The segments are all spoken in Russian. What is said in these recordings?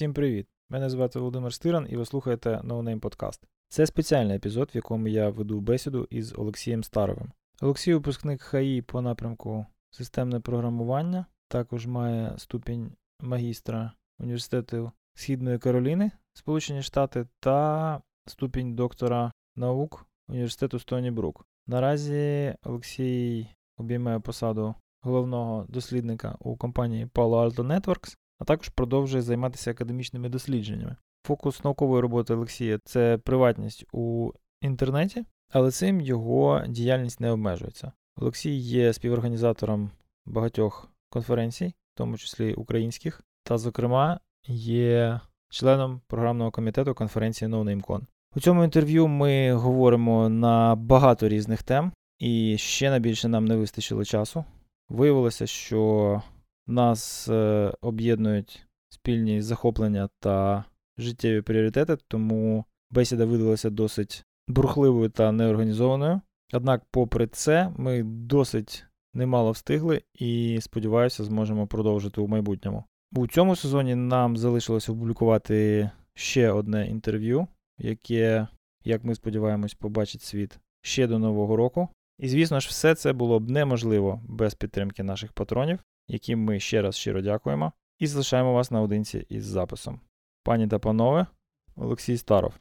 Всім привіт! Мене звати Володимир Стиран і ви слухаєте No Name Podcast. Це спеціальний епізод, в якому я веду бесіду із Олексієм Старовим. Олексій випускник ХАІ по напрямку системне програмування, також має ступінь магістра університету Східної Кароліни, Сполучені Штати, та ступінь доктора наук університету Стоні Брук. Наразі Олексій обіймає посаду головного дослідника у компанії Palo Alto Networks, а також продовжує займатися академічними дослідженнями. Фокус наукової роботи Олексія це приватність у інтернеті, але цим його діяльність не обмежується. Олексій є співорганізатором багатьох конференцій, в тому числі українських, та, зокрема, є членом програмного комітету конференції NoNameCon. У цьому інтерв'ю ми говоримо на багато різних тем, і ще найбільше нам не вистачило часу. Виявилося, що нас е, об'єднують спільні захоплення та життєві пріоритети, тому бесіда видалася досить бурхливою та неорганізованою. Однак, попри це, ми досить немало встигли і, сподіваюся, зможемо продовжити у майбутньому. У цьому сезоні нам залишилось опублікувати ще одне інтерв'ю, яке, як ми сподіваємось, побачить світ ще до Нового року. І, звісно ж, все це було б неможливо без підтримки наших патронів, яким ми ще раз щиро дякуємо, і залишаємо вас наодинці із записом. Пані та панове, Олексій Старов.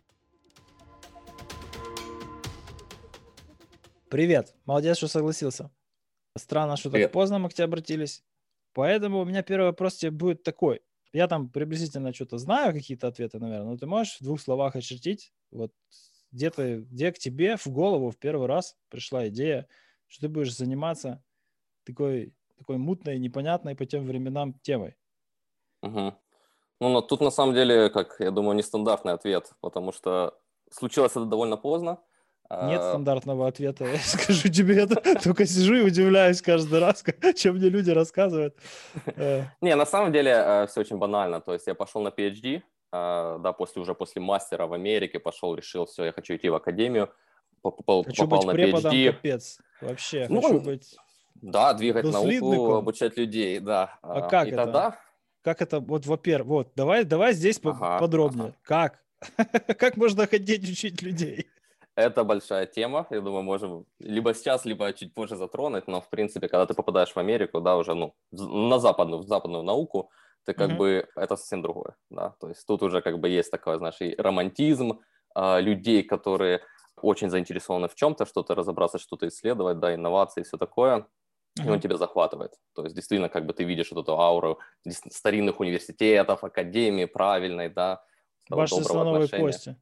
Привет. Молодец, что согласился. Странно, что Привет. так поздно мы к тебе обратились. Поэтому у меня первый вопрос тебе будет такой. Я там приблизительно что-то знаю, какие-то ответы, наверное, но ты можешь в двух словах очертить, вот где, ты, где к тебе в голову в первый раз пришла идея, что ты будешь заниматься такой, такой мутной, непонятной по тем временам темой? Мгм. Ну, но тут на самом деле, как я думаю, нестандартный ответ, потому что случилось это довольно поздно. Нет А, стандартного ответа, я скажу тебе это. Только сижу и удивляюсь каждый раз, чем мне люди рассказывают. Э, Не, на самом деле все очень банально. То есть я пошел на PhD, а, да, после уже после мастера в Америке пошел, решил, все, я хочу идти в академию, по- попал, Хочу попал быть на преподом, PhD. капец. Вообще, Ну, хочу быть... Да, двигать науку, обучать людей, да. А как и это? тогда Как это, вот, во-первых, вот, давай, давай здесь Ага, подробнее. ага. Как? Как можно хотеть учить людей? Это большая тема, я думаю, можем либо сейчас, либо чуть позже затронуть, но, в принципе, когда ты попадаешь в Америку, да, уже, ну, на западную, в западную науку, ты как Мгм. бы, это совсем другое, да, то есть тут уже как бы есть такой, знаешь, и романтизм а, людей, которые очень заинтересованы в чем-то, что-то разобраться, что-то исследовать, да, инновации и все такое, и он тебя захватывает. То есть действительно, как бы ты видишь вот эту ауру старинных университетов, академии правильной, да, доброго слоновой кости.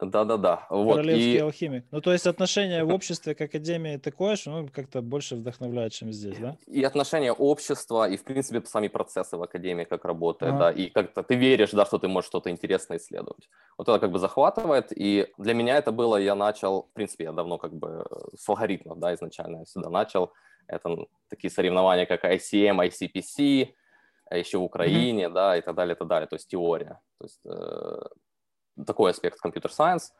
Да-да-да, вот, Королевский и... алхимик. Ну, то есть отношение в обществе к академии такое, что ну, как-то больше вдохновляет, чем здесь, да? и отношение общества, и, в принципе, сами процессы в академии, как работают, Ага. да, и как-то ты веришь, да, что ты можешь что-то интересное исследовать. Вот это как бы захватывает, и для меня это было, я начал, в принципе, я давно как бы э, с алгоритмов, да, изначально я сюда начал, это такие соревнования, как ICM, ICPC, а еще в Украине, да, и так далее, и так далее, то есть теория, то есть э, такой аспект компьютер сайенс,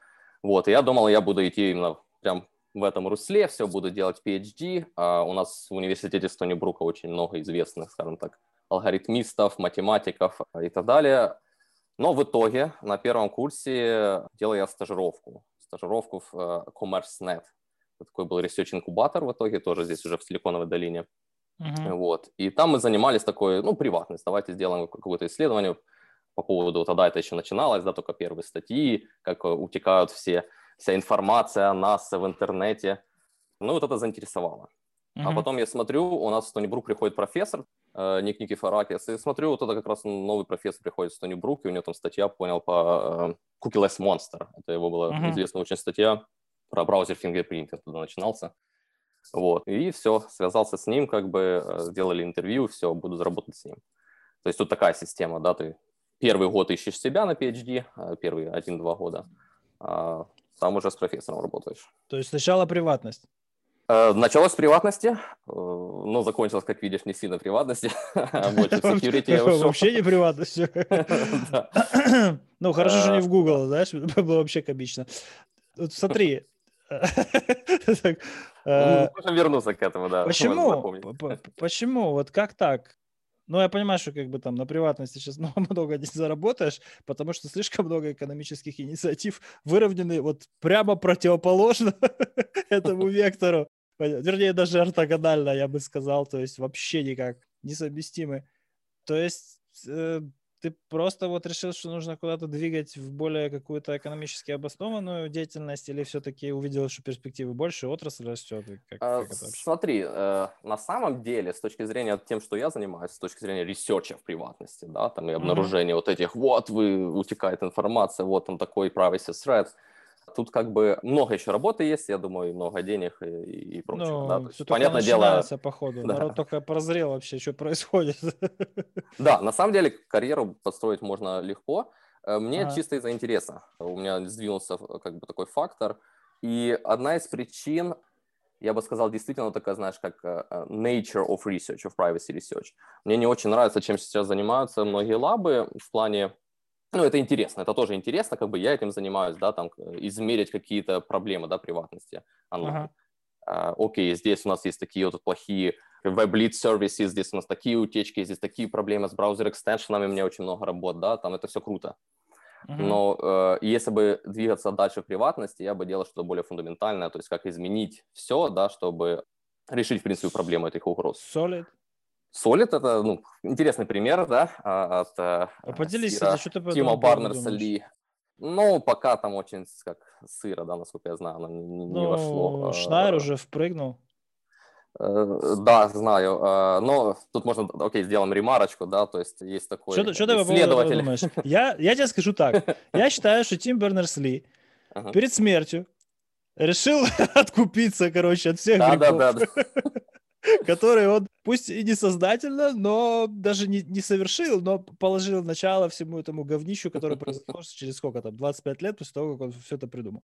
вот, и я думал, я буду идти именно прям в этом русле, все, буду делать PhD. А у нас в университете Стони Брука очень много известных, скажем так, алгоритмистов, математиков а, и так далее. Но в итоге на первом курсе делал я стажировку. Стажировку в э, CommerceNet. Такой был research-инкубатор в итоге, тоже здесь уже в Силиконовой долине. Мгм. Вот. И там мы занимались такой, ну, приватность. Давайте сделаем какое-то исследование по поводу, тогда это еще начиналось, да, только первые статьи, как э, утекают все, вся информация о нас в интернете. Ну, вот это заинтересовало. А Мгм. потом я смотрю, у нас в Стони Брук приходит профессор, э, Ник Никифоракис, и смотрю, вот это как раз новый профессор приходит в Стони Брук, и у него там статья, понял, по э, Cookieless Monster. Это его была Мгм. известная очень статья про браузер фингерпринтинг, туда начинался. Вот, и все, связался с ним, как бы, э, сделали интервью, все, буду заработать с ним. То есть тут такая система, да, ты первый год ищешь себя на PhD, а первые один-два года, а там уже с профессором работаешь. То есть сначала приватность? Э, началось с приватности, э, но закончилось, как видишь, не сильно приватности, а больше security Вообще не приватностью. Ну, хорошо, что не в Google, знаешь, было вообще комично. Смотри, э, Можем вернуться к этому, да. Почему? Почему? Вот как так? Ну, я понимаю, что как бы там на приватности сейчас много не заработаешь, потому что слишком много экономических инициатив выровнены вот прямо противоположно этому вектору. Вернее, даже ортогонально, я бы сказал, то есть вообще никак несовместимы. То есть э, ты просто вот решил, что нужно куда-то двигать в более какую-то экономически обоснованную деятельность, или все-таки увидел, что перспективы больше, отрасль растет? Как, а, как Смотри, э, на самом деле, с точки зрения тем, что я занимаюсь, с точки зрения ресерча в приватности, да, там и обнаружения mm-hmm. вот этих, вот вы утекает информация, вот там такой privacy threat, Тут как бы много еще работы есть, я думаю, и много денег и, и прочего. Ну, да? все понятное дело, по ходу. Да. Народ только прозрел вообще, что происходит. Да, на самом деле карьеру построить можно легко. Э, мне ага. чисто из-за интереса. У меня сдвинулся как бы такой фактор. И одна из причин, я бы сказал, действительно такая, знаешь, как э, э, nature of research, of privacy research. Мне не очень нравится, чем сейчас занимаются многие лабы в плане ну, это интересно, это тоже интересно, как бы я этим занимаюсь, да, там, измерить какие-то проблемы, да, приватности онлайн. Ага. А, окей, здесь у нас есть такие вот плохие веб-лид сервисы, здесь у нас такие утечки, здесь такие проблемы с браузер-экстеншенами, у меня очень много работ, да, там это все круто. Uh-huh. Но э, если бы двигаться дальше в приватности, я бы делал что-то более фундаментальное, то есть как изменить все, да, чтобы решить, в принципе, проблему этих угроз. Solid. Solid — это ну, интересный пример, да, а, от а Поделись, сыра, что ты Тима Барнерса Ли. Ну, пока там очень как сыро, да, насколько я знаю, оно не, не ну, вошло. Шнайер уже впрыгнул. Э, да, знаю. Э, но тут можно, окей, сделаем ремарочку, да, то есть есть такой что, что ты исследователь. думаешь? Я, я тебе скажу так. Я считаю, что Тим Бернерс-Ли перед смертью решил откупиться, короче, от всех да, грехов. Да, да, да. который он, пусть и не сознательно, но даже не, не совершил, но положил начало всему этому говнищу, который произошло через сколько там, 25 лет после того, как он все это придумал.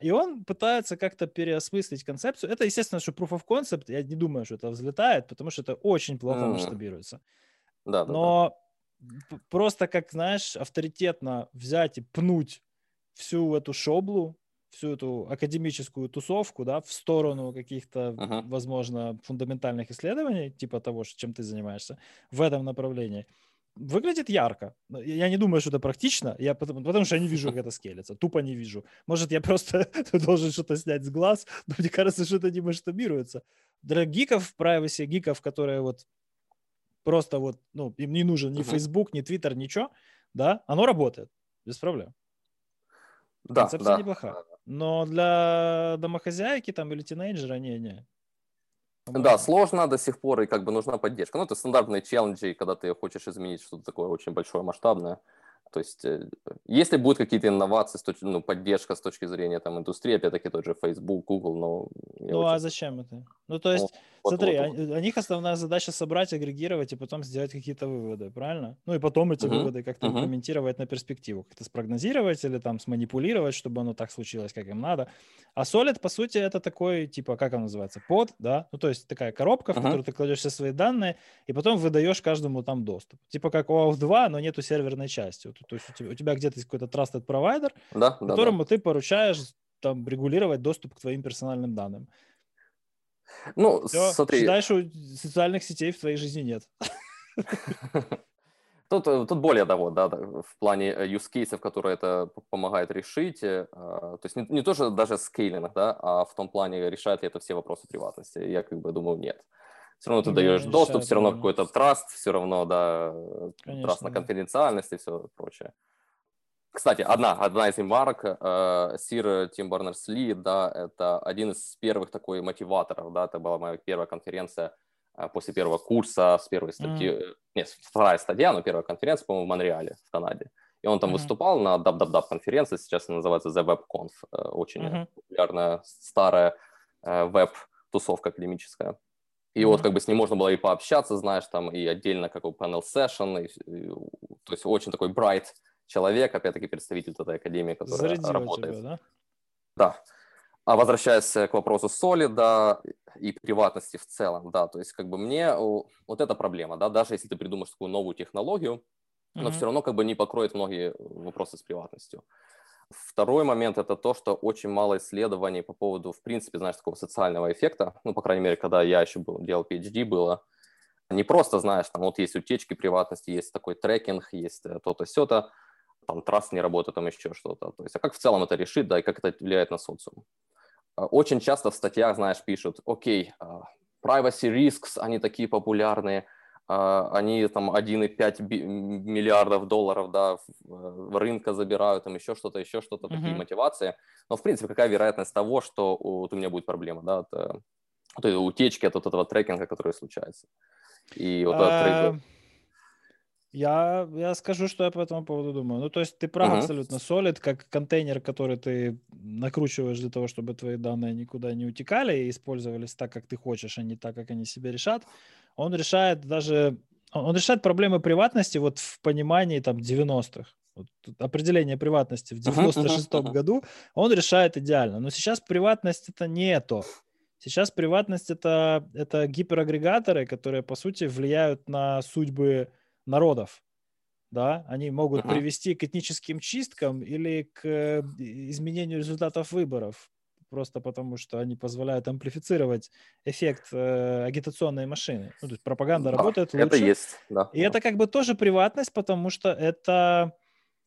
И он пытается как-то переосмыслить концепцию. Это, естественно, что proof of concept, я не думаю, что это взлетает, потому что это очень плохо масштабируется. Да, да, Но да. просто, как, знаешь, авторитетно взять и пнуть всю эту шоблу, всю эту академическую тусовку, да, в сторону каких-то, uh-huh. возможно, фундаментальных исследований, типа того, чем ты занимаешься, в этом направлении, выглядит ярко. Я не думаю, что это практично, я, потому, потому что я не вижу, как это скелется. Тупо не вижу. Может, я просто должен что-то снять с глаз, но мне кажется, что это не масштабируется. Для гиков, privacy гиков, которые вот просто вот, ну, им не нужен ни uh-huh. Facebook, ни Twitter, ничего, да, оно работает без проблем. Да, Концепция да. неплохая. Но для домохозяйки там или тинейджера не-не. Да, сложно до сих пор, и как бы нужна поддержка. Ну, это стандартные челленджи, когда ты хочешь изменить что-то такое очень большое, масштабное. То есть, э, если будут какие-то инновации, точки, ну, поддержка с точки зрения там, индустрии, опять-таки тот же Facebook, Google, но... Ну, очень... а зачем это? Ну, то есть, вот, смотри, вот, вот. у них основная задача собрать, агрегировать и потом сделать какие-то выводы, правильно? Ну, и потом эти uh-huh. выводы как-то uh-huh. имплементировать на перспективу, как-то спрогнозировать или там сманипулировать, чтобы оно так случилось, как им надо. А Solid, по сути, это такой, типа, как он называется, под, да? Ну, то есть, такая коробка, в uh-huh. которую ты кладешь все свои данные, и потом выдаешь каждому там доступ. Типа как OAuth 2, но нету серверной части. То есть у тебя, у тебя где-то есть какой-то trusted провайдер, да, которому да, ты поручаешь там регулировать доступ к твоим персональным данным. Ну, Все, смотри. Считай, что социальных сетей в твоей жизни нет. Тут, э, тут более того, да, в плане э, use cases, которые это помогает решить, э, то есть не, не тоже даже скейлинг, да, а в том плане, решает ли это все вопросы приватности. Я как бы думаю, нет все равно ты ну, даешь доступ, все равно какой-то траст, все равно, да, Конечно, траст на конфиденциальность и все прочее. Кстати, одна, одна из ремарок, э, Сир Тим Барнерс-Ли, да, это один из первых такой мотиваторов, да, это была моя первая конференция э, после первого курса, с первой статьи, mm. нет, вторая стадия, но первая конференция, по-моему, в Монреале, в Канаде. И он там mm-hmm. выступал на DubDubDub конференции, сейчас она называется The WebConf, очень mm-hmm. популярная старая веб-тусовка академическая. И mm-hmm. вот как бы с ним можно было и пообщаться, знаешь, там и отдельно как panel session, и, и, то есть очень такой bright человек, опять-таки представитель этой академии, которая Зарядила работает. Тебя, да? Да. А возвращаясь к вопросу соли, да, и приватности в целом, да, то есть как бы мне вот эта проблема, да, даже если ты придумаешь такую новую технологию, но mm-hmm. все равно как бы не покроет многие вопросы с приватностью. Второй момент – это то, что очень мало исследований по поводу, в принципе, знаешь, такого социального эффекта. Ну, по крайней мере, когда я еще был, делал PhD, было не просто, знаешь, там вот есть утечки приватности, есть такой трекинг, есть э, то-то, сё-то, там траст не работает, там еще что-то. То есть, а как в целом это решит, да, и как это влияет на социум. А, очень часто в статьях, знаешь, пишут, окей, а, privacy risks, они такие популярные, а, они там 1,5 миллиардов долларов да, в рынка забирают, там еще что-то, еще что-то, mm-hmm. такие мотивации. Но, в принципе, какая вероятность того, что вот у меня будет проблема, да, от, от этой утечки, от вот этого трекинга, который случается? И вот этот я, я скажу, что я по этому поводу думаю. Ну, то есть ты прав uh-huh. абсолютно. Solid, как контейнер, который ты накручиваешь для того, чтобы твои данные никуда не утекали и использовались так, как ты хочешь, а не так, как они себе решат. Он решает даже... Он решает проблемы приватности вот в понимании там 90-х. Вот, определение приватности в 96-м uh-huh, году он решает идеально. Но сейчас приватность это не то. Сейчас приватность это, это гиперагрегаторы, которые, по сути, влияют на судьбы народов, да, они могут uh-huh. привести к этническим чисткам или к э, изменению результатов выборов, просто потому что они позволяют амплифицировать эффект э, агитационной машины. Ну, то есть пропаганда да, работает лучше. Это есть, да. И это как бы тоже приватность, потому что это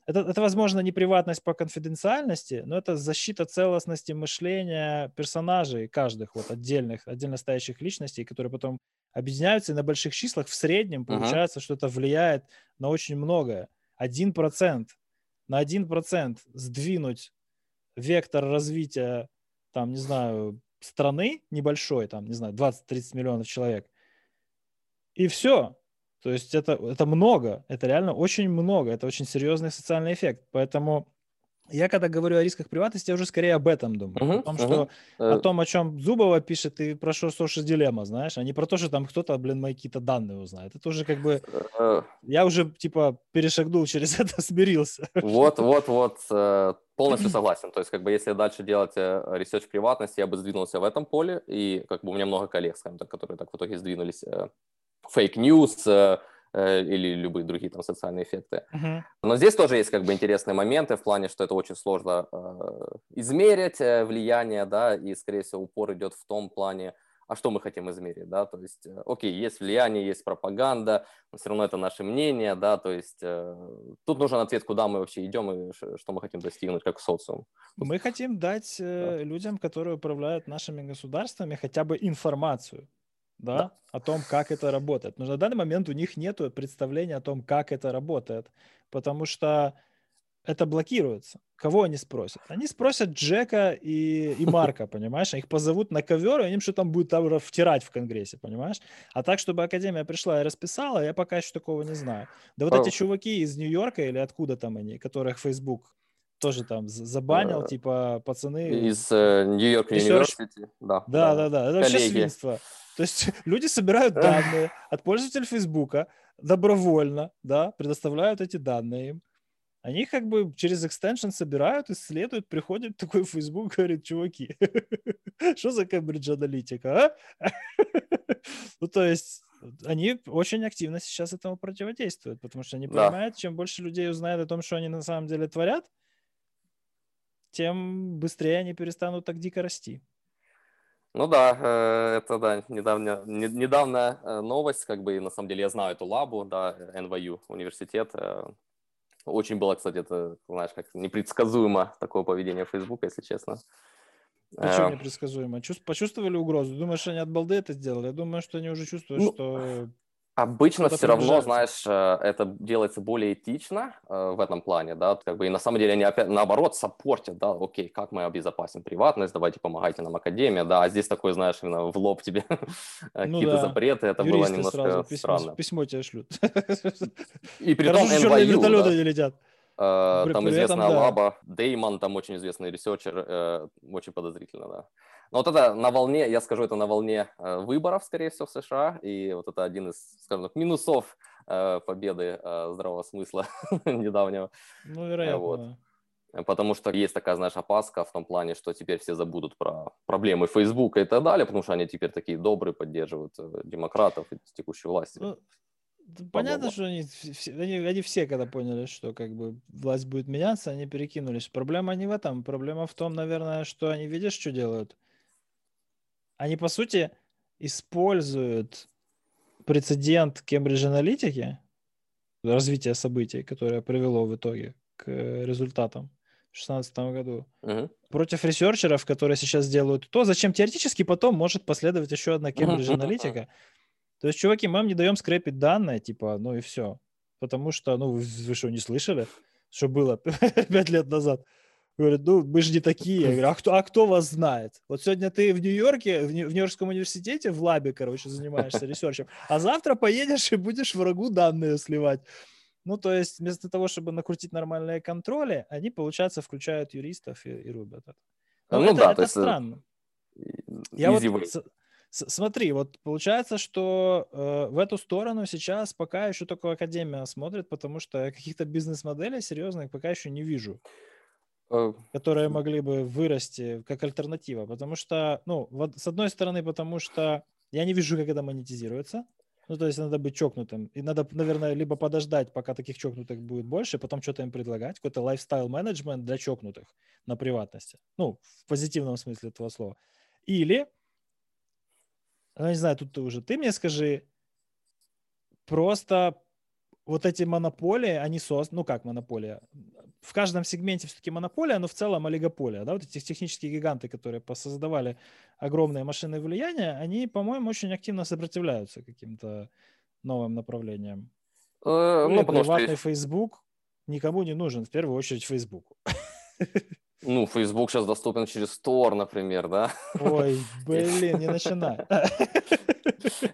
это, это, возможно, не приватность по конфиденциальности, но это защита целостности мышления персонажей, каждых вот отдельных, отдельно стоящих личностей, которые потом объединяются и на больших числах в среднем получается, uh-huh. что это влияет на очень многое. Один процент, на один процент сдвинуть вектор развития, там, не знаю, страны небольшой, там, не знаю, 20-30 миллионов человек, и все, то есть это, это много, это реально очень много, это очень серьезный социальный эффект. Поэтому я когда говорю о рисках приватности, я уже скорее об этом думаю. Uh-huh, о том, uh-huh. что uh-huh. о том, о чем Зубова пишет, и про что Social Dilemma, знаешь, а не про то, что там кто-то, блин, мои какие-то данные узнает. Это уже как бы... Uh-huh. Я уже, типа, перешагнул через это, смирился. Вот, вот, вот, э, полностью согласен. То есть, как бы, если дальше делать research э, приватности, я бы сдвинулся в этом поле, и как бы у меня много коллег, скажем так, которые так в итоге сдвинулись э, fake news э, э, или любые другие там социальные эффекты. Uh-huh. Но здесь тоже есть как бы интересные моменты в плане, что это очень сложно э, измерить э, влияние, да, и, скорее всего, упор идет в том плане, а что мы хотим измерить, да, то есть, э, окей, есть влияние, есть пропаганда, но все равно это наше мнение, да, то есть э, тут нужен ответ, куда мы вообще идем и что мы хотим достигнуть как социум. Мы хотим дать э, да. людям, которые управляют нашими государствами, хотя бы информацию, да, да, о том, как это работает. Но на данный момент у них нет представления о том, как это работает, потому что это блокируется. Кого они спросят? Они спросят Джека и, и Марка, понимаешь? Их позовут на ковер, и они что там будут там втирать в Конгрессе, понимаешь? А так, чтобы Академия пришла и расписала, я пока еще такого не знаю. Да вот эти чуваки из Нью-Йорка или откуда там они, которых Facebook тоже там забанил, uh, типа, пацаны... Из Нью-Йорк uh, University, да. Да, да, да, это вообще свинство. То есть люди собирают данные от пользователей Фейсбука добровольно, да, предоставляют эти данные им. Они как бы через экстеншн собирают, исследуют, приходят такой в Facebook, говорит, чуваки, что за Cambridge аналитика, а? ну, то есть они очень активно сейчас этому противодействуют, потому что они понимают, чем больше людей узнает о том, что они на самом деле творят, тем быстрее они перестанут так дико расти. Ну да, э, это да, недавно, недавно э, новость, как бы, на самом деле я знаю эту лабу, да, NYU университет. Э, очень было, кстати, это, знаешь, как непредсказуемо такое поведение Facebook, если честно. Почему непредсказуемо? Почувствовали угрозу? Думаешь, они от балды это сделали? Я думаю, что они уже чувствуют, ну, что Обычно все равно, знаешь, э, это делается более этично э, в этом плане, да, как бы и на самом деле они опять наоборот саппортят, да, окей, как мы обезопасим приватность, давайте помогайте нам Академия, да, а здесь такой, знаешь, именно в лоб тебе ну, какие-то да. запреты, это Юристы было немножко сразу письмо, странно. Письмо тебе шлют. И при том NYU, да. не летят. Uh, там известная лаба, Деймон, там очень известный ресерчер, очень подозрительно, да. Но вот это на волне, я скажу, это на волне э, выборов, скорее всего, в США, и вот это один из, скажем так, минусов э, победы э, здравого смысла недавнего. Ну, вероятно. Вот. Потому что есть такая, знаешь, опаска в том плане, что теперь все забудут про проблемы Фейсбука и так далее, потому что они теперь такие добрые, поддерживают демократов и текущей власти. Ну, Понятно, что они, все, они, они все, когда поняли, что как бы власть будет меняться, они перекинулись. Проблема не в этом. Проблема в том, наверное, что они, видишь, что делают? Они, по сути, используют прецедент Кембридж аналитики, развитие событий, которое привело в итоге к результатам в 2016 году, uh-huh. против ресерчеров, которые сейчас делают то, зачем теоретически потом может последовать еще одна Кембридж аналитика. Uh-huh. То есть, чуваки, мы вам не даем скрепить данные, типа, ну и все. Потому что, ну, вы, вы что, не слышали, что было пять лет назад? Говорят, ну, мы же не такие. Я говорю, а кто, а кто вас знает? Вот сегодня ты в Нью-Йорке, в, в Нью-Йоркском университете, в лабе, короче, занимаешься ресерчем, а завтра поедешь и будешь врагу данные сливать. Ну, то есть, вместо того, чтобы накрутить нормальные контроли, они, получается, включают юристов и, и рубят это. Но ну, это, да, это есть... Э, странно. Я вот, Смотри, вот получается, что э, в эту сторону сейчас пока еще только Академия смотрит, потому что каких-то бизнес-моделей серьезных пока еще не вижу. Которые могли бы вырасти как альтернатива. Потому что, ну, вот, с одной стороны, потому что я не вижу, как это монетизируется. Ну, то есть надо быть чокнутым. И надо, наверное, либо подождать, пока таких чокнутых будет больше, потом что-то им предлагать, какой-то лайфстайл-менеджмент для чокнутых на приватности. Ну, в позитивном смысле этого слова. Или ну, не знаю, тут ты уже, ты мне скажи, просто вот эти монополии, они созданы, ну как монополия, в каждом сегменте все-таки монополия, но в целом олигополия, да, вот эти технические гиганты, которые создавали огромные машины влияния, они, по-моему, очень активно сопротивляются каким-то новым направлениям. Э, ну, приватный что... Facebook никому не нужен, в первую очередь Facebook. Ну, Facebook сейчас доступен через Store, например, да? Ой, блин, не начинай.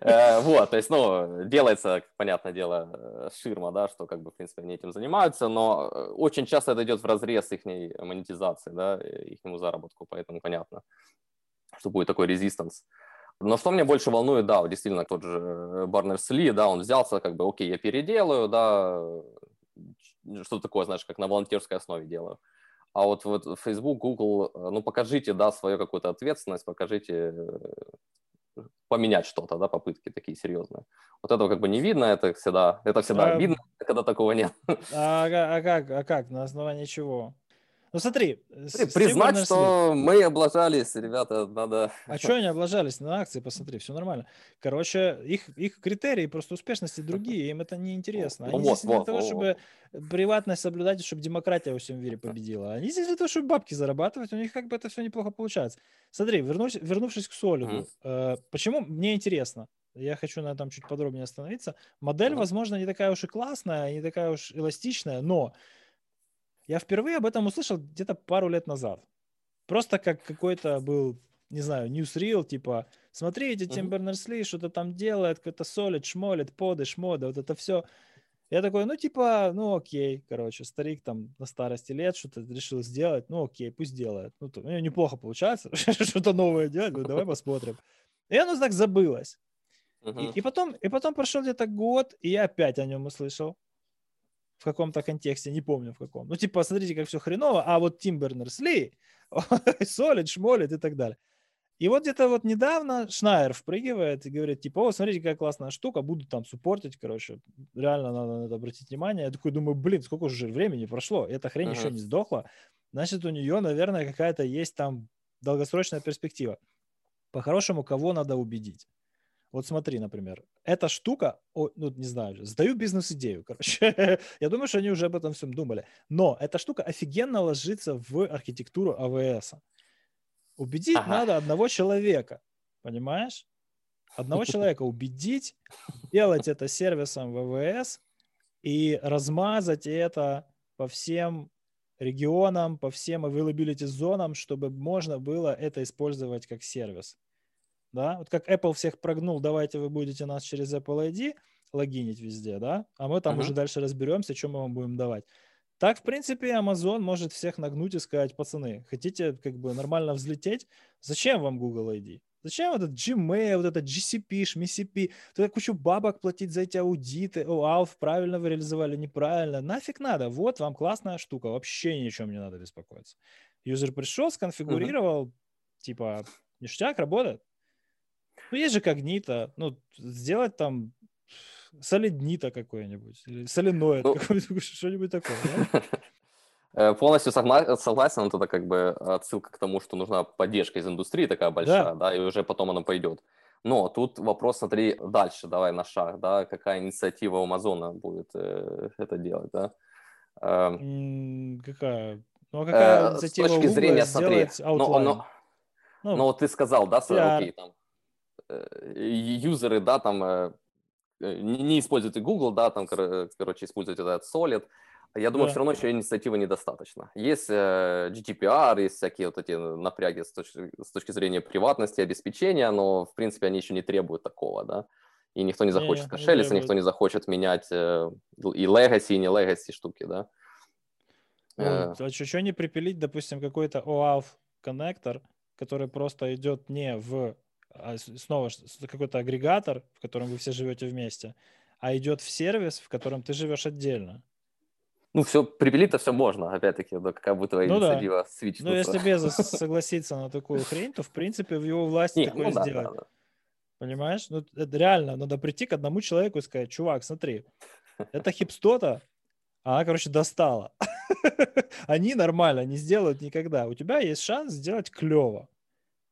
Э, вот, то есть, ну, делается, понятное дело, э, ширма, да, что, как бы, в принципе, они этим занимаются, но э, очень часто это идет в разрез их монетизации, да, их заработку, поэтому понятно, что будет такой резистанс. Но что меня больше волнует, да, действительно, тот же Барнерс Ли, да, он взялся, как бы, окей, я переделаю, да, что такое, знаешь, как на волонтерской основе делаю. А вот, вот Facebook, Google, ну, покажите, да, свою какую-то ответственность, покажите поменять что-то, да, попытки такие серьезные. Вот этого как бы не видно, это всегда, это всегда а, видно, когда такого нет. А, а, а как, а как, на основании чего? Ну смотри. смотри признать, что мы облажались, ребята, надо... А что они облажались на акции, посмотри, все нормально. Короче, их, их критерии просто успешности другие, им это не интересно. Они вот, здесь вот, для того, вот, чтобы приватность соблюдать, и чтобы демократия во всем мире победила. Они здесь для того, чтобы бабки зарабатывать, у них как бы это все неплохо получается. Смотри, вернусь, вернувшись к Солиду, э, почему мне интересно? Я хочу на этом чуть подробнее остановиться. Модель, возможно, не такая уж и классная, не такая уж эластичная, но я впервые об этом услышал где-то пару лет назад. Просто как какой-то был, не знаю, ньюсрил, типа, смотрите, Тим Бернерс-Ли что-то там делает, какой-то солид, шмолит, поды, шмоды, вот это все. Я такой, ну, типа, ну, окей, короче, старик там на старости лет что-то решил сделать, ну, окей, пусть делает. Ну, то, у него неплохо получается, что-то новое делать, ну, давай посмотрим. И оно так забылось. Uh-huh. И, и, потом, и потом прошел где-то год, и я опять о нем услышал в каком-то контексте, не помню в каком. Ну, типа, смотрите, как все хреново, а вот Тим Бернерс-Ли солит, шмолит и так далее. И вот где-то вот недавно Шнайер впрыгивает и говорит, типа, о, смотрите, какая классная штука, буду там суппортить, короче, реально надо на это обратить внимание. Я такой думаю, блин, сколько уже времени прошло, эта хрень uh-huh. еще не сдохла, значит, у нее, наверное, какая-то есть там долгосрочная перспектива. По-хорошему, кого надо убедить? Вот смотри, например, эта штука, о, ну, не знаю, сдаю бизнес-идею, короче. Я думаю, что они уже об этом всем думали. Но эта штука офигенно ложится в архитектуру АВС. Убедить ага. надо одного человека, понимаешь? Одного человека убедить, делать это сервисом в АВС и размазать это по всем регионам, по всем availability зонам, чтобы можно было это использовать как сервис да, вот как Apple всех прогнул, давайте вы будете нас через Apple ID логинить везде, да, а мы там uh-huh. уже дальше разберемся, что мы вам будем давать. Так, в принципе, Amazon может всех нагнуть и сказать, пацаны, хотите как бы нормально взлететь, зачем вам Google ID? Зачем этот Gmail, вот этот GCP, MCP, туда кучу бабок платить за эти аудиты, о, Алф, правильно вы реализовали, неправильно, нафиг надо, вот вам классная штука, вообще ни о чем не надо беспокоиться. Юзер пришел, сконфигурировал, uh-huh. типа, ништяк, работает. Ну, есть же когнита, ну, сделать там солиднита какой-нибудь, или соленоид, ну, что-нибудь такое, да? Э, полностью согласен, это как бы отсылка к тому, что нужна поддержка из индустрии такая большая, да, да и уже потом она пойдет. Но тут вопрос, смотри, дальше, давай на шаг, да, какая инициатива у Амазона будет э, это делать, да? Э, какая? Ну, а какая э, инициатива с точки зрения, смотри, но, но, ну, но вот ты сказал, да, PR. окей, там, э, юзеры, да, там, э, не, не используйте Google, да, там, короче, используйте этот Solid, я думаю, да. все равно еще инициативы недостаточно. Есть э, GDPR, есть всякие вот эти напряги с точки, с точки зрения приватности, обеспечения, но, в принципе, они еще не требуют такого, да. И никто не захочет не, кошелиться, не никто не захочет менять э, и legacy, и не legacy штуки, да. Ну, э. А что, не припилить, допустим, какой-то OAuth коннектор, который просто идет не в снова какой-то агрегатор, в котором вы все живете вместе, а идет в сервис, в котором ты живешь отдельно. Ну, все, припилить-то все можно, опять-таки, какая бы твоя ну, инициатива да. свичнуться. Ну, если Безос согласится на такую хрень, то, в принципе, в его власти Не, такое ну, сделать. Да, да. Понимаешь? Ну, это реально, надо прийти к одному человеку и сказать, чувак, смотри, это хипстота, она, короче, достала. Они нормально не сделают никогда. У тебя есть шанс сделать клево.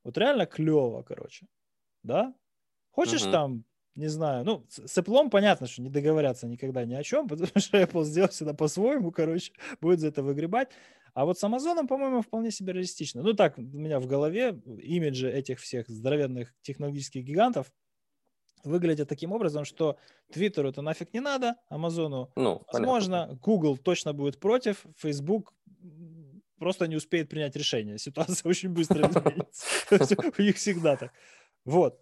Вот реально клево, короче. Да? Хочешь uh-huh. там не знаю. Ну, с Apple понятно, что не договорятся никогда ни о чем, потому что Apple сделал всегда по-своему, короче, будет за это выгребать. А вот с Amazon, по-моему, вполне себе реалистично. Ну, так, у меня в голове имиджи этих всех здоровенных технологических гигантов выглядят таким образом, что Твиттеру это нафиг не надо, Амазону ну, возможно, понятно. Google точно будет против, Facebook просто не успеет принять решение. Ситуация очень быстро изменится. У них всегда так. Вот.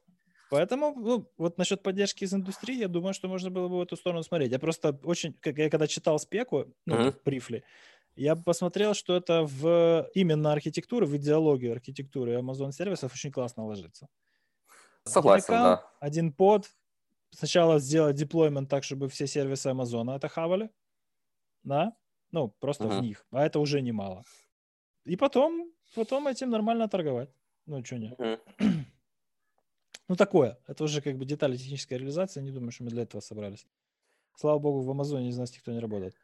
Поэтому, ну, вот насчет поддержки из индустрии, я думаю, что можно было бы в эту сторону смотреть. Я просто очень, как я когда читал спеку, ну, mm-hmm. брифли, я посмотрел, что это в именно архитектуру, в идеологию архитектуры Amazon сервисов очень классно ложится. Согласен, один аккаунт, да. Один под. Сначала сделать деплоймент так, чтобы все сервисы Амазона это хавали. Да? Ну, просто uh-huh. в них. А это уже немало. И потом, потом этим нормально торговать. Ну, что не. Ну, такое. Это уже как бы детали технической реализации. Не думаю, что мы для этого собрались. Слава богу, в Амазоне из нас никто не работает.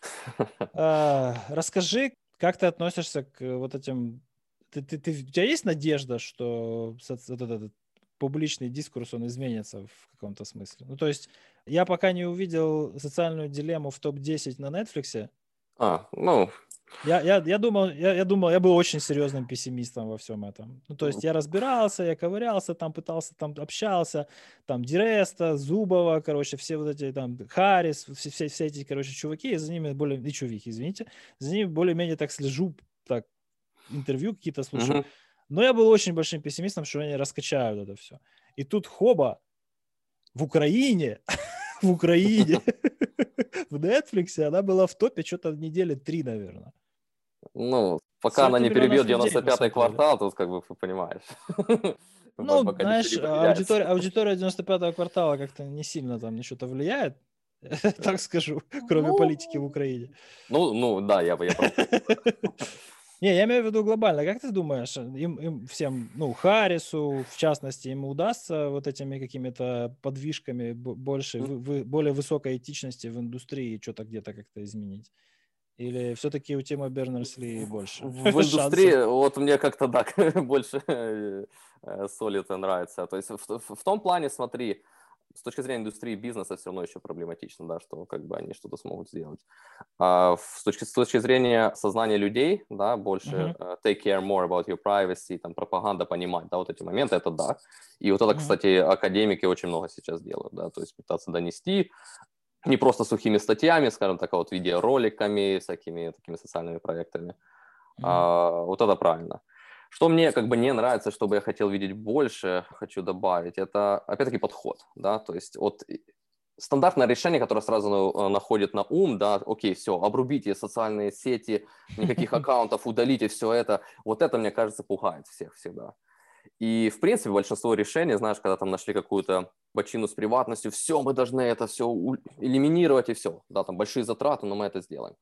А, расскажи, как ты относишься к вот этим... Ты, ты, ты, у тебя есть надежда, что этот, этот публичный дискурс, он изменится в каком-то смысле? Ну, то есть я пока не увидел социальную дилемму в топ-10 на Netflix. А, ну, я, я, я, думал, я, я думал, я был очень серьезным пессимистом во всем этом. Ну, то есть я разбирался, я ковырялся, там пытался, там общался, там Диреста, Зубова, короче, все вот эти там, Харрис, все, все, все эти, короче, чуваки, я за ними более, и чувихи, извините, за ними более-менее так слежу, так, интервью какие-то слушаю. Uh-huh. Но я был очень большим пессимистом, что они раскачают это все. И тут хоба в Украине в Украине, в Netflix, она была в топе что-то в неделе три, наверное. Ну, пока она не перебьет 95-й квартал, тут как бы понимаешь. Ну, знаешь, аудитория, аудитория 95-го квартала как-то не сильно там на что-то влияет, так скажу, кроме ну, политики в Украине. Ну, ну да, я бы я Не, я имею в виду глобально. Как ты думаешь, им, им всем, ну, Харрису, в частности, ему удастся вот этими какими-то подвижками больше, в, в, более высокой этичности в индустрии что-то где-то как-то изменить? Или все-таки у Тима Бернерсли больше? В индустрии, вот мне как-то так больше э, Solid нравится. То есть в, в, в том плане, смотри, с точки зрения индустрии бизнеса все равно еще проблематично, да, что как бы они что-то смогут сделать. А с, точки, с точки зрения сознания людей, да, больше uh-huh. uh, take care more about your privacy, там, пропаганда понимать, да, вот эти моменты, это да. И вот это, uh-huh. кстати, академики очень много сейчас делают, да, то есть пытаться донести не просто сухими статьями, скажем так, а вот видеороликами, всякими такими социальными проектами. Uh-huh. А, вот это правильно. Что мне как бы не нравится, что бы я хотел видеть больше, хочу добавить, это опять-таки подход, да, то есть от стандартное решение, которое сразу э, находит на ум, да, окей, все, обрубите социальные сети, никаких аккаунтов, удалите все это. Вот это, мне кажется, пугает всех всегда. И, в принципе, большинство решений, знаешь, когда там нашли какую-то бочину с приватностью, все, мы должны это все элиминировать и все. Да, там большие затраты, но мы это сделаем.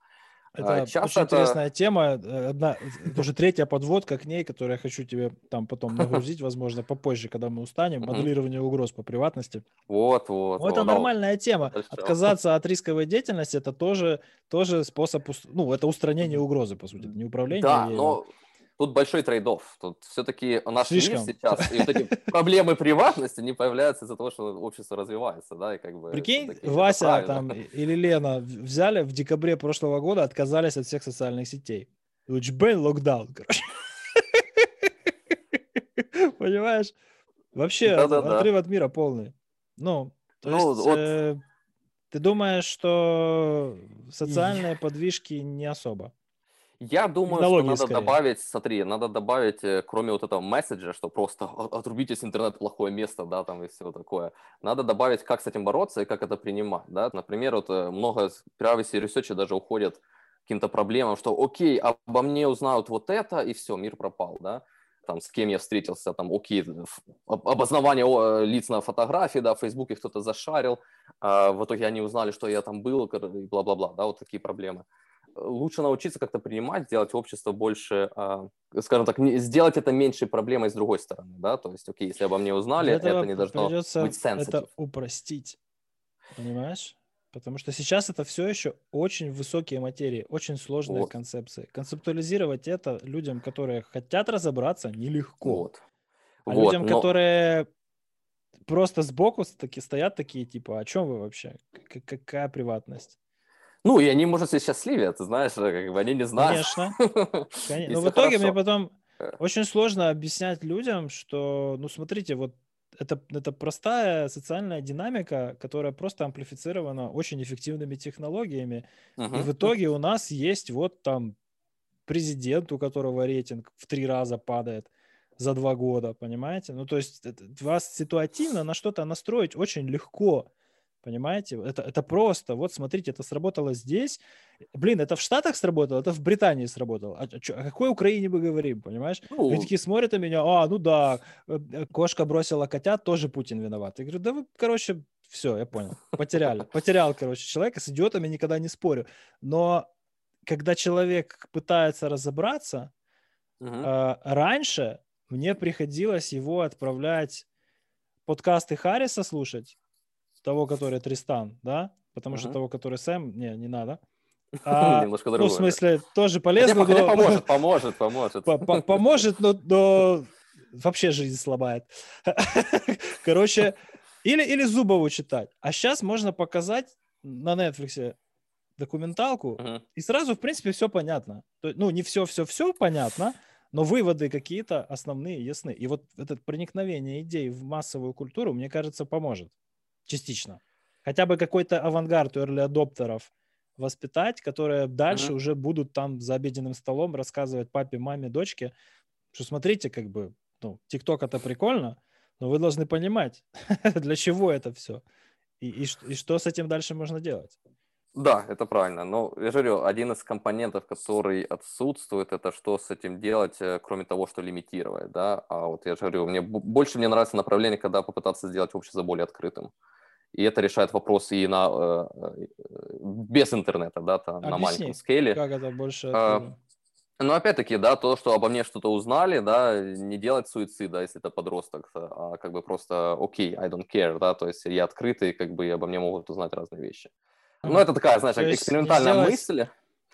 Это а, Часто очень это... интересная тема. Э, одна, это уже третья подводка к ней, которую я хочу тебе там потом нагрузить, возможно, попозже, когда мы устанем. Моделирование угроз по приватности. Вот, вот. Ну, это нормальная тема. Отказаться от рисковой деятельности – это тоже, тоже способ, ну, это устранение угрозы, по сути, не управление. Да, но Тут большой трейдов. Тут все-таки наш Слишком. мир сейчас, и вот эти проблемы приватности не появляются из-за того, что общество развивается, да, и как бы... Прикинь, Вася там или Лена взяли в декабре прошлого года, отказались от всех социальных сетей. Лучбен локдаун, короче. Понимаешь? Вообще, отрыв от мира полный. Ну, то ну, есть, вот... э, ты думаешь, что социальные подвижки не особо? Я думаю, что надо скорее. добавить, смотри, надо добавить, э, кроме вот этого месседжа, что просто отрубитесь интернет плохое место, да, там и все такое. Надо добавить, как с этим бороться и как это принимать, да. Например, вот э, много privacy research даже уходят каким-то проблемам, что окей, обо мне узнают вот это, и все, мир пропал, да там, с кем я встретился, там, окей, обоснование э, лиц на фотографии, да, в Фейсбуке кто-то зашарил, а в итоге они узнали, что я там был, и бла-бла-бла, да, вот такие проблемы лучше научиться как-то принимать, сделать общество больше, а, скажем так, сделать это меньшей проблемой с другой стороны, да, то есть, окей, если обо мне узнали, это не должно быть sensitive. это упростить, понимаешь? Потому что сейчас это все еще очень высокие материи, очень сложные вот. концепции. Концептуализировать это людям, которые хотят разобраться, нелегко. Вот. А вот, людям, но... которые просто сбоку таки стоят такие, типа, о чем вы вообще? Какая приватность? Ну, и они, может, сейчас ты знаешь, как бы они не знают. Конечно. Но в итоге мне потом э. очень сложно объяснять людям, что, ну, смотрите, вот это, это простая социальная динамика, которая просто амплифицирована очень эффективными технологиями. Uh-huh. И в итоге у нас есть вот там президент, у которого рейтинг в три раза падает за два года, понимаете? Ну, то есть это, вас ситуативно на что-то настроить очень легко. Понимаете? Это, это просто. Вот смотрите, это сработало здесь. Блин, это в Штатах сработало, это в Британии сработало. А, чё, о какой Украине мы говорим, понимаешь? Ну... Они такие смотрят на меня, а, ну да, э, э, кошка бросила котят, тоже Путин виноват. Я говорю, да вы, короче, все, я понял. Потеряли. Потерял, короче, человека. С идиотами никогда не спорю. Но когда человек пытается разобраться, э, раньше мне приходилось его отправлять подкасты Харриса слушать, того, который Тристан, да? Потому uh-huh. что того, который Сэм, не, не надо. А, Немножко другое. Ну, в смысле, тоже полезно. Хотя, но... поможет, поможет, поможет. Поможет, но, но вообще жизнь слабает. Короче, или, или Зубову читать. А сейчас можно показать на Netflix документалку, uh-huh. и сразу, в принципе, все понятно. Ну, не все-все-все понятно, но выводы какие-то основные ясны. И вот это проникновение идей в массовую культуру, мне кажется, поможет частично. Хотя бы какой-то авангард у early воспитать, которые дальше mm-hmm. уже будут там за обеденным столом рассказывать папе, маме, дочке, что смотрите, как бы, ну, ТикТок это прикольно, но вы должны понимать, для чего это все и, и, и что с этим дальше можно делать. Да, это правильно. Но я же говорю, один из компонентов, который отсутствует, это что с этим делать, э, кроме того, что лимитировать, да. А вот я же говорю, мне больше мне нравится направление, когда попытаться сделать общество более открытым и это решает вопрос и на, э, э, без интернета, да, там, на маленьком скейле. как это больше... А, но опять-таки, да, то, что обо мне что-то узнали, да, не делать суицид, да, если это подросток, а как бы просто окей, okay, I don't care, да, то есть я открытый, как бы обо мне могут узнать разные вещи. Ну, это такая, знаешь, то экспериментальная сделать, мысль.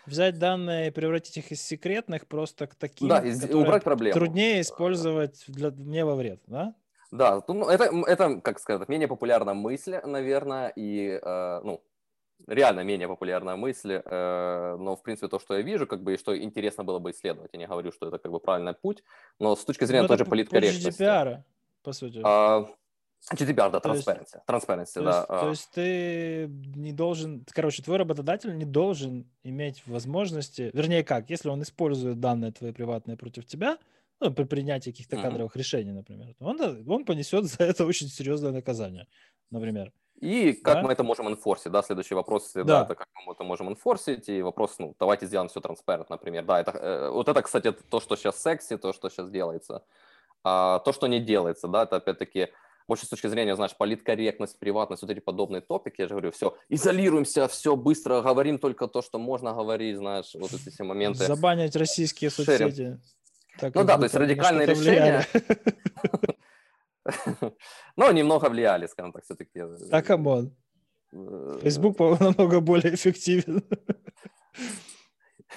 Взять данные и превратить их из секретных просто к таким, да, и убрать проблему. труднее использовать для, не во вред, да? Да, ну, это, это, как сказать, менее популярная мысль, наверное, и, э, ну, реально менее популярная мысль, э, но, в принципе, то, что я вижу, как бы, и что интересно было бы исследовать. Я не говорю, что это, как бы, правильный путь, но с точки зрения ну, той же политкорректности. GDPR, по сути. А, GDPR, да, transparency, transparency, то да. Есть, то есть ты не должен, короче, твой работодатель не должен иметь возможности, вернее как, если он использует данные твои приватные против тебя, ну, при принятии каких-то кадровых mm-hmm. решений, например, он, он понесет за это очень серьезное наказание, например. И как да? мы это можем инфорсить, да, следующий вопрос, да. да, это как мы это можем инфорсить, и вопрос, ну, давайте сделаем все транспарент, например, да, это, э, вот это, кстати, то, что сейчас секси, то, что сейчас делается, а, то, что не делается, да, это опять-таки больше с точки зрения, знаешь, политкорректность, приватность, вот эти подобные топики, я же говорю, все, изолируемся, все быстро, говорим только то, что можно говорить, знаешь, вот эти все моменты. Забанить российские соцсети. Так, ну да, то есть радикальные решения. Но немного влияли, скажем так, все-таки. А come on. Facebook, по-моему, намного более эффективен.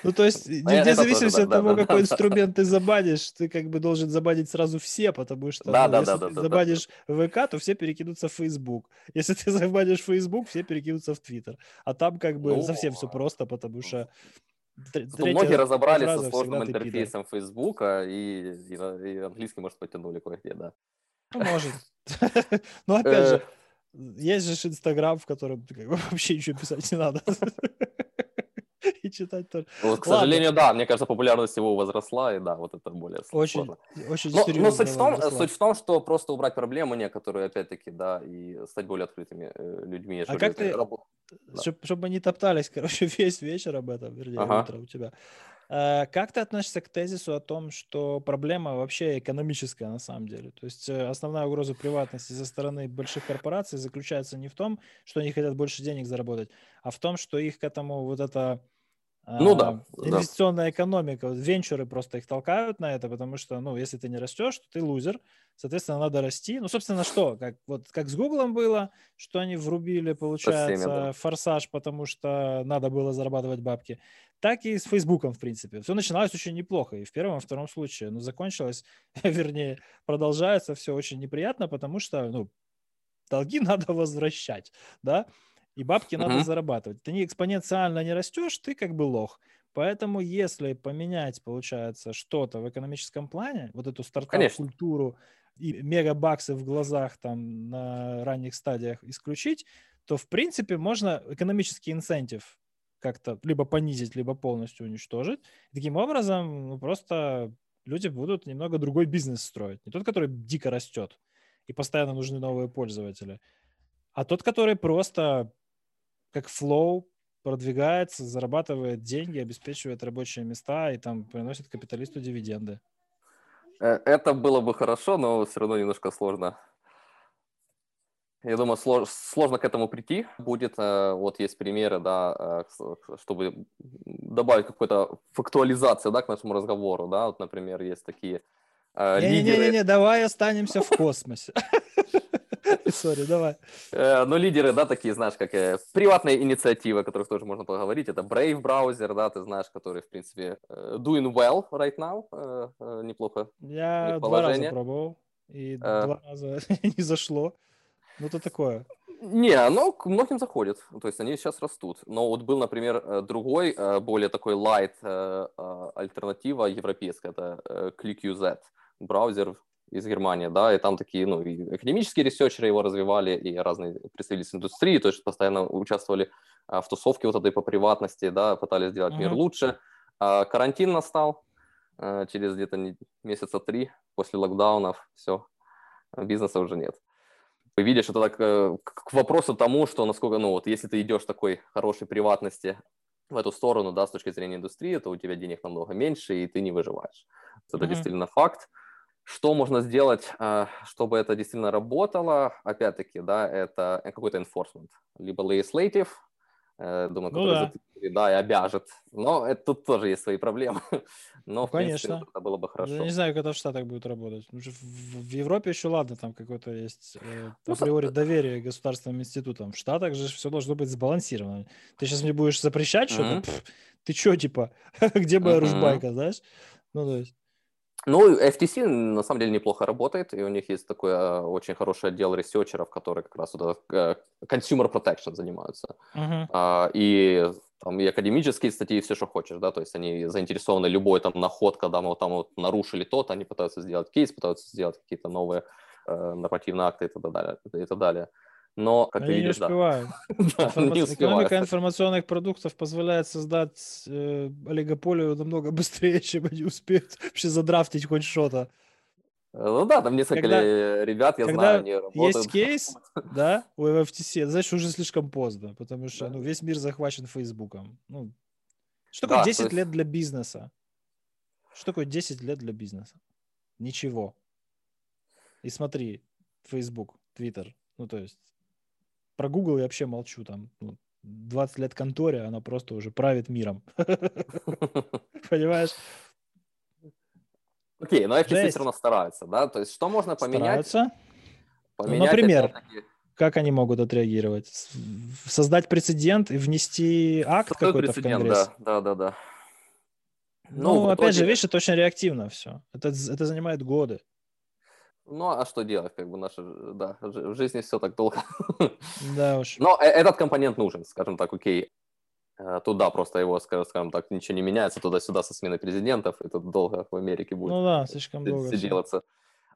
Ну, то есть, вне зависимости от того, какой инструмент ты забанишь, ты как бы должен забанить сразу все, потому что ну, если ты забанишь ВК, то все перекинутся в Facebook. Если ты забанишь Facebook, все перекинутся в Твиттер. А там как бы ну, совсем все просто, потому что многие разобрались со сложным интерфейсом Facebook и, и, и английский, может, потянули кое-где, да. Ну, может. Но опять же, э. есть же Инстаграм, в котором вообще ничего писать не надо. и читать тоже. Вот, к сожалению, да, мне кажется, популярность его возросла, и да, вот это более очень, сложно. Очень но, но суть, в том, суть в том, что просто убрать проблемы некоторые, опять-таки, да, и стать более открытыми э, людьми. А как ты, работ... да. чтобы, чтобы они топтались, короче, весь вечер об этом, вернее, ага. утро у тебя. А, как ты относишься к тезису о том, что проблема вообще экономическая на самом деле? То есть э, основная угроза приватности со стороны больших корпораций заключается не в том, что они хотят больше денег заработать, а в том, что их к этому вот это ну да. Инвестиционная да. экономика, венчуры просто их толкают на это, потому что, ну, если ты не растешь, то ты лузер, соответственно, надо расти. Ну, собственно, что, как, вот, как с Гуглом было, что они врубили, получается, всеми, да. форсаж, потому что надо было зарабатывать бабки, так и с Фейсбуком, в принципе. Все начиналось очень неплохо, и в первом, и втором случае, но закончилось, вернее, продолжается все очень неприятно, потому что, ну, долги надо возвращать, да, и бабки uh-huh. надо зарабатывать. Ты не экспоненциально не растешь, ты как бы лох. Поэтому если поменять, получается, что-то в экономическом плане, вот эту стартап-культуру и мегабаксы в глазах там на ранних стадиях исключить, то, в принципе, можно экономический инцентив как-то либо понизить, либо полностью уничтожить. И таким образом ну, просто люди будут немного другой бизнес строить. Не тот, который дико растет и постоянно нужны новые пользователи, а тот, который просто как флоу продвигается, зарабатывает деньги, обеспечивает рабочие места и там приносит капиталисту дивиденды. Э, это было бы хорошо, но все равно немножко сложно. Я думаю, сложно к этому прийти будет. Э, вот есть примеры, да, э, чтобы добавить какую-то фактуализацию, да, к нашему разговору, да. Вот, например, есть такие Не-не-не, лидеры... давай останемся в космосе. Сори, давай. Э, ну, лидеры, да, такие, знаешь, как э, приватные инициативы, о которых тоже можно поговорить. Это Brave браузер, да, ты знаешь, который, в принципе, э, doing well right now. Неплохо. Я два раза пробовал, и два раза не зашло. Ну, это такое. Не, оно к многим заходит, то есть они сейчас растут. Но вот был, например, другой, более такой light альтернатива европейская, это ClickUZ, браузер из Германии, да, и там такие, ну, и академические ресерчеры его развивали, и разные представители индустрии, то есть постоянно участвовали а, в тусовке вот этой по приватности, да, пытались сделать uh-huh. мир лучше. А, карантин настал а, через где-то месяца три после локдаунов, все, бизнеса уже нет. Ты видишь, это так э, к вопросу тому, что насколько, ну вот, если ты идешь такой хорошей приватности в эту сторону, да, с точки зрения индустрии, то у тебя денег намного меньше, и ты не выживаешь. Это uh-huh. действительно факт. Что можно сделать, а, чтобы это действительно работало? Опять-таки, да, это какой-то enforcement, либо legislative, э, думаю, ну, который да. да, и обяжет. Но это, тут тоже есть свои проблемы. Но, ну, в Конечно. принципе, это было бы хорошо. Я не знаю, как это в Штатах будет работать. В, в Европе еще ладно, там какое-то есть э, ну, априори доверие государственным институтам. В Штатах же все должно быть сбалансировано. Ты сейчас мне будешь запрещать mm-hmm. что-то? Пфф, ты что, типа, где моя mm-hmm. ружбайка, знаешь? Ну, то есть... Ну, FTC на самом деле неплохо работает, и у них есть такой э, очень хороший отдел ресерчеров, которые как раз вот э, consumer protection занимаются. Uh-huh. А, и там и академические статьи, и все, что хочешь, да, то есть они заинтересованы любой там находка, когда мы вот там вот нарушили то они пытаются сделать кейс, пытаются сделать какие-то новые э, нормативные акты и так далее. И так далее. Но, как Они ты не видишь, да. успевают. Да, Информа- не Экономика информационных продуктов позволяет создать э, олигополию намного быстрее, чем они успеют вообще задрафтить хоть что-то. Ну да, там несколько Когда- ли- ребят, я когда знаю, они работают. Есть кейс, да, у FTC, значит, уже слишком поздно, потому что ну, весь мир захвачен Фейсбуком. Ну, что такое Да, то 10 есть- лет для бизнеса? Что такое 10 лет для бизнеса? Ничего. И смотри, Facebook, Twitter, ну то есть про Google я вообще молчу, там ну, 20 лет конторе, она просто уже правит миром. Понимаешь? Окей, но FTC все равно стараются, да? То есть что можно поменять? Стараются. Поменять, например, Как они могут отреагировать? Создать прецедент и внести акт какой-то в Конгресс? да, да, да, да. Ну, в опять же, видишь, это очень реактивно все. Это, это занимает годы. Ну, а что делать, как бы наша, да, в жизни все так долго. Да уж. Но э- этот компонент нужен, скажем так, окей. Э, Туда просто его, ска- скажем так, ничего не меняется, туда-сюда со сменой президентов, и тут долго в Америке будет Ну да, слишком все долго. всё. делаться.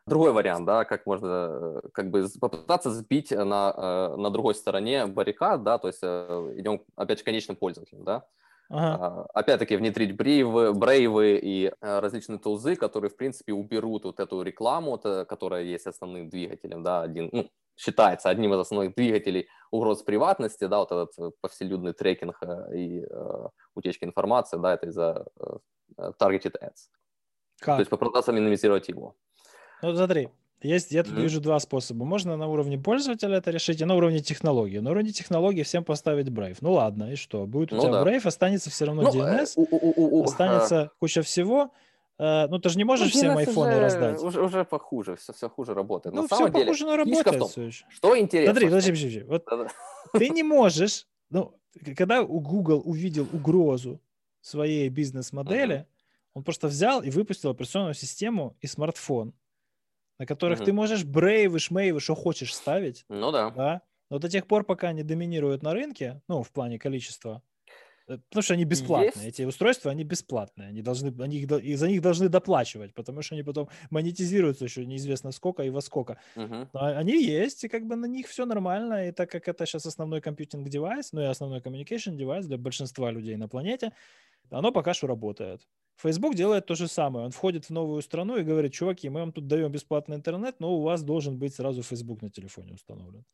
Другой вариант, да, как можно э, как бы попытаться сбить на, на другой стороне баррикад, да, то есть идем опять же конечным пользователям, да. Ага. А, Опять-таки внедрить брейвы, брейвы и э, различные тулзы, которые, в принципе, уберут вот эту рекламу, которая есть основным двигателем, да, один, ну, считается одним из основных двигателей угроз приватности, да, вот этот э, повселюдный трекинг э, и э, утечка информации, да, это из-за э, э, targeted ads. То Как? есть попытаться минимизировать его. Ну смотри, есть, я тут Мгм. вижу два способа. Можно на уровне пользователя это решить, и на уровне технологии. На уровне технологии всем поставить Brave. Ну ладно, и что? Будет у Ну тебя да. Brave, останется все равно Ну, э, DNS, у- у- у- у- останется куча всего. Э, Ну, ты же не ну, можешь всем DNS айфоны уже- раздать. Уже, уже похуже, все, все хуже работает. Ну, На все самом деле, но работает том, все еще. что интересно. Смотри, подожди, подожди, подожди. Вот ты не можешь, ну, когда у Google увидел угрозу своей бизнес-модели, он просто взял и выпустил операционную систему и смартфон, на которых Мгм. ты можешь брейвы, шмейвы, что хочешь ставить, Ну да. да, но до тех пор, пока они доминируют на рынке, ну, в плане количества, э, потому что они бесплатные, Есть. эти устройства, они бесплатные, они должны, они их, и за них должны доплачивать, потому что они потом монетизируются еще неизвестно сколько и во сколько. Мгм. Но они есть, и как бы на них все нормально, и так как это сейчас основной компьютинг девайс, ну и основной communication девайс для большинства людей на планете, оно пока что работает. Facebook делает то же самое. Он входит в новую страну и говорит, чуваки, мы вам тут даем бесплатный интернет, но у вас должен быть сразу Facebook на телефоне установлен.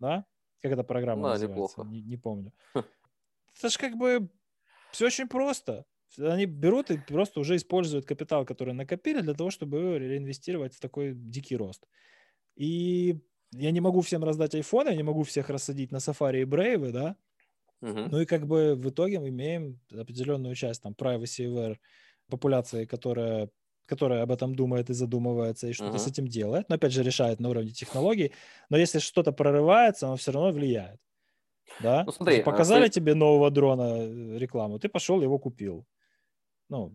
Да? Как эта программа Да, называется? неплохо. Не, не помню. Это же как бы все очень просто. Они берут и просто уже используют капитал, который накопили, для того, чтобы его реинвестировать в такой дикий рост. И я не могу всем раздать айфоны, я не могу всех рассадить на Safari и Brave, да, Мгм. ну и как бы в итоге мы имеем определенную часть там privacy aware популяции, которая, которая об этом думает и задумывается, и что-то Мгм. с этим делает, но опять же решает на уровне технологий, но если что-то прорывается, оно все равно влияет. Да? Ну, смотри, а, Показали фей- тебе нового дрона э, рекламу, ты пошел его купил. Ну,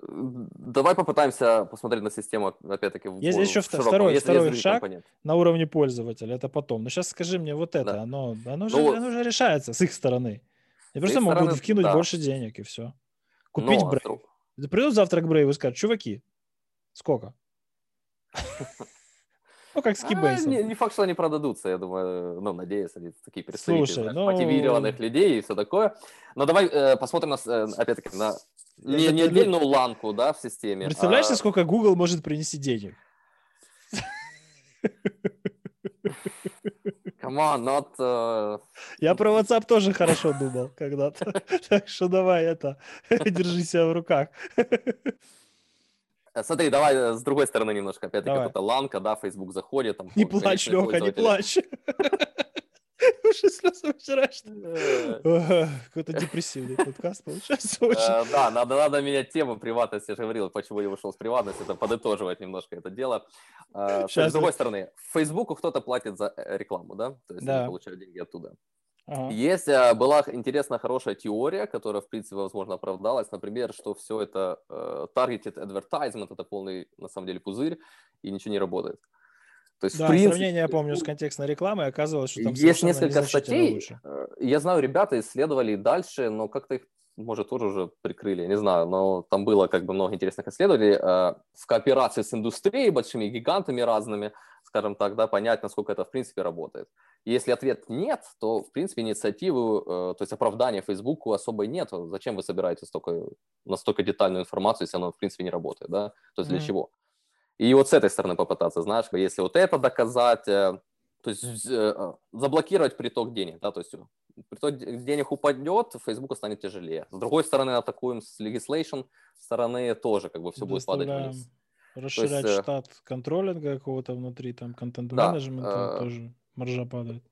Давай попытаемся посмотреть на систему, опять-таки, в, Есть в еще вто- широком, второй- если второй есть шаг. компоненты. на уровне пользователя, это потом. Но сейчас скажи мне вот это, Да. оно, оно, же, Ну вот- оно же решается с их стороны. Они просто стороны, вкинуть да. больше денег и все. Купить Но, Brave. Придут завтра к Брейву и скажут, чуваки, сколько? Ну, как с а, Кибейсом. не, не факт, что они продадутся, я думаю, ну, надеюсь, они такие представители Слушай, ну- мотивированных людей и все такое. Но давай э, посмотрим, на, э, опять-таки, на не, Это не отдельную ланку, да, в системе. Представляешь, а- сколько Google может принести денег? Come on, not... э, Я про WhatsApp тоже хорошо думал когда-то. Так что давай это, держи себя в руках. Э, Смотри, давай э, с другой стороны немножко. Опять-таки, эта ланка, да, Facebook заходит. Там, Не плачь, Леха, не плачь. Уже слезы вчерашние. Э, Какой-то депрессивный подкаст получается очень. Э, Да, надо, надо менять тему приватности. Я же говорил, почему я ушел с приватности. Это подытоживать немножко это дело. Э, С другой стороны, Фейсбуку кто-то платит за э, рекламу, да? То есть они получают деньги оттуда. Ага. Есть, э, была интересная, хорошая теория, которая, в принципе, возможно, оправдалась. Например, что все это э, targeted advertisement, это полный, на самом деле, пузырь, и ничего не работает. То есть, Да, в принципе, сравнение, я помню, с Facebook- контекстной рекламой, оказалось, что там есть несколько статей. лучше. э, Я знаю, ребята исследовали дальше, но как-то их, может, тоже уже прикрыли, не знаю. Но там было как бы много интересных исследований э, в кооперации с индустрией, большими гигантами разными, скажем так, да, понять, насколько это в принципе работает. Если ответ нет, то в принципе инициативы, э, то есть оправдания Фейсбуку особо нет. Зачем вы собираете столько, настолько детальную информацию, если она в принципе не работает, да? То есть для mm-hmm. чего? И вот с этой стороны попытаться, знаешь, если вот это доказать, э, то есть э, заблокировать приток денег, да, то есть приток денег упадет, Facebook станет тяжелее. С другой стороны, атакуем с legislation стороны тоже как бы все будет падать вниз. Расширять есть, штат контролинга какого-то внутри, там, контент-менеджмента да, тоже маржа падает.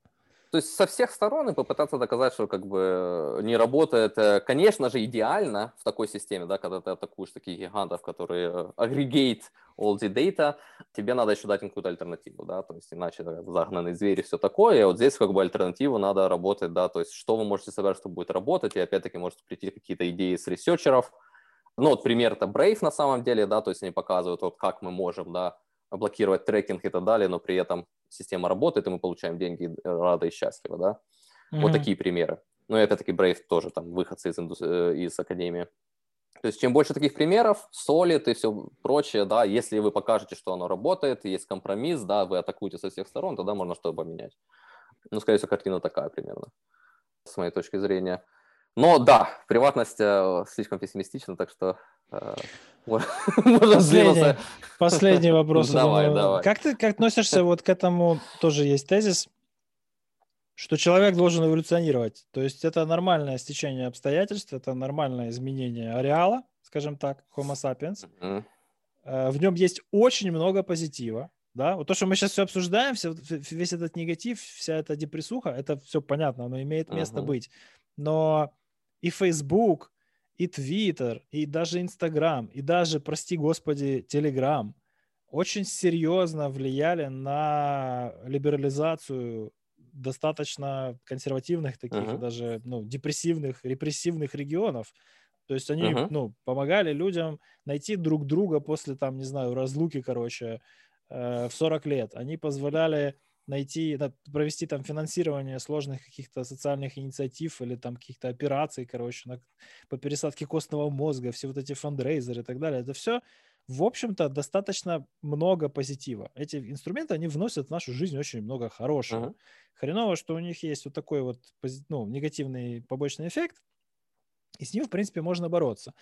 То есть со всех сторон и попытаться доказать, что как бы не работает. Э, конечно же, идеально в такой системе, да, когда ты атакуешь таких гигантов, которые э, aggregate all the data, тебе надо еще дать какую-то альтернативу, да, то есть иначе загнанные звери, все такое. И вот здесь как бы альтернативу надо работать, да, то есть что вы можете собрать, что будет работать, и опять-таки может прийти какие-то идеи с ресерчеров. Ну, вот пример это Brave на самом деле, да, то есть они показывают, вот как мы можем, да, блокировать трекинг и так далее, но при этом система работает, и мы получаем деньги рады и счастливы, да. Mm-hmm. Вот такие примеры. Ну и опять-таки Brave тоже там выходцы из, индус... Э, из академии. То есть чем больше таких примеров, Solid и все прочее, да, если вы покажете, что оно работает, есть компромисс, да, вы атакуете со всех сторон, тогда можно что-то поменять. Ну, скорее всего, картина такая примерно, с моей точки зрения. Но да, приватность э, слишком пессимистична, так что э, Последний, последний вопрос. Давай, давай. Как ты как относишься вот к этому, тоже есть тезис, что человек должен эволюционировать. То есть это нормальное стечение обстоятельств, это нормальное изменение ареала, скажем так, Homo sapiens. Mm-hmm. В нем есть очень много позитива. Да? Вот то, что мы сейчас все обсуждаем, все, весь этот негатив, вся эта депрессуха, это все понятно, оно имеет место uh-huh. быть. Но и Facebook, и Twitter, и даже Instagram, и даже, прости господи, Telegram очень серьезно влияли на либерализацию достаточно консервативных таких uh-huh. даже ну, депрессивных, репрессивных регионов. То есть они uh-huh. ну, помогали людям найти друг друга после, там, не знаю, разлуки, короче, э, в 40 лет. Они позволяли найти, провести там финансирование сложных каких-то социальных инициатив или там каких-то операций, короче, на, по пересадке костного мозга, все вот эти фандрейзеры и так далее. Это все, в общем-то, достаточно много позитива. Эти инструменты, они вносят в нашу жизнь очень много хорошего. Uh-huh. Хреново, что у них есть вот такой вот ну, негативный побочный эффект, и с ним, в принципе, можно бороться.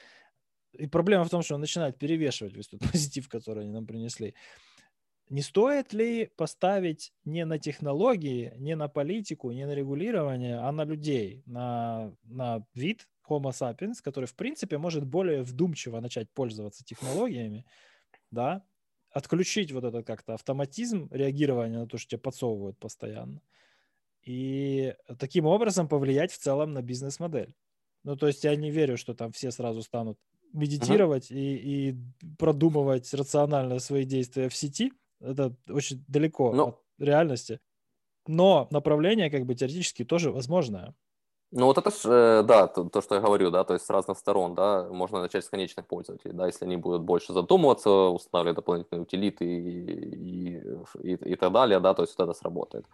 И проблема в том, что он начинает перевешивать весь тот позитив, который они нам принесли не стоит ли поставить не на технологии, не на политику, не на регулирование, а на людей, на, на вид Homo sapiens, который, в принципе, может более вдумчиво начать пользоваться технологиями, да, отключить вот этот как-то автоматизм реагирования на то, что тебе подсовывают постоянно, и таким образом повлиять в целом на бизнес-модель. Ну, то есть я не верю, что там все сразу станут медитировать uh-huh. и, и продумывать рационально свои действия в сети – это очень далеко Но... от реальности. Но направление, как бы, теоретически тоже возможное. Ну вот это ж, э, да, то, то, что я говорю, да, то есть с разных сторон, да, можно начать с конечных пользователей, да, если они будут больше задумываться, устанавливать дополнительные утилиты и, и, и, и так далее, да, то есть вот это сработает.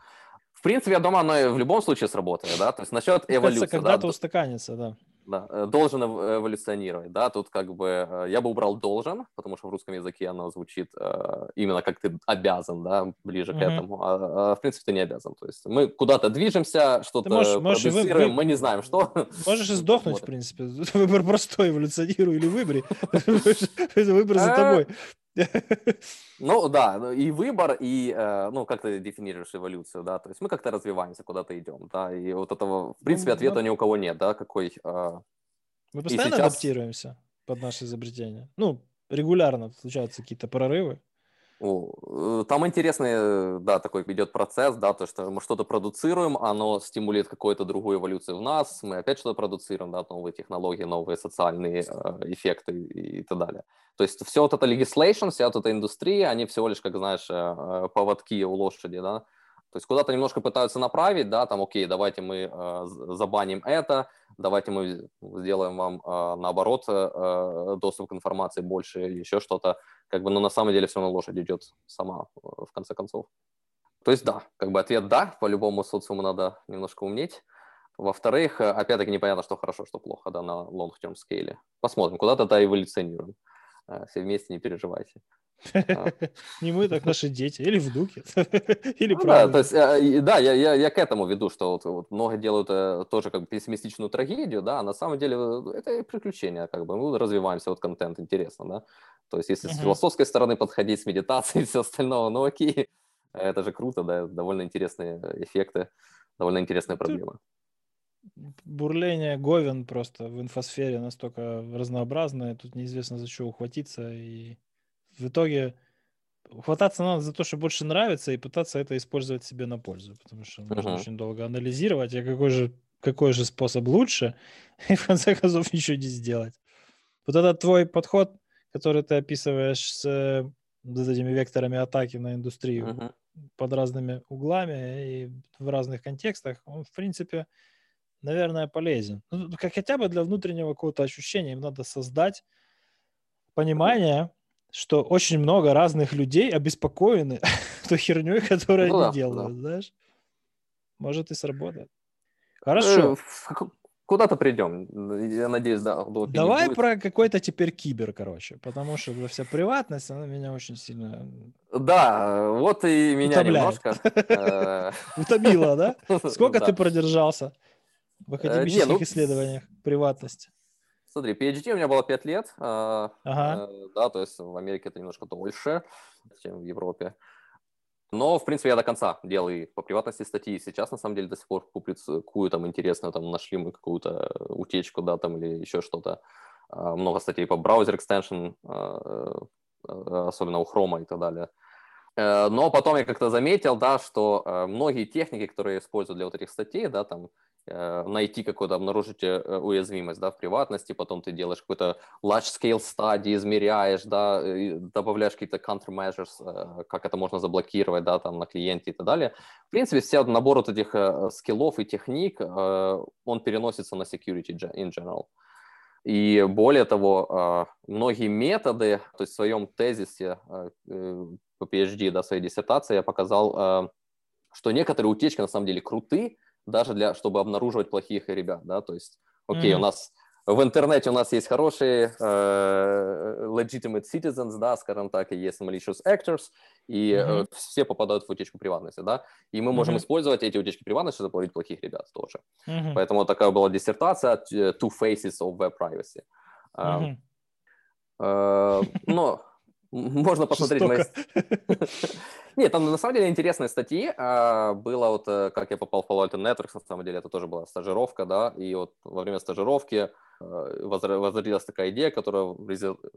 В принципе, я думаю, оно в любом случае сработает, да, то есть насчет эволюции. Когда-то да, устаканится, да да, э, должен эволюционировать, да, тут как бы э, я бы убрал должен, потому что в русском языке оно звучит э, именно как ты обязан, да, ближе mm-hmm. к этому, а, а в принципе ты не обязан, то есть мы куда-то движемся, что-то можешь, продюсируем, вы, мы не знаем что. Можешь и сдохнуть, в принципе, выбор простой, эволюционируй или выбери, выбор за тобой. Ну да, ну, и выбор, и э, ну как ты дефинируешь эволюцию, да, то есть мы как-то развиваемся, куда-то идем, да, и вот этого, в принципе, ну, ответа ну, ни у кого нет, да, какой... Э, мы постоянно сейчас... адаптируемся под наши изобретения. Ну, регулярно случаются какие-то прорывы. Э, там интересный, да, такой идет процесс, да, то, что мы что-то продуцируем, оно стимулирует какую-то другую эволюцию в нас, мы опять что-то продуцируем, да, новые технологии, новые социальные э, эффекты и, так далее. То есть все вот это legislation, вся вот эта индустрия, они всего лишь, как знаешь, э поводки у лошади, да, то есть куда-то немножко пытаются направить, да, там, окей, давайте мы э, забаним это, давайте мы сделаем вам, э, наоборот, э, доступ к информации больше, еще что-то, как бы, но на самом деле все равно лошадь идет сама, э, в конце концов. То есть да, как бы ответ да, по-любому социуму надо немножко умнеть. Во-вторых, опять-таки непонятно, что хорошо, что плохо, да, на long-term скейле. Посмотрим, куда-то да эволюционируем. Все вместе, не переживайте. Не мы, так наши дети. Или внуки. Или ну, да, то есть, э, да, я, я, я к этому веду, что вот, вот много делают э, тоже как бы пессимистичную трагедию, да, а на самом деле э, это приключение, как бы мы развиваемся, вот контент интересно, да. То есть если uh-huh. с философской стороны подходить, с медитацией и все остальное, ну окей, это же круто, да, довольно интересные эффекты, довольно интересная проблема. Бурление говен просто в инфосфере настолько разнообразное, тут неизвестно за что ухватиться, и в итоге хвататься надо за то, что больше нравится, и пытаться это использовать себе на пользу, потому что нужно uh-huh. очень долго анализировать, а какой же, какой же способ лучше, и в конце концов ничего не сделать. Вот этот твой подход, который ты описываешь с с этими векторами атаки на индустрию uh-huh. под разными углами и в разных контекстах, он, в принципе, наверное, полезен. Ну, как хотя бы для внутреннего какого-то ощущения им надо создать понимание, что очень много разных людей обеспокоены той херней, которую ну, они да, делают, да. знаешь. Может и сработает. Хорошо. Э, куда-то придем. Я надеюсь, да. Давай про какой-то теперь кибер, короче, потому что вся приватность, она меня очень сильно... Да, вот и меня Утомляет. немножко... Э, Утомила, да? Сколько ты продержался в академических ну исследованиях приватности? Смотри, PhD у меня было 5 лет, а, ага. Э, да, то есть в Америке это немножко дольше, чем в Европе. Но, в принципе, я до конца делал и по приватности статьи, сейчас, на самом деле, до сих пор публикую там интересную, там, нашли мы какую-то утечку, да, там, или еще что-то. А, много статей по браузер extension, а, э, особенно у Chrome и так далее. Э, но потом я как-то заметил, да, что многие техники, которые используют для вот этих статей, да, там, Э, найти какую-то, обнаружить э, уязвимость, да, в приватности, потом ты делаешь какой-то large-scale study, измеряешь, да, добавляешь какие-то countermeasures, э, как это можно заблокировать, да, там, на клиенте и так далее. В принципе, все набор вот этих скиллов и техник, он переносится на security in general. И более того, многие методы, то есть в своем тезисе по PhD, да, своей диссертации я показал, что некоторые утечки на самом деле крутые даже для, чтобы обнаруживать плохих ребят, да, то есть, окей, mm-hmm. у нас в интернете у нас есть хорошие э, legitimate citizens, да, скажем так, и есть malicious actors, и mm-hmm. э, все попадают в утечку приватности, да, и мы можем mm-hmm. использовать эти утечки приватности, чтобы ловить плохих ребят тоже. Mm-hmm. Поэтому такая была диссертация Two Faces of Web Privacy. Mm-hmm. Э, но можно посмотреть мои... Нет, там на самом деле интересные статьи. А, было вот, э, как я попал в Palo Alto Networks, на самом деле это тоже была стажировка, да, и вот во время стажировки э, возродилась такая идея, которая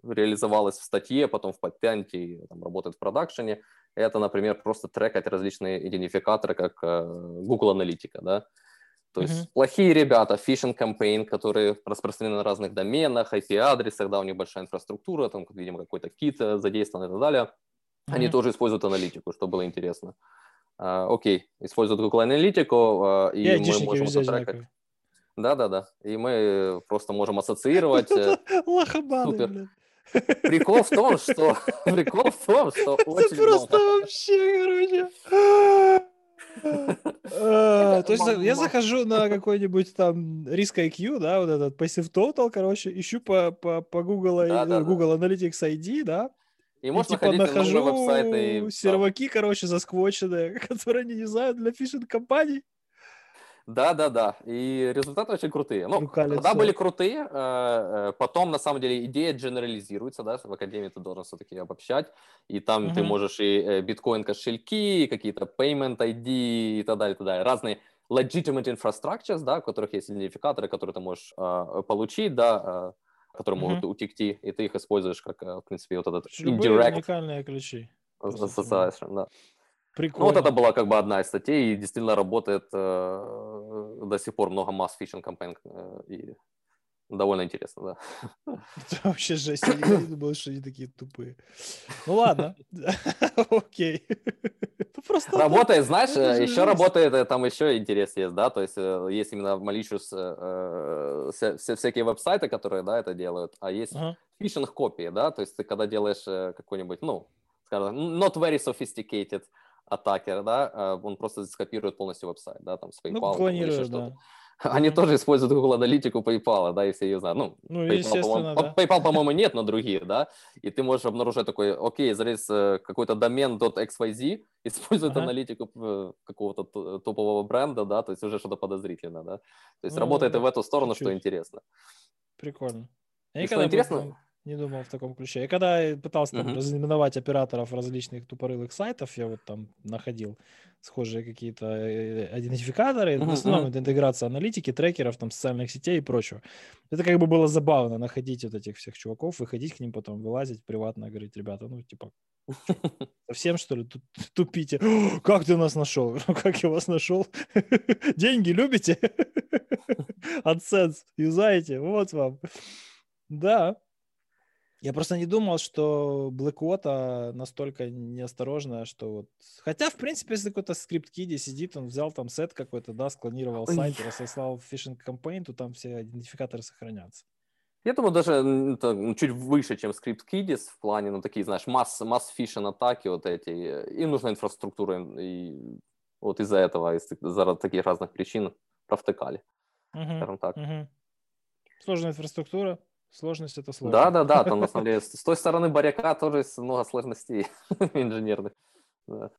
реализовалась в статье, потом в подтянте и там, работает в продакшене. Это, например, просто трекать различные идентификаторы, как э, Google Аналитика, да, то есть mm-hmm. плохие ребята, phishing campaign, которые распространены на разных доменах, IP-адресах, да, у них большая инфраструктура, там, видимо, какой-то кит задействован и так далее. Mm-hmm. Они тоже используют аналитику, что было интересно. А, окей, используют Google аналитику, а, и Я мы можем это трекать. Да-да-да, и мы просто можем ассоциировать. Э, Супер. Прикол в том, что прикол в том, что очень просто вообще, короче. То есть я захожу на какой-нибудь там риск IQ, да, вот этот Passive Total, короче, ищу по, по, по Google, Google Analytics ID, да, и, и типа нахожу серваки, короче, засквоченные, которые они не знают для фишинг-компаний. Да, да, да. И результаты очень крутые. Ну, когда были крутые, э, э, потом, на самом деле, идея генерализируется, да, в Академии ты должен все-таки обобщать, и там uh-huh. ты можешь и э, биткоин-кошельки, какие-то payment ID и так далее, и так далее. Разные legitimate infrastructures, да, у которых есть идентификаторы, которые ты можешь получить, да, которые uh-huh. могут утекти, и ты их используешь как, в принципе, вот этот Любые indirect... уникальные ключи. Association, да. Прикольно. Ну, вот это была как бы одна из статей, и действительно работает э, до сих пор много масс фишинг кампейн, э, и довольно интересно, да. Это вообще жесть, я не думал, что они такие тупые. Ну ладно, окей. Просто работает, знаешь, э, еще работает, э, там еще интерес есть, да, то есть э, есть именно malicious всякие веб-сайты, которые, да, это делают, а есть фишинг копии, да, то есть ты когда делаешь какой-нибудь, ну, скажем, not very sophisticated атакер, да, э, он просто скопирует полностью веб-сайт, да, там, с PayPal, ну, клонирует, да. Они mm-hmm. тоже используют Google аналитику PayPal, да, если ее знают. Ну, ну PayPal, по-моему, да. PayPal, по-моему, нет, но другие, да. И ты можешь обнаружить такой, окей, залез э, какой-то домен .xyz, использует ага. аналитику э, какого-то топового бренда, да, то есть уже что-то подозрительно, да. То есть ну, работает и в эту сторону, чуть-чуть. что интересно. Прикольно. Я что интересно? Был не думал в таком ключе. Я когда пытался там uh-huh. разименовать операторов различных тупорылых сайтов, я вот там находил схожие какие-то э, идентификаторы. Uh-huh. В основном это интеграция аналитики, трекеров, там, социальных сетей и прочего. Это как бы было забавно находить вот этих всех чуваков, выходить к ним потом, вылазить приватно, говорить, ребята, ну, типа, совсем, что ли, тупите? Как ты нас нашел? Как я вас нашел? Деньги любите? AdSense юзаете? Вот вам. Да, я просто не думал, что Blackwater настолько неосторожная, что вот... Хотя, в принципе, если какой-то script kiddie сидит, он взял там сет какой-то, да, склонировал сайт, разослал phishing campaign, то там все идентификаторы сохранятся. Я думаю, даже это, ну, чуть выше, чем script kiddies в плане, ну, такие, знаешь, mass, mass phishing атаки вот эти. Им нужна инфраструктура, и вот из-за этого, из-за таких разных причин провтыкали, uh-huh, скажем так. Uh-huh. Сложная инфраструктура, Сложность это сложно. Да, да, да, там на самом деле с той стороны баряка тоже есть много сложностей инженерных. Да.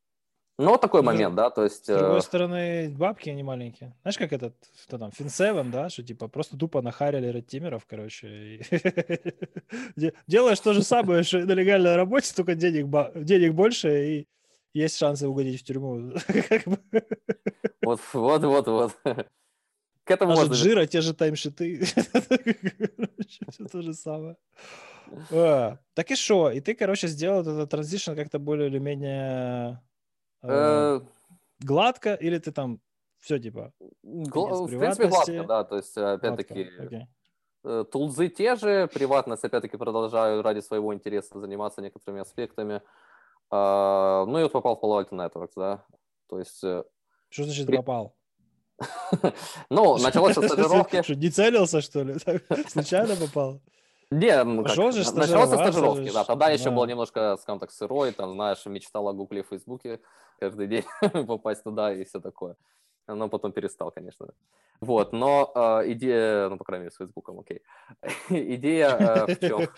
Ну, вот такой момент, да, то есть... С другой э, стороны, бабки, они маленькие. Знаешь, как этот, что там, Fin7, да, что типа просто тупо нахарили редтимеров, короче. Делаешь то же самое, что на легальной работе, только денег, денег больше, и есть шансы угодить в тюрьму. Вот, вот, вот, вот. К этому Даже можно... Джира, те же таймшиты. Все то же самое. А, так и что? И ты, короче, сделал этот транзишн как-то более или менее э, э, гладко, или ты там все типа В принципе, гладко, да. То есть, опять-таки, э, тулзы те же, приватность, опять-таки, продолжаю ради своего интереса заниматься некоторыми аспектами. А, ну и вот попал в Palo Alto Networks, да. То есть... Что значит попал? Ну, началось со стажировки. Не целился, что ли? Случайно попал? Не, ну, как, началось со стажировки, да. Тогда еще был немножко, скажем так, сырой, там, знаешь, мечтал о Гугле и Фейсбуке каждый день попасть туда и все такое. Но потом перестал, конечно. Вот, но э, идея, ну, по крайней мере, с Фейсбуком, окей. идея э, в чем?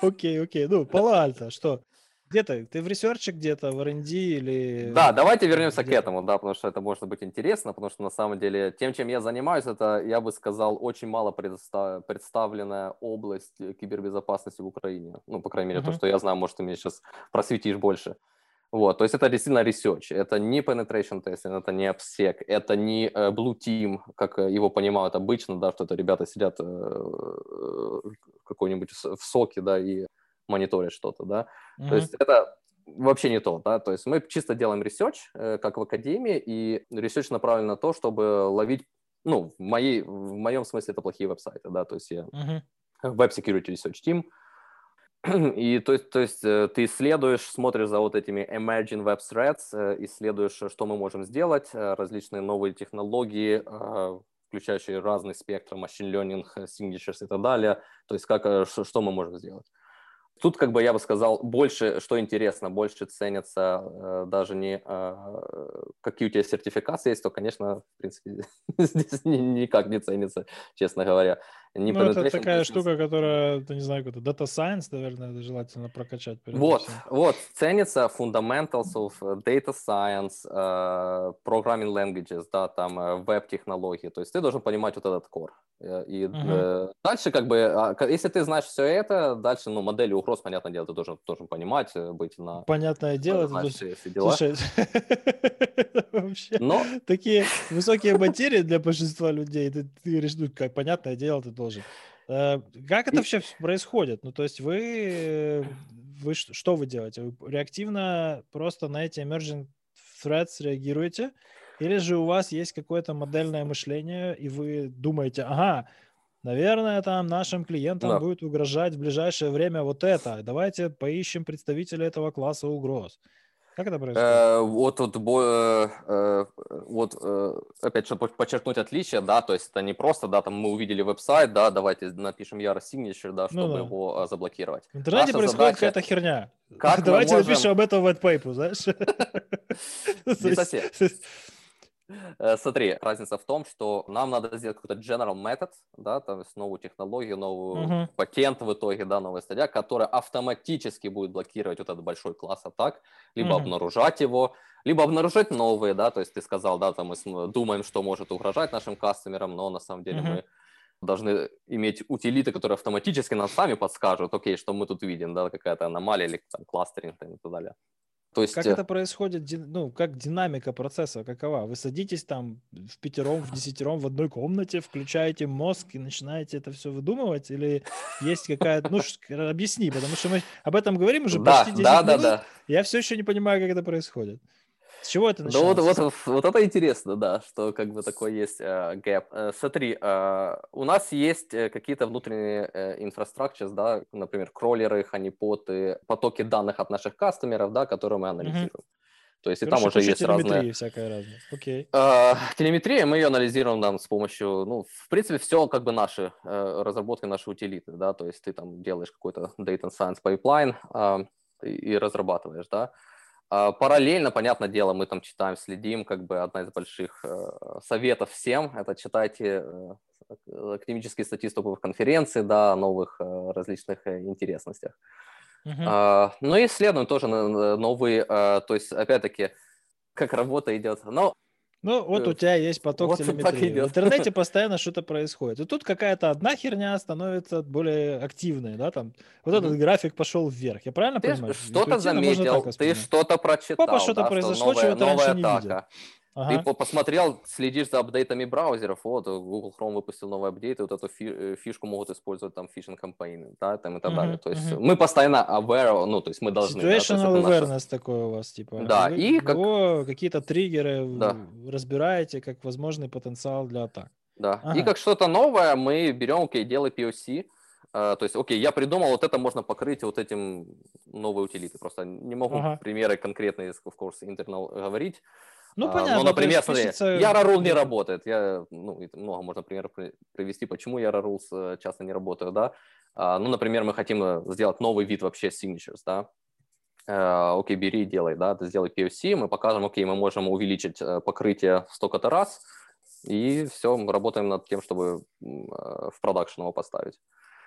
Окей, окей. Ну, Пало-Альто, что? Где-то, ты в ресерче где-то, в R&D или... Да, давайте вернемся к этому, да, потому что это может быть интересно, потому что на самом деле тем, чем я занимаюсь, это, я бы сказал, очень мало предостав... представленная область кибербезопасности в Украине. Ну, по крайней мере, uh-huh. то, что я знаю, может, ты мне сейчас просветишь больше. Вот, то есть это действительно research, это не penetration testing, это не obsec, это не uh, blue team, как э, его понимают обычно, да, что это ребята сидят какой-нибудь в соке, да, и мониторить что-то, да. Mm-hmm. То есть это вообще не то, да, то есть мы чисто делаем research, э, как в академии, и research направлен на то, чтобы ловить, ну, в, моей, в моем смысле это плохие веб-сайты, да, то есть я mm-hmm. Web Security Research Team, и то есть, то есть э, ты исследуешь, смотришь за вот этими emerging web threats, э, исследуешь, что мы можем сделать, различные новые технологии, включающие разный спектр, machine learning, signatures и так далее, то есть как, что мы можем сделать. Тут, как бы я бы сказал, больше, что интересно, больше ценятся э, даже не э, какие у тебя сертификации есть, то, конечно, в принципе, здесь ни, никак не ценится, честно говоря. Не ну, это такая штука, которая, ты не знаю, какой-то data science, наверное, желательно прокачать. Вот, всем. вот, ценится fundamentals of data science, uh, programming languages, да, там, uh, веб-технологии, то есть ты должен понимать вот этот core. Э, и uh-huh. э, дальше, как бы, а, если ты знаешь все это, дальше, ну, модели угроз, понятное дело, ты должен, должен понимать, быть на... Понятное дело, ты должен... все дела. Слушай, вообще, Но... такие высокие материи для большинства людей, ты, ты говоришь, ну, как понятное дело, ты должен. Э, как это вообще происходит? Ну, то есть вы, вы что вы делаете? Вы реактивно просто на эти emerging threats реагируете? Или же у вас есть какое-то модельное мышление, и вы думаете, ага, наверное, там нашим клиентам да. будет угрожать в ближайшее время вот это. Давайте поищем представителя этого класса угроз. Как это происходит? Э, вот, вот, э, э, вот, опять, чтобы подчеркнуть отличие, да, то есть это не просто, да, там мы увидели веб-сайт, да, давайте напишем Яра Signature, да, чтобы ну, да. его заблокировать. В интернете Наша происходит задача... какая-то херня. Как давайте можем... напишем об этом в white paper, знаешь? Не совсем. Э, смотри, разница в том, что нам надо сделать какой-то general method, да, то есть новую технологию, новую uh-huh. патент в итоге, да, новая статья, которая автоматически будет блокировать вот этот большой класс атак, либо uh-huh. обнаружать его, либо обнаружать новые, да, то есть ты сказал, да, там мы думаем, что может угрожать нашим кастомерам, но на самом деле uh-huh. мы должны иметь утилиты, которые автоматически нам сами подскажут, окей, что мы тут видим, да, какая-то аномалия или там кластеринг и так далее. То есть... Как э это происходит, ну, как динамика процесса, какова? Вы садитесь там в пятером, в десятером в одной комнате, включаете мозг и начинаете это все выдумывать? Или есть какая-то... Ну, объясни, потому что мы об этом говорим уже да, почти 10 да, минут. Да, да. Я все еще не понимаю, как это происходит. С чего это начинается? Да вот, вот, вот это интересно, да, что как бы такой есть э, гэп. Э, смотри, э, у нас есть э, какие-то внутренние э, инфраструктуры, да, например, кроллеры, ханипоты, потоки данных от наших кастомеров, да, которые мы анализируем. Угу. То есть Короче, и там уже есть разные... всякая разная. Окей. Э, телеметрия, мы ее анализируем там с помощью, ну, в принципе, все как бы наши э, разработки, наши утилиты, да, то есть ты там делаешь какой-то data science pipeline э, и, и разрабатываешь, да. Параллельно, понятное дело, мы там читаем, следим, как бы одна из больших э, советов всем, это читайте э, академические статистику в конференции, да, о новых э, различных интересностях. Uh-huh. Ну и исследуем тоже новые, то есть, опять-таки, как работа идет. Но ну, вот у тебя есть поток вот телеметрии. В интернете постоянно что-то происходит. И тут какая-то одна херня становится более активной, да, там. Вот mm-hmm. этот график пошел вверх. Я правильно ты понимаю? Что-то заметил, ты что-то прочитал. Папа, что-то да, произошло, что чего ты раньше не видел. Ага. Ты посмотрел, следишь за апдейтами браузеров, вот, Google Chrome выпустил новый апдейт, и вот эту э, фишку могут использовать там фишинг кампейны, да, там и так uh-huh, далее. То есть uh-huh. мы постоянно aware, ну, то есть мы должны... Situational да, awareness наша... такой у вас, типа. Да, Вы и как... какие-то триггеры да. разбираете как возможный потенциал для атак. Да, ага. и как что-то новое мы берем, окей, делай POC, Uh, то есть, окей, я придумал, вот это можно покрыть вот этим новой утилиты. Просто не могу ага. примеры конкретные, of course, internal говорить. Ну, а, понятно. Ну, например, смотри, пишется... Yararul не работает. Я, ну, много можно примеров привести, почему Yararul э, часто не работают, да. А, ну, например, мы хотим э, сделать новый вид вообще signatures, да. Э, окей, бери и делай, да, ты сделай POC, мы покажем, окей, мы можем увеличить покрытие столько-то раз, и все, мы работаем над тем, чтобы в продакшн его поставить.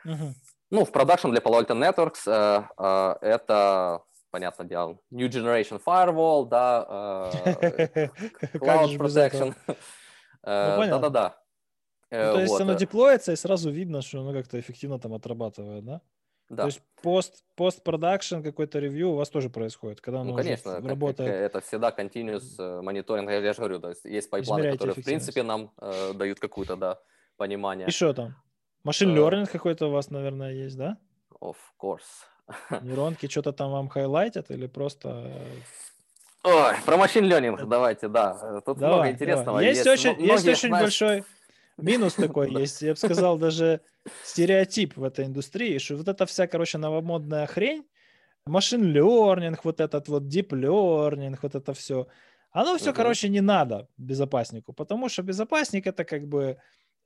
Uh-huh. Ну, в продакшн для Palo Alto Networks это понятное дело, New Generation Firewall, да, э, Cloud Protection. Э, ну, Да-да-да. Э, ну, то есть оно деплоится, и сразу видно, что оно как-то эффективно там отрабатывает, да? Да. То есть пост, постпродакшн какой-то ревью у вас тоже происходит, когда оно ну, конечно, уже работает. это всегда continuous мониторинг, я же говорю, то есть есть пайплайны, которые в принципе нам э, дают какую-то, да, понимание. И что там? Machine learning какой-то у вас, наверное, есть, да? Of course. Нейронки что-то там вам хайлайтят или просто... Э, Ой, про machine learning давайте, да. Тут давай, много интересного. Давай. Есть, есть очень, многие, есть очень знаешь... большой минус такой есть, я бы сказал, даже стереотип в этой индустрии, что вот эта вся, короче, новомодная хрень, машин learning, вот этот вот deep learning, вот это все, оно все, короче, не надо безопаснику, потому что безопасник это как бы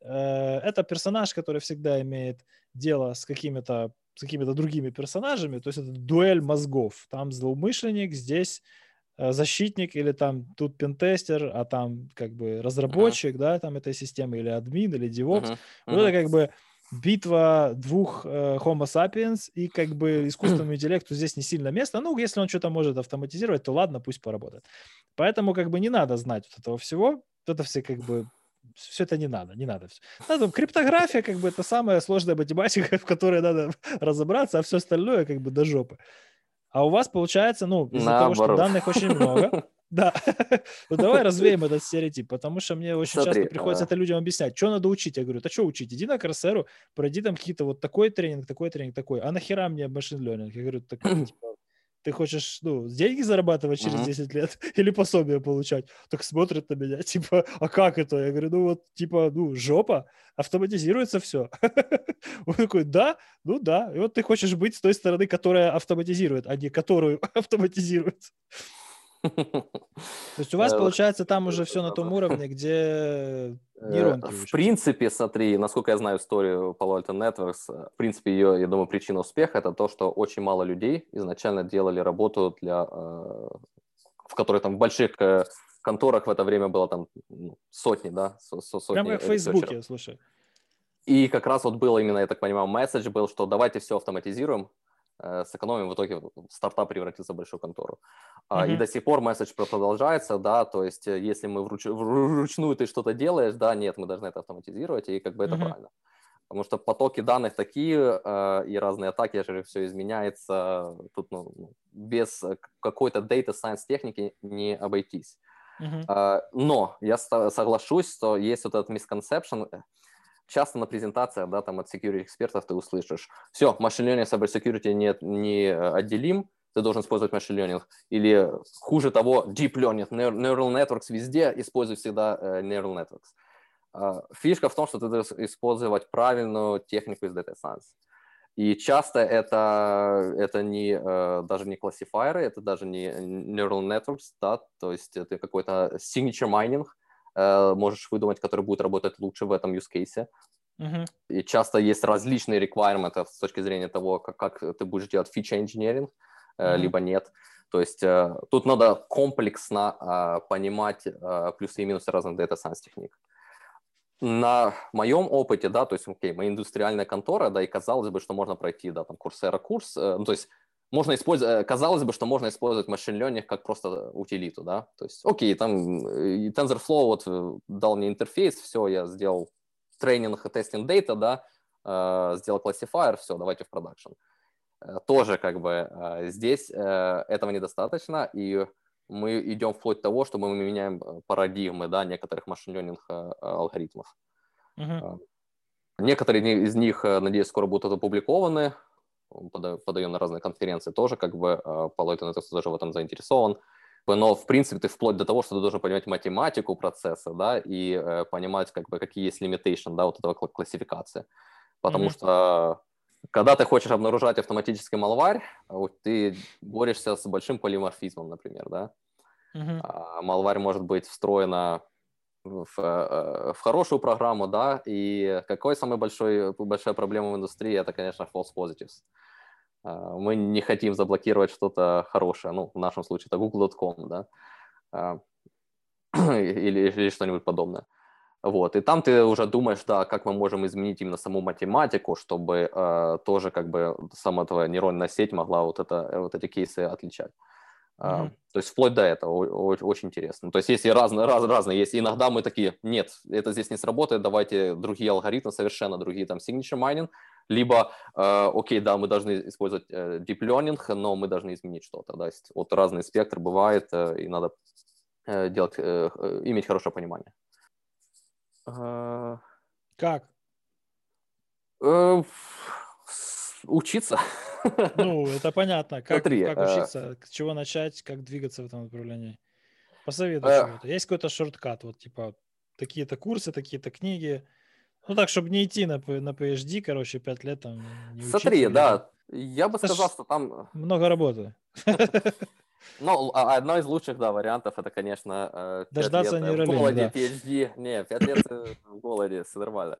э, это персонаж, который всегда имеет дело с какими-то с какими-то другими персонажами, то есть это дуэль мозгов. Там злоумышленник, здесь э, защитник или там тут пентестер, а там как бы разработчик, uh-huh. да, там этой системы или админ или DevOps. Uh-huh. Uh-huh. Вот это как бы битва двух э, Homo sapiens и как бы искусственному интеллекту здесь не сильно место. Ну, если он что-то может автоматизировать, то ладно, пусть поработает. Поэтому как бы не надо знать вот этого всего. Это все как бы все это не надо, не надо. Надо, криптография, как бы, это самая сложная математика, в которой надо разобраться, а все остальное, как бы, до жопы. А у вас получается, ну, из-за того, что данных очень много, да. ну давай развеем этот стереотип, потому что мне очень Смотри, часто приходится а... это людям объяснять. Что надо учить? Я говорю, да что учить? Иди на Корсеру, пройди там какие-то вот такой тренинг, такой тренинг, такой. А нахера мне машин learning? Я говорю, так, типа, ты хочешь, ну, деньги зарабатывать через uh-huh. 10 лет или пособие получать? Так смотрят на меня, типа, а как это? Я говорю, ну вот, типа, ну, жопа, автоматизируется все. Он такой, да, ну да. И вот ты хочешь быть с той стороны, которая автоматизирует, а не которую автоматизирует. То есть у вас, э, получается, там уже все на том уровне, где нейронки В принципе, смотри, насколько я знаю историю Palo Alto Networks, э, в принципе, ее, я думаю, причина успеха – это то, что очень мало людей изначально делали работу, для, э, в которой там в больших конторах в это время было там ну, сотни, да, сотни Прямо как в Фейсбуке, слушай. И как раз вот было именно, я так понимаю, месседж был, что давайте все автоматизируем, э, сэкономим, в итоге стартап превратится в большую контору. Uh-huh. И до сих пор месседж продолжается, да, то есть э, если мы вруч... вручную ты что-то делаешь, да, нет, мы должны это автоматизировать, и как бы это uh-huh. правильно. Потому что потоки данных такие, э, и разные атаки, если все изменяется, тут ну, ну без какой-то data science техники не обойтись. Uh-huh. Э, но я соглашусь, что есть вот этот misconception, часто на презентациях, да, там от security экспертов ты услышишь, все, машин learning, cyber security не, не отделим, ты должен использовать машин learning. Или хуже того, deep learning, neural networks везде, используй всегда uh, neural networks. Uh, фишка в том, что ты должен использовать правильную технику из data science. И часто это, это не, uh, даже не классифайеры, это даже не neural networks, да, то есть это какой-то signature mining, Э, можешь выдумать, который будет работать лучше в этом use case. Uh-huh. И часто есть различные requirements с точки зрения того, как, как ты будешь делать feature engineering, uh-huh. либо нет. То есть э, тут надо комплексно понимать плюсы и минусы разных data science техник. На моем опыте, да, то есть, окей, мы индустриальная контора, да, и казалось бы, что можно пройти, да, там, курсера курс, ну, то есть можно использовать, э, казалось бы, что можно использовать машин learning как просто утилиту, да, то есть, окей, там э, TensorFlow вот э, дал мне интерфейс, все, я сделал тренинг, тестинг дейта, да, сделал классифайер, все, давайте в продакшн. Тоже как бы здесь этого недостаточно, и мы идем вплоть до того, что мы меняем парадигмы, да, некоторых машин learning алгоритмов. Uh-huh. Некоторые из них, надеюсь, скоро будут опубликованы, подаем на разные конференции, тоже как бы э, по Lightning тоже в этом заинтересован. Но, в принципе, ты вплоть до того, что ты должен понимать математику процесса, да, и э, понимать, как бы, какие есть limitation, да, вот этого классификации. Потому mm-hmm. что когда ты хочешь обнаружать автоматический малварь, ты борешься с большим полиморфизмом, например, да. Mm-hmm. А малварь может быть встроена в, э, в хорошую программу, да, и какой самый большой, большая проблема в индустрии, это, конечно, false positives. А, мы не хотим заблокировать что-то хорошее, ну, в нашем случае это google.com, да, а, или, или что-нибудь подобное. Вот, и там ты уже думаешь, да, как мы можем изменить именно саму математику, чтобы э, тоже как бы сама твоя нейронная сеть могла вот, это, вот эти кейсы отличать. Mm-hmm. То есть вплоть до этого очень интересно. То есть есть разные, раз, разные. Есть иногда мы такие, нет, это здесь не сработает, давайте другие алгоритмы, совершенно другие, там, signature mining, либо, э, окей, да, мы должны использовать э, deep learning, но мы должны изменить что-то. Да? Есть, вот разный спектр бывает, э, и надо э, делать, э, э иметь хорошее понимание. Как? Э, учиться. Ну, это понятно. Как, Смотри, как э, учиться, с чего начать, как двигаться в этом направлении. Посоветуй э... чего-то. Есть какой-то шорткат, вот типа такие-то курсы, такие-то книги. Ну так, чтобы не идти на, на PhD, короче, пять лет там. Смотри, учиться, да, я бы это сказал, что там... Э, много работы. Ну, а, одно из лучших, да, вариантов, это, конечно, э, Дождаться лет в голоде, да. PhD. Не, пять лет в голоде, все нормально.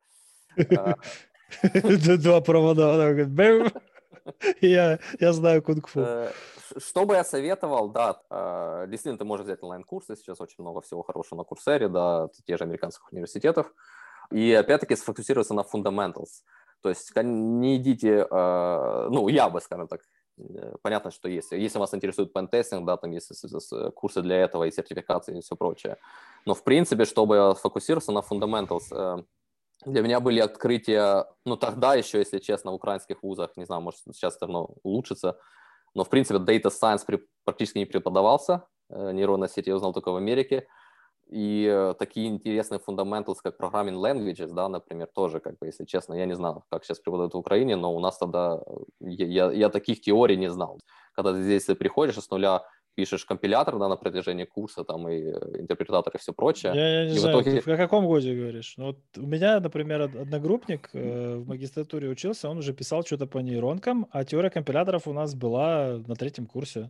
Два провода. Я, я знаю кунг-фу. Э, что бы я советовал, да, э, действительно, ты можешь взять онлайн-курсы, сейчас очень много всего хорошего на Курсере, да, те же американских университетов, и опять-таки сфокусироваться на fundamentals. То есть не идите, э, ну, я бы, скажем так, понятно, что есть. Если вас интересует пентестинг, да, там есть курсы для этого и сертификации и все прочее. Но, в принципе, чтобы сфокусироваться на fundamentals, для меня были открытия, ну, тогда еще, если честно, в украинских вузах, не знаю, может, сейчас давно улучшится, но, в принципе, data science практически не преподавался, э, нейронная сеть я узнал только в Америке, и э, такие интересные fundamentals, как programming languages, да, например, тоже, как бы, если честно, я не знаю, как сейчас преподают в Украине, но у нас тогда, э, я, я, я таких теорий не знал. Когда ты здесь приходишь с нуля пишешь компилятор да, на протяжении курса, там и э, интерпретатор и все прочее. Я, я не и знаю, в, итоге... ты в каком годе говоришь? Ну, вот у меня, например, одногруппник э, в магистратуре учился, он уже писал что-то по нейронкам, а теория компиляторов у нас была на третьем курсе.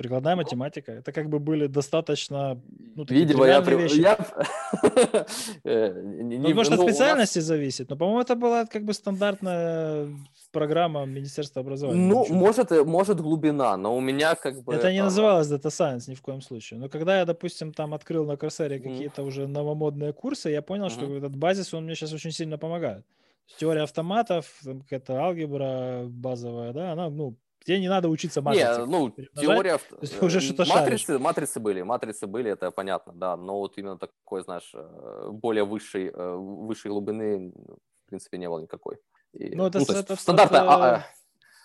Прикладная математика. Это как бы были достаточно ну, Видимо, я... Вещи. я... Э, ну, может, от специальности нас... зависит, но, по-моему, это была как бы стандартная программа Министерства образования. Ну, может, может глубина, но у меня как бы... Это не называлось Data Science ни в коем случае. Но когда я, допустим, там открыл на Курсере какие-то уже новомодные курсы, я понял, что этот базис, он мне сейчас очень сильно помогает. Теория автоматов, какая-то алгебра базовая, да, она, ну, Тебе не надо учиться матрице. Не, ну, теория... уже что-то матрицы, матрицы были, матрицы были, это понятно, да, но вот именно такой, знаешь, э, более высшей, э, высшей глубины, в принципе, не было никакой. И, ну, это, ну, это стандартная... Это... А, а,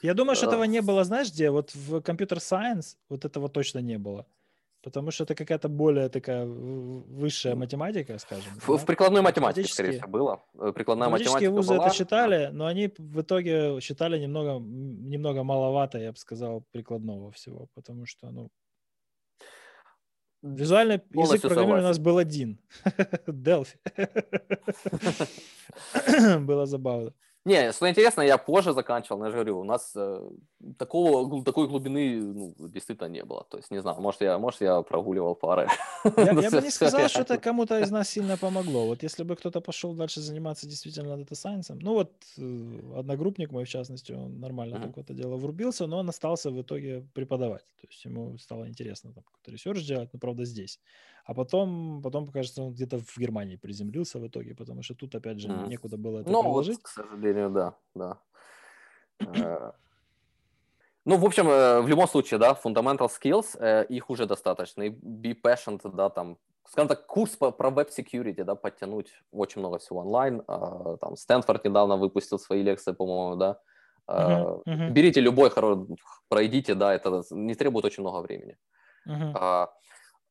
я думаю, что этого не было, знаешь, где? Вот в компьютер сайенс вот этого точно не было. Потому что это какая-то более такая высшая математика, скажем. В, да? в прикладной математике, скорее всего, было. Э, прикладная математика вузы была. это считали, но они в итоге считали немного, немного маловато, я бы сказал, прикладного всего. Потому что, ну, Визуальный язык программирования у нас был один. Delphi. Было забавно. Не, что интересно, я позже заканчивал, но я же говорю, у нас э, такого, такой глубины ну, действительно не было. То есть, не знаю, может, я, может, я прогуливал пары. Я, я бы не сказал, что это кому-то из нас сильно помогло. Вот если бы кто-то пошел дальше заниматься действительно дата-сайенсом, ну вот э, одногруппник мой, в частности, он нормально mm-hmm. так в это дело врубился, но он остался в итоге преподавать. То есть ему стало интересно там какой-то research делать, но, правда, здесь. А потом, потом, кажется, он где-то в Германии приземлился в итоге, потому что тут, опять же, mm. некуда было это ну, приложить. Вот, к сожалению, да, да. Э, ну, в общем, э, в любом случае, да, fundamental skills, э, их уже достаточно. И be patient, да, там, скажем так, курс по, про веб-security, да, подтянуть очень много всего онлайн. Там, Стэнфорд недавно выпустил свои лекции, по-моему, да. Uh-huh, uh-huh. Берите любой, пройдите, да, это не требует очень много времени. Uh-huh.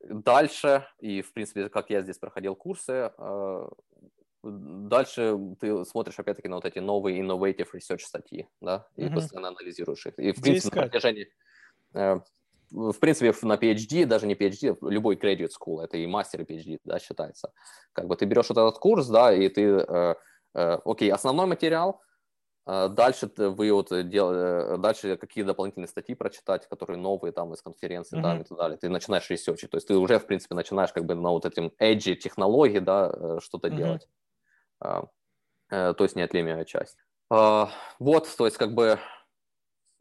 Дальше, и, в принципе, как я здесь проходил курсы, э, дальше ты смотришь, опять-таки, на вот эти новые innovative research статьи, да, и mm-hmm. постоянно анализируешь их. И, в принципе, на протяжении... Э, в принципе, на PhD, даже не PhD, любой graduate school, это и мастер, и PhD, да, считается. Как бы ты берешь вот этот курс, да, и ты, э, окей, основной материал, а дальше вы вот дел... Э, дальше какие дополнительные статьи прочитать, которые новые там из конференции, mm-hmm. там и так далее. Ты начинаешь ресерчить, то есть ты уже в принципе начинаешь как бы на вот этим edge технологии, да, э, что-то mm-hmm. делать. А, э, то есть неотъемлемая часть. А, вот, то есть как бы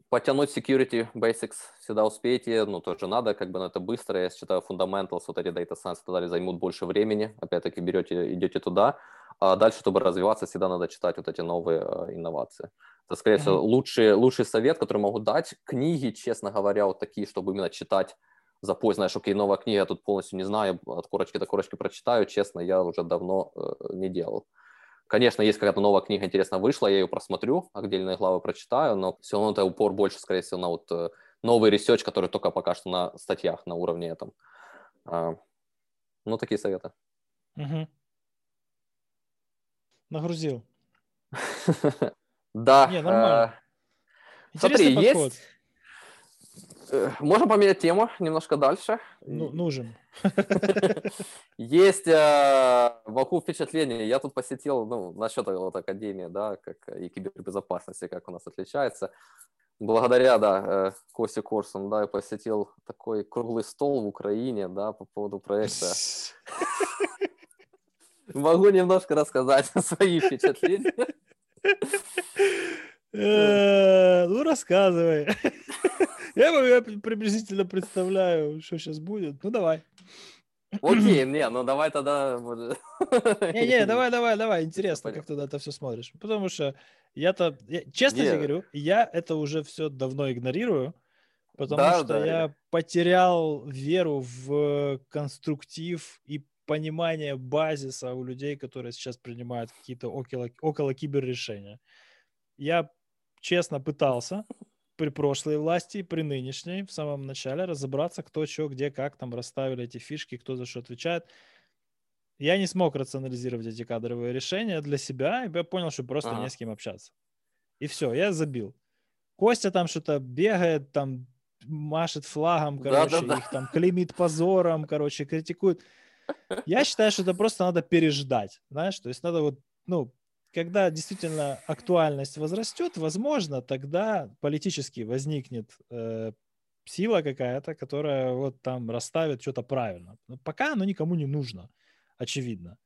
потянуть security basics всегда успеете, ну, тоже надо, как бы, но это быстро, я считаю, fundamentals, вот эти data science и так далее займут больше времени, опять-таки берете, идете туда, а дальше, чтобы развиваться, всегда надо читать вот эти новые э, инновации. Это, скорее всего, лучший, лучший совет, который могу дать. Книги, честно говоря, вот такие, чтобы именно читать запоем, знаешь, окей, новая книга, я тут полностью не знаю, от корочки до корочки прочитаю, честно, я уже давно э, не делал. Конечно, есть какая-то новая книга интересно вышла, я ее просмотрю, отдельные главы прочитаю, но все равно это упор больше, скорее всего, на вот э, новый research, который только пока что на статьях на уровне этом. А, ну, такие советы. Угу. Нагрузил. Да. Не, нормально. Э, смотри, есть... Э, можем поменять тему немножко дальше. Ну, нужен. Есть э, вокруг впечатления. Я тут посетил, ну, насчет вот академии, да, как и кибербезопасности, как у нас отличается. Благодаря, да, э, Косе Корсун, да, я посетил такой круглый стол в Украине, да, по поводу проекта. Могу немножко рассказать свои впечатления. Э, ну, рассказывай. Я приблизительно представляю, что сейчас будет. Ну, давай. Окей, не, ну давай тогда... Не-не, давай, давай, давай. Интересно, как ты на это все смотришь. Потому что я-то, честно тебе говорю, я это уже все давно игнорирую, потому что я потерял веру в конструктив и понимание базиса у людей, которые сейчас принимают какие-то около, около киберрешения. Я честно пытался при прошлой власти, при нынешней, в самом начале разобраться, кто что, где, как там расставили эти фишки, кто за что отвечает. Я не смог рационализировать эти кадровые решения для себя, и я понял, что просто ага. не с кем общаться. И все, я забил. Костя там что-то бегает, там машет флагом, короче, да, да, да. их там клеймит позором, короче, критикует. Я считаю, что это просто надо переждать, знаешь, то есть надо вот, ну, когда действительно актуальность возрастет, возможно, тогда политически возникнет э, сила какая-то, которая вот там расставит что-то правильно. Но пока оно никому не нужно, очевидно.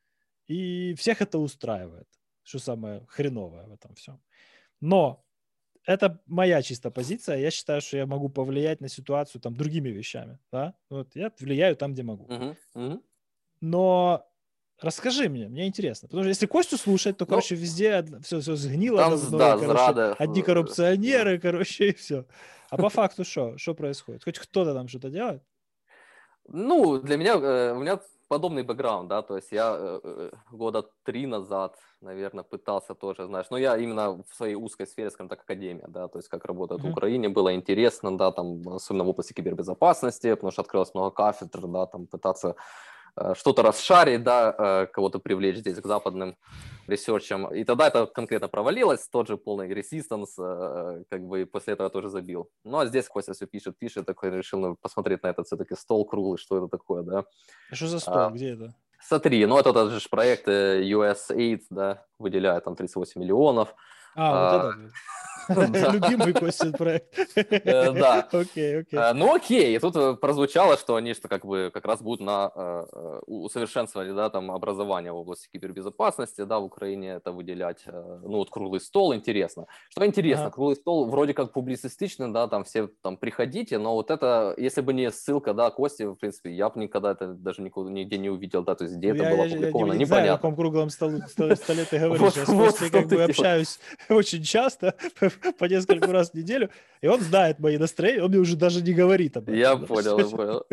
И всех это устраивает, что самое хреновое в этом всем. Но это моя чисто позиция. Я считаю, что я могу повлиять на ситуацию там другими вещами. Да? Вот я влияю там, где могу. Мгм, мгм. Но расскажи мне, мне интересно. Потому что если Костю слушать, то, Ну, короче, везде все, все сгнило. там, давно, да, короче, зрада, одни э, коррупционеры, короче, и все. А по факту что? Что происходит? Хоть кто-то там что-то делает? Ну, для меня, э, у меня подобный бэкграунд, да, то есть я э, года три назад, наверное, пытался тоже, знаешь, но я именно в своей узкой сфере, скажем так, академия, да, то есть как работает Мгм. в Украине, было интересно, да, там, особенно в области кибербезопасности, потому что открылось много кафедр, да, там пытаться что-то расшарить, да, э, кого-то привлечь здесь к западным ресерчам. И тогда это конкретно провалилось, тот же полный ресистанс, э, как бы после этого тоже забил. Ну, а здесь Костя все пишет, пишет, такой решил ну, посмотреть на этот все-таки стол круглый, что это такое, да. А что за стол? А, Где это? Смотри, ну, это тот же проект э, USAID, да, выделяет там 38 миллионов. А, а, вот этот. Любимый Костин проект. Э, да. Окей, окей. Э, Ну окей, и тут э, прозвучало, что они что как бы как раз будут на усовершенствование, да, там образование в области кибербезопасности, да, в Украине это выделять, ну вот круглый стол, интересно. Что интересно, круглый стол вроде как публицистичный, да, там все там приходите, но вот это, если бы не ссылка, да, Кости, в принципе, я бы никогда это даже никуда, нигде не увидел, да, то есть где это я, было я- я опубликовано, не, знаю, о непонятно. каком круглом столе, ты говоришь. Я с Костей как бы общаюсь очень часто, по несколько раз в неделю, и он знает мои настроения, он мне уже даже не говорит об этом. Я понял, я понял.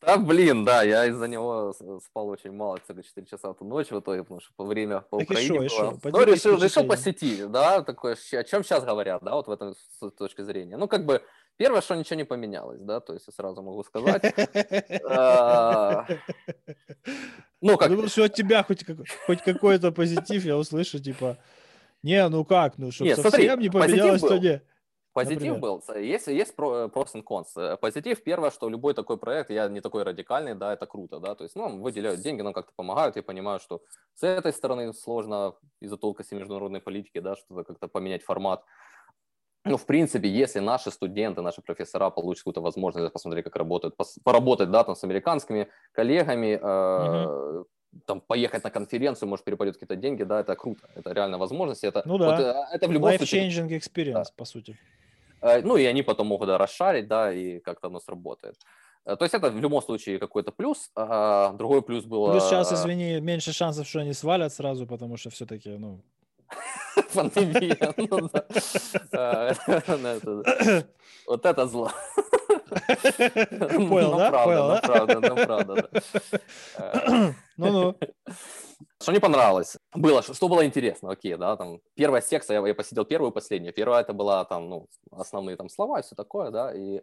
Да, блин, да, я из-за него спал очень мало, целых 4 часа эту ночь в итоге, потому что по время по Так Украине шо, и шо? было. Ну, решил, решил впечатлениями. посетить, да, такое, о чем сейчас говорят, да, вот в этом с точки зрения. Ну, как бы, первое, что ничего не поменялось, да, то есть я сразу могу сказать. А, Ну, как, Думал, что от тебя хоть какой-то позитив я услышу, типа, не, ну как, ну, чтобы Не, смотри, совсем не позитив поменялось, то не. Позитив Например? был, есть, есть про- pros and cons. Э, Позитив, первое, что любой такой проект, я не такой радикальный, да, это круто, да, то есть, ну, выделяют деньги, нам как-то помогают, я понимаю, что с этой стороны сложно из-за тонкости международной политики, да, что-то как-то поменять формат. Ну, в принципе, если наши студенты, наши профессора получат какую-то возможность посмотреть, как работают, поработать, да, там, с американскими коллегами, э, там, поехать на конференцию, может, перепадет какие-то деньги, да, это круто, это реально возможность, это, Ну да. вот, э, это в любом случае Life-changing experience, по сути. Э, Ну, и они потом могут да, расшарить, да, и как-то оно сработает. Э, То есть это в любом случае какой-то плюс. А другой плюс был Плюс сейчас, извини, меньше шансов, что они свалят сразу, потому что все-таки, ну... пандемия. ну да. Ну, Вот это зло. Понял, да? Понял, да? правда, ну, правда, да. Ну-ну. Что мне понравилось? Было, что, что было интересно, окей, да, там, первая секция, я, я посидел первую и последнюю. Первая это была там, ну, основные там слова и все такое, да, и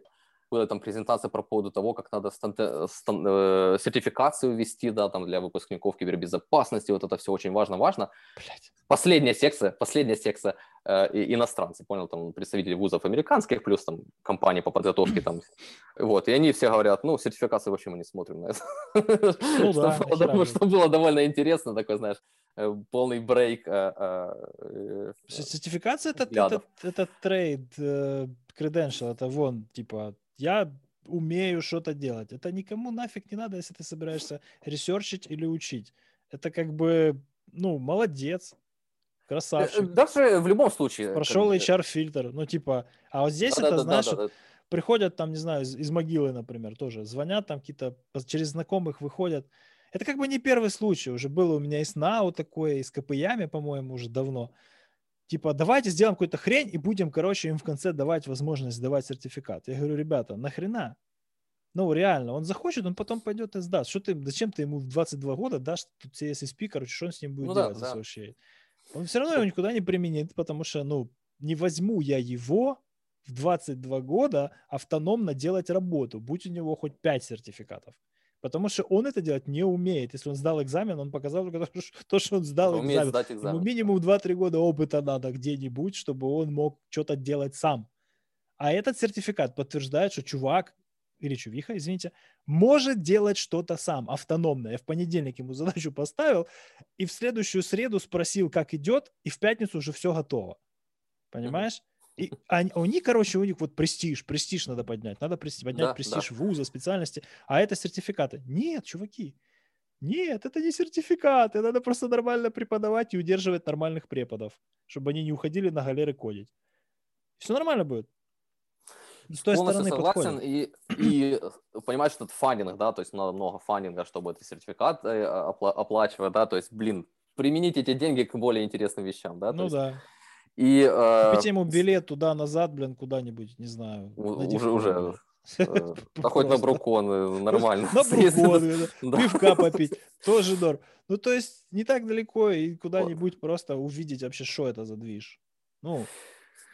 была там презентация по поводу того, как надо стан- стан- э, сертификацию ввести, да, там, для выпускников кибербезопасности, вот это все очень важно, важно. Блядь. Последняя секция, последняя секция э, и- иностранцы, понял, там, представители вузов американских, плюс там компании по подготовке там, вот, и они все говорят, ну, сертификацию вообще мы не смотрим на это. Ну Что да, было. Что было довольно интересно, такой, знаешь, э, полный брейк. э, э, Сертификация это, это, взглядов. это трейд, credential, это вон, типа, я умею что-то делать. Это никому нафиг не надо, если ты собираешься ресерчить или учить. Это как бы, ну, молодец, э, красавчик. Даже в любом случае. Прошел HR-фильтр. Ну, типа, а вот здесь это, да-да-да-да, знаешь, да. приходят там, не знаю, из, из могилы, например, тоже звонят там какие-то, через знакомых выходят. Это как бы не первый случай, уже было у меня и с НАУ такое, и с КПЯми, по-моему, уже давно. Типа, давайте сделаем какую-то хрень и будем, короче, им в конце давать возможность сдавать сертификат. Я говорю, ребята, нахрена? Ну, реально, он захочет, он потом пойдет и сдаст. Что ты, зачем ты ему в 22 года дашь тут CSSP, короче, что он с ним будет Ну да, делать да. associate? Он все равно его никуда не применит, потому что, ну, не возьму я его в 22 года автономно делать работу, будь у него хоть 5 сертификатов. Потому что он это делать не умеет. Если он сдал экзамен, он показал то, что- то, что он сдал Умеет экзамен. сдать Ему экзамен. минимум 2-3 года опыта надо где-нибудь, чтобы он мог что-то делать сам. А этот сертификат подтверждает, что чувак или чувиха, извините, может делать что-то сам, автономно. Я в понедельник ему задачу поставил, и в следующую среду спросил, как идет, и в пятницу уже все готово. Понимаешь? И они, у них, короче, у них вот престиж, престиж надо поднять, надо поднять да, престиж да. вуза, специальности, а это сертификаты. Нет, чуваки, нет, это не сертификаты, надо просто нормально преподавать и удерживать нормальных преподов, чтобы они не уходили на галеры кодить. Все нормально будет. С той Полностью стороны согласен. И, и понимаешь, что это фанинг, да, то есть надо много фанинга, чтобы этот сертификат э, оплачивать, да, то есть, блин, применить эти деньги к более интересным вещам, да. Ну есть, да. И, э, ему билет туда-назад, блин, куда-нибудь, не знаю. Уже, уже. Э, да хоть на брукон нормально. На брукон, пивка попить, тоже дор. Ну, то есть не так далеко и куда-нибудь просто увидеть вообще, что это за движ. Ну,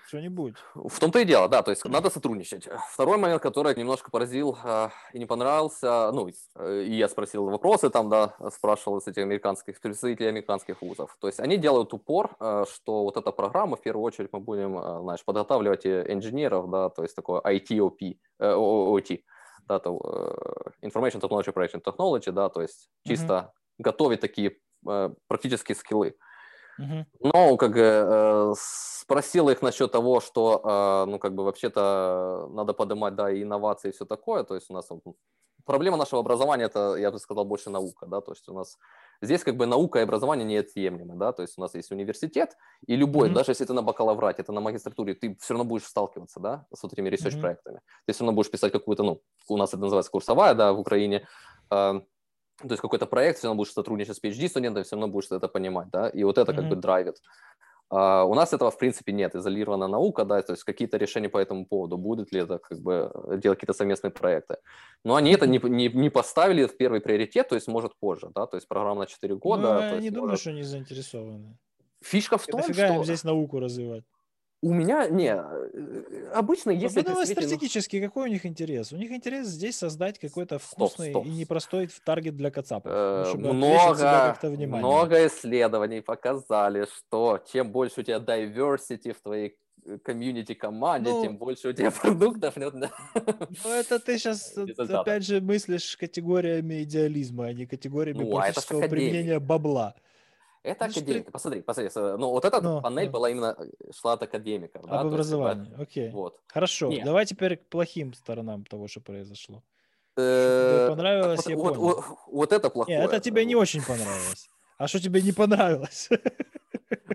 что-нибудь. В том-то и дело, да, то есть надо сотрудничать. Второй момент, который немножко поразил э, и не понравился, ну, э, и я спросил вопросы там, да, спрашивал с этих американских, представителей американских вузов. То есть они делают упор, э, что вот эта программа, в первую очередь мы будем, э, знаешь, подготавливать инженеров, да, то есть такое ITOP, э, OT, да, то, э, Information Technology Operation Technology, да, то есть чисто mm-hmm. готовить такие э, практические скиллы. Uh-huh. Но как э, спросил их насчет того, что, э, ну как бы вообще-то надо поднимать, да, и инновации и все такое. То есть у нас проблема нашего образования это, я бы сказал, больше наука, да, то есть у нас здесь как бы наука и образование неотъемлемы, да, то есть у нас есть университет, и любой, mm-hmm. даже если ты на бакалаврате, это на магистратуре, ты все равно будешь сталкиваться, да, с вот этими research-проектами. Mm-hmm. Ты все равно будешь писать какую-то, ну, у нас это называется курсовая, да, в Украине, э, то есть какой-то проект, все равно будешь сотрудничать с PhD-студентами, все равно будешь это понимать, да, и вот это mm-hmm. как бы драйвит. Uh, у нас этого, в принципе, нет. Изолированная наука, да, то есть какие-то решения по этому поводу, будет ли это как бы делать какие-то совместные проекты. Но они это не, не, не поставили в первый приоритет, то есть, может, позже, да, то есть программа на 4 года. Ну, я не есть, думаю, может... что они заинтересованы. Фишка в том, что... им здесь науку развивать? У меня, не, э, обычно, если... Ну, стратегически, какой у них интерес? У них интерес здесь создать какой-то вкусный стоп, стоп. и непростой таргет для кацапов. Э, много, много исследований показали, что чем больше у тебя diversity в твоей э, комьюнити команде, ну, тем больше у тебя продуктов. Ну, это ты сейчас опять же мыслишь категориями идеализма, а не категориями ну, а практического применения бабла. Это ну, академика. Посмотри, посмотри. Ну, вот эта ну, панель ну. была именно, э, шла от академиков. Об да? образовании, есть, окей. Вот. Хорошо, Нет. давай теперь к плохим сторонам того, что произошло. Что понравилось, я вот, вот, вот это плохое. Нет, это тебе не очень понравилось. А что тебе не понравилось?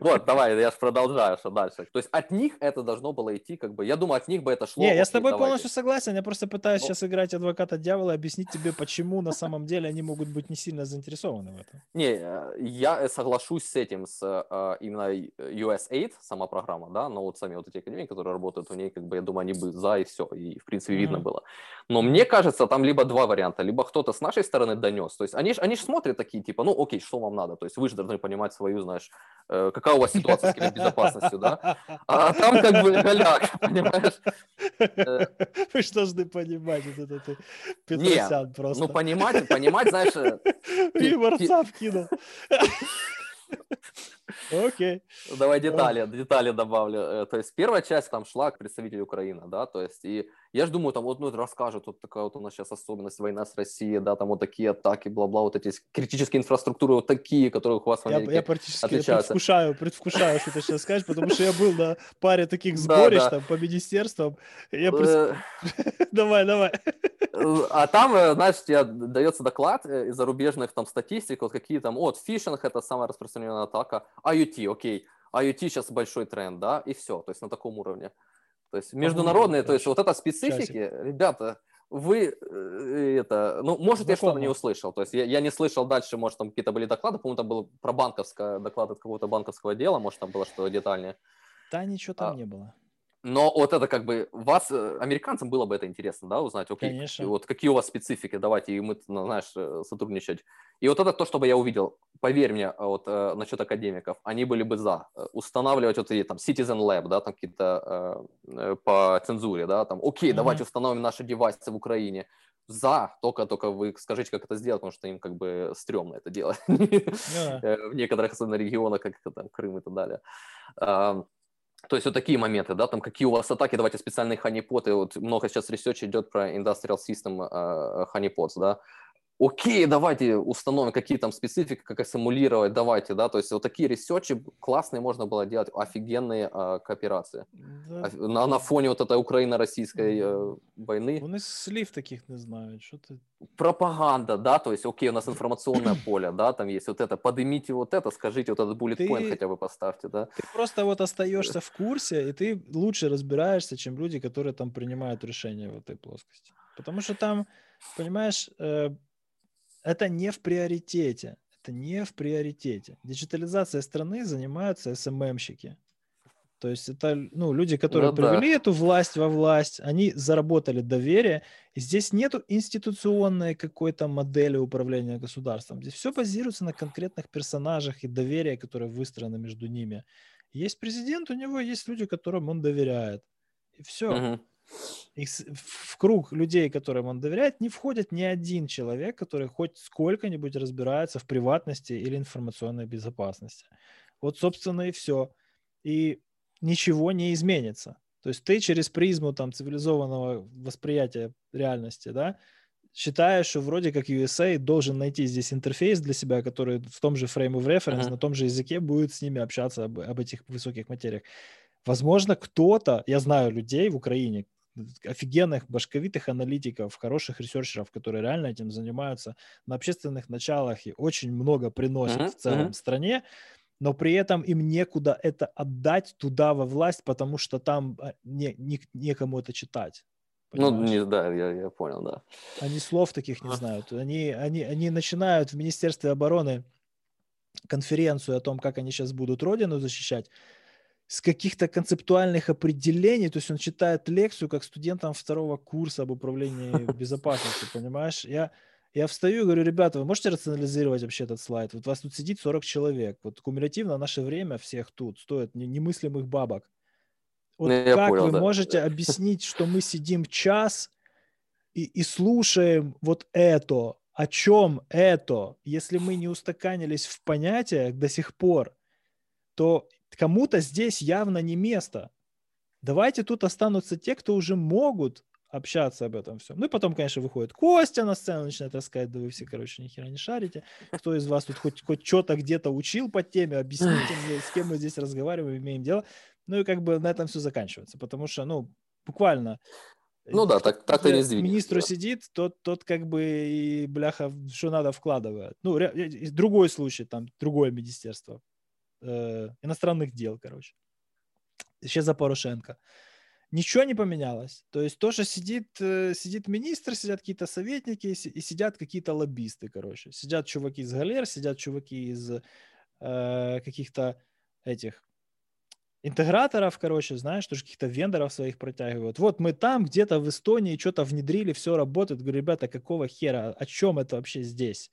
Вот, давай, я же продолжаю, что дальше. То есть от них это должно было идти, как бы, я думаю, от них бы это шло. Не, я с тобой давайте. полностью согласен, я просто пытаюсь ну, сейчас играть адвоката дьявола и объяснить тебе, почему на самом деле они могут быть не сильно заинтересованы в этом. Не, э, я соглашусь с этим, с э, именно USAID, сама программа, да, но вот сами вот эти академии, которые работают в ней, как бы, я думаю, они бы за и все, и, в принципе, видно mm-hmm. было. Но мне кажется, там либо два варианта, либо кто-то с нашей стороны донес, то есть они же они смотрят такие, типа, ну, окей, что вам надо, то есть вы же должны понимать свою, знаешь, э, какая у вас ситуация с кибербезопасностью, да? А там как бы голяк, понимаешь? Вы что должны понимать, вот это ты, Петросян просто. ну понимать, понимать, знаешь... Юморца вкинул. Окей. Давай детали, детали добавлю. Э, то есть первая часть там шла к представителю Украины, да, то есть и я же думаю, там вот ну, расскажут, вот такая вот у нас сейчас особенность, война с Россией, да, там вот такие атаки, бла-бла, вот эти критические инфраструктуры вот такие, которые у вас в Америке Я, я практически отличаются. предвкушаю, предвкушаю, что ты сейчас скажешь, потому что я был на паре таких сборищ там по министерствам. Я э. Давай, давай. А там, э, знаешь, тебе дается доклад из зарубежных там статистик, вот какие там, вот, фишинг — это самая распространенная атака, IoT, окей, IoT сейчас большой тренд, да, и все, то есть на таком уровне. То есть международные, то есть вот это специфики, ребята, вы э, это, ну, может, я что-то не услышал. То есть я, я не слышал дальше, может, там какие-то были доклады, по-моему, там был про банковское, доклад от какого-то банковского дела, может, там было что детальнее. Да, ничего там а, не было. Но вот это как бы вас, э, американцам было бы это интересно, да, узнать, окей, Конечно. вот какие у вас специфики, давайте и мы, ну, знаешь, э, сотрудничать. И вот это то, что бы я увидел, поверь мне, а вот э, насчет академиков, они были бы за устанавливать вот эти там Citizen Lab, да, там какие-то э, по цензуре, да, там, окей, mm-hmm. давайте установим наши девайсы в Украине, за, только, только вы скажите, как это сделать, потому что им как бы стрёмно это делать. В некоторых, особенно регионах, как это там, Крым и так далее. То есть вот такие моменты, да, там какие у вас атаки, давайте специальные ханипоты, вот много сейчас research идет про Industrial System uh, honeypots, да, окей, давайте установим, какие там специфики, как симулировать, давайте, да, то есть вот такие ресерчи классные можно было делать, офигенные э, кооперации. Да. На, на фоне вот этой Украино-российской э, войны. Вони слів таких не знають, що ти... Пропаганда, да, то есть, окей, у нас информационное поле, да, там есть вот это, поднимите вот это, скажите вот этот bullet ты, point хотя бы поставьте, да. Ты просто вот остаешься в курсе, и ты лучше разбираешься, чем люди, которые там принимают решения в этой плоскости. Потому что там, понимаешь, э, это не в приоритете. Это не в приоритете. Диджитализация страны занимаются СММщики. То есть это ну, люди, которые ну, привели да. эту власть во власть, они заработали доверие. И здесь нету институционной какой-то модели управления государством. Здесь все базируется на конкретных персонажах и доверии, которое выстроено между ними. Есть президент, у него есть люди, которым он доверяет. И все. Угу. И в круг людей, которым он доверяет, не входит ни один человек, который хоть сколько-нибудь разбирается в приватности или информационной безопасности. Вот, собственно, и все. И ничего не изменится. То есть ты через призму там цивилизованного восприятия реальности, да, считаешь, что вроде как USA должен найти здесь интерфейс для себя, который в том же frame of reference, uh-huh. на том же языке будет с ними общаться об, об этих высоких материях. Возможно, кто-то, я знаю людей в Украине, офигенных башковитых аналитиков, хороших ресерчеров, которые реально этим занимаются на общественных началах и очень много приносят uh-huh, в целом uh-huh. стране, но при этом им некуда это отдать туда во власть, потому что там а, не, не, некому это читать. Ну, понимаешь? Ну, не, да, я, я понял, да. Они слов таких не знают. Они, они, они начинают в Министерстве обороны конференцию о том, как они сейчас будут Родину защищать, с каких-то концептуальных определений, то есть он читает лекцию как студентам второго курса об управлении безопасностью, понимаешь? Я, я встаю и говорю, ребята, вы можете рационализировать вообще этот слайд? Вот у вас тут сидит 40 человек, вот кумулятивно наше время всех тут стоит немыслимых бабок. Вот ну, как понял, вы да. можете объяснить, что мы сидим час и, и слушаем вот это, о чем это, если мы не устаканились в понятиях до сих пор, то кому-то здесь явно не место. Давайте тут останутся те, кто уже могут общаться об этом всем. Ну и потом, конечно, выходит Костя на сцену, начинает рассказать, да вы все, короче, ни хера не шарите. Кто из вас тут хоть, хоть что-то где-то учил по теме, объясните мне, с кем мы здесь разговариваем, имеем дело. Ну и как бы на этом все заканчивается, потому что, ну, буквально ну да, так, так ты не сдвинешь. Министру да. сидит, тот, тот как бы и бляха, что надо, вкладывает. Ну, другой случай, там, другое министерство э, иностранных дел, короче. Еще за Порошенко. Ничего не поменялось. То есть тоже сидит, э, сидит министр, сидят какие-то советники и сидят какие-то лоббисты, короче. Сидят чуваки из галер, сидят чуваки из э, каких-то этих интеграторов, короче, знаешь, тоже каких-то вендоров своих протягивают. Вот мы там где-то в Эстонии что-то внедрили, все работает. Говорю, ребята, какого хера? О чем это вообще здесь?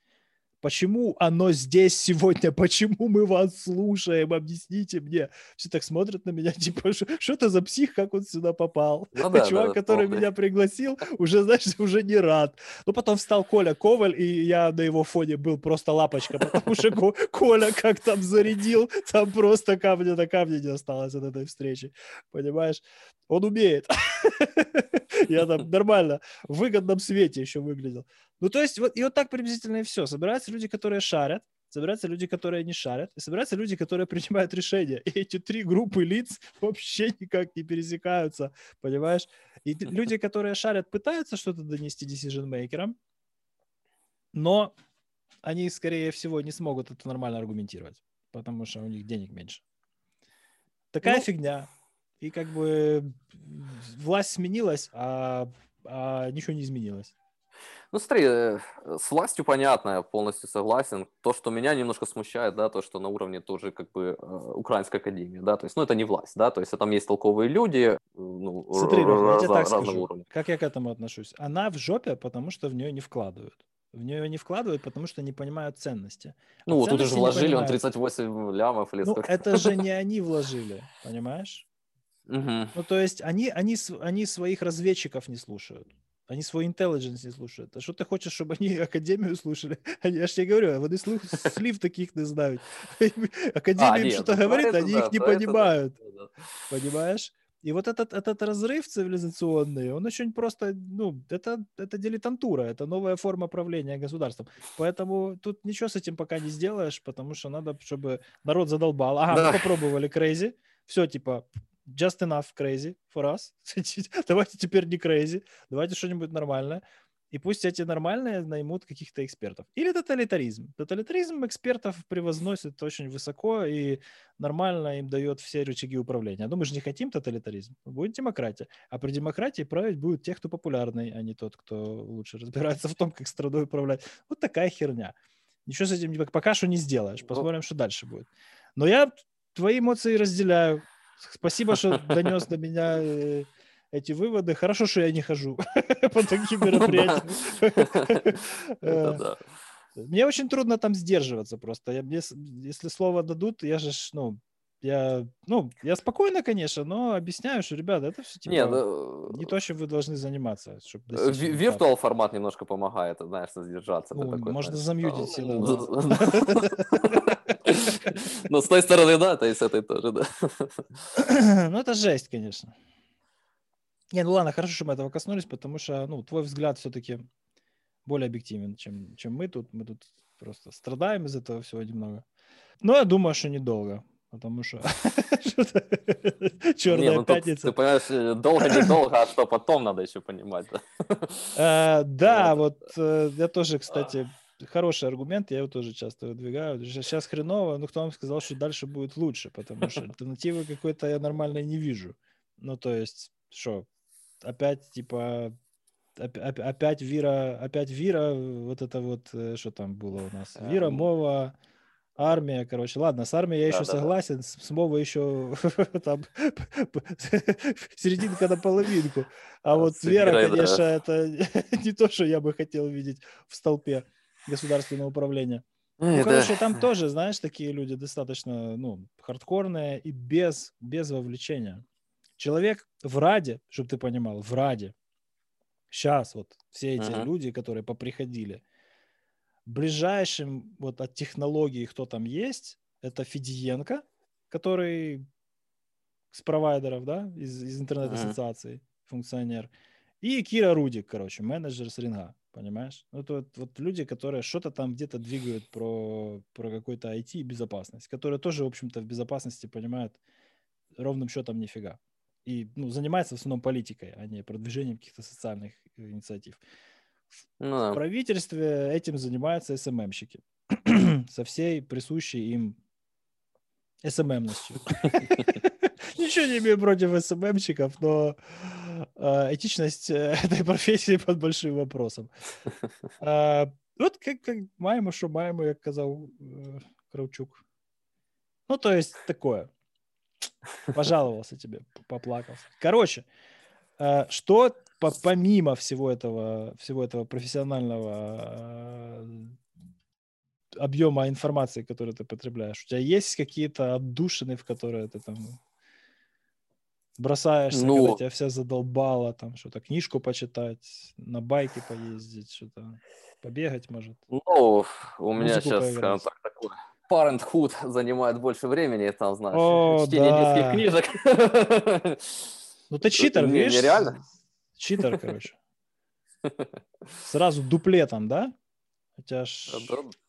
Почему оно здесь сегодня? Почему мы вас слушаем? Объясните мне. Все так смотрят на меня, типа, что это за псих, как он сюда попал? Ну, да, Чувак, да, который полный. меня пригласил, уже, знаешь, уже не рад. Ну, потом встал Коля Коваль, и я на его фоне был просто лапочка, потому что Коля как там зарядил, там просто камня на камне не осталось от этой встречи. Понимаешь? Он умеет. Я там нормально в выгодном свете еще выглядел. Ну, то есть, вот, и вот так приблизительно и все. Собираются люди, которые шарят, собираются люди, которые не шарят, и собираются люди, которые принимают решения. И эти три группы лиц вообще никак не пересекаются, понимаешь? И люди, которые шарят, пытаются что-то донести decision-мейкерам, но они, скорее всего, не смогут это нормально аргументировать, потому что у них денег меньше. Такая ну, фигня. И как бы власть сменилась, а, а ничего не изменилось. Ну, смотри, э, с властью понятно, я полностью согласен. То, что меня немножко смущает, да, то, что на уровне тоже как бы э, Украинской академии, да, то есть, ну, это не власть, да, то есть, там есть толковые люди, э, ну, Смотри, раз, я тебе так скажу, уровня. как я к этому отношусь. Она в жопе, потому что в нее не вкладывают. В нее не вкладывают, потому что не понимают ценности. А ну, ценности тут же вложили он 38 лямов или Ну, это же не они вложили, понимаешь? Угу. Ну, то есть они, они, они своих разведчиков не слушают. Они свой intelligence не слушают. А что ты хочешь, чтобы они Академию слушали? Они, я же тебе говорю, вони слух, слив таких не знают. Академия а, им что-то говорит, они да, их не понимают. Да, да. Понимаешь? И вот этот, этот разрыв цивилизационный, он очень просто, ну, это, это дилетантура, это новая форма правления государством. Поэтому тут ничего с этим пока не сделаешь, потому что надо, чтобы народ задолбал. Ага, да. мы попробовали crazy, все, типа, just enough crazy for us. давайте теперь не crazy, давайте что-нибудь нормальное. И пусть эти нормальные наймут каких-то экспертов. Или тоталитаризм. Тоталитаризм экспертов превозносит очень высоко и нормально им дает все рычаги управления. Но мы же не хотим тоталитаризм. Будет демократия. А при демократии править будут те, кто популярный, а не тот, кто лучше разбирается в том, как страной управлять. Вот такая херня. Ничего с этим пока что не сделаешь. Посмотрим, что дальше будет. Но я твои эмоции разделяю. Спасибо, что донес до меня э, эти выводы. Хорошо, что я не хожу по таким мероприятиям. Э, мне очень трудно там сдерживаться просто. Я, если слово дадут, я же, ну, я, ну, я спокойно, конечно, но объясняю, что, ребята, это все типа, не, ну, не то, чем вы должны заниматься. Э, виртуал формат немножко помогает, знаешь, сдержаться. Ну, такой, можно знаешь, замьютить Ну, с той стороны, да, то есть с этой тоже, да. Ну, это жесть, конечно. Не, ну ладно, хорошо, что мы этого коснулись, потому что, ну, твой взгляд все-таки более объективен, чем, чем мы тут. Мы тут просто страдаем из этого всего немного. Но я думаю, что недолго, потому что черная ну пятница. Ты понимаешь, э, долго-недолго, а что потом надо еще понимать. Э, да, вот э, я тоже, кстати, хороший аргумент, я его тоже часто выдвигаю. Сейчас хреново, но кто вам сказал, что дальше будет лучше, потому что альтернативы какой-то я нормально не вижу. Ну, то есть, что, опять типа опять Вира, опять Вира, вот это вот, э, что там было у нас, Вира, Мова, армия, короче, ладно, с армией я да, еще да, согласен, да. с Мовой еще там серединка на половинку, а вот Вера, конечно, это не то, что я бы хотел видеть в столпе государственного управления. Ну, короче, там тоже, знаешь, такие люди достаточно, ну, хардкорные и без, без вовлечения. Человек в Раде, чтобы ты понимал, в Раде, сейчас вот все эти uh-huh. люди, которые поприходили, ближайшим вот от технологии, кто там есть, это Федиенко, который с провайдеров, да, из, из интернет-ассоциации, uh-huh. функционер, и Кира Рудик, короче, менеджер с ринга, понимаешь? Ну, это вот, вот люди, которые что-то там где-то двигают про, про какой-то IT и безопасность, которые тоже, в общем-то, в безопасности понимают ровным счетом нифига и ну, занимается в основном политикой, а не продвижением каких-то социальных инициатив. Ну, да. В правительстве этим занимаются СММщики со всей присущей им СММностью. Ничего не имею против СММщиков, но э, этичность э, этой профессии под большим вопросом. Э, вот как, как маємо, що маємо, як казав э, Кравчук. Ну, то есть такое. Пожаловался тебе, поплакался. Короче, э, что помимо всего этого, всего этого профессионального э, объема информации, которую ты потребляешь, у тебя есть какие-то отдушины, в которые ты там бросаешься, ну, когда тебя все задолбало, там что-то книжку почитать, на байке поездить, что-то побегать, может. Ну, у меня сейчас, скажем так, такое Parenthood занимает больше времени, там, знаешь, О, чтение да. детских книжек. Ну ты читер, не, видишь? Нереально. Читер, короче. Сразу дуплетом, да? Хотя ж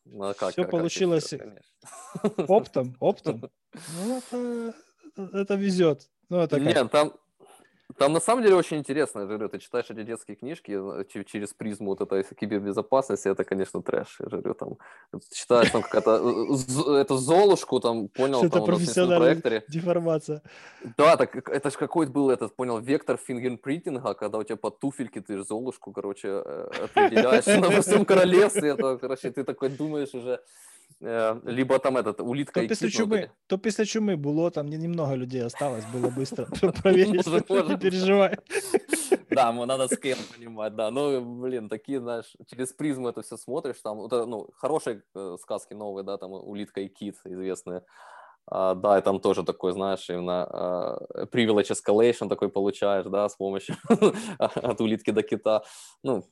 ну, а как, все как, получилось читер, оптом, оптом. Ну, это, это везет. Ну, это Нет, как? там, там на самом деле очень интересно, я говорю, ты читаешь эти детские книжки э, через призму вот этой кибербезопасности, это, конечно, трэш, я говорю, там, читаешь там какая-то, э, эту Золушку, там, понял, там, на проекторе. деформация. Да, так это же какой-то был этот, понял, вектор фингерпринтинга, когда у тебя под туфельки ты Золушку, короче, э, определяешь на всем королевстве, это, короче, ты такой думаешь уже, Э, либо там этот улитка то після чуми, то після чуми було, там немного людей осталось, было быстро проверить, не переживай. Да, надо скейл понимать, да. Ну, блин, такие, знаешь, через призму это все смотришь, там, это, ну, хорошие э, сказки новые, да, там, улитка и кит известные. Uh, да, и там тоже такой, знаешь, именно uh, privilege escalation такой получаешь, да, с помощью от улитки до кита. Ну,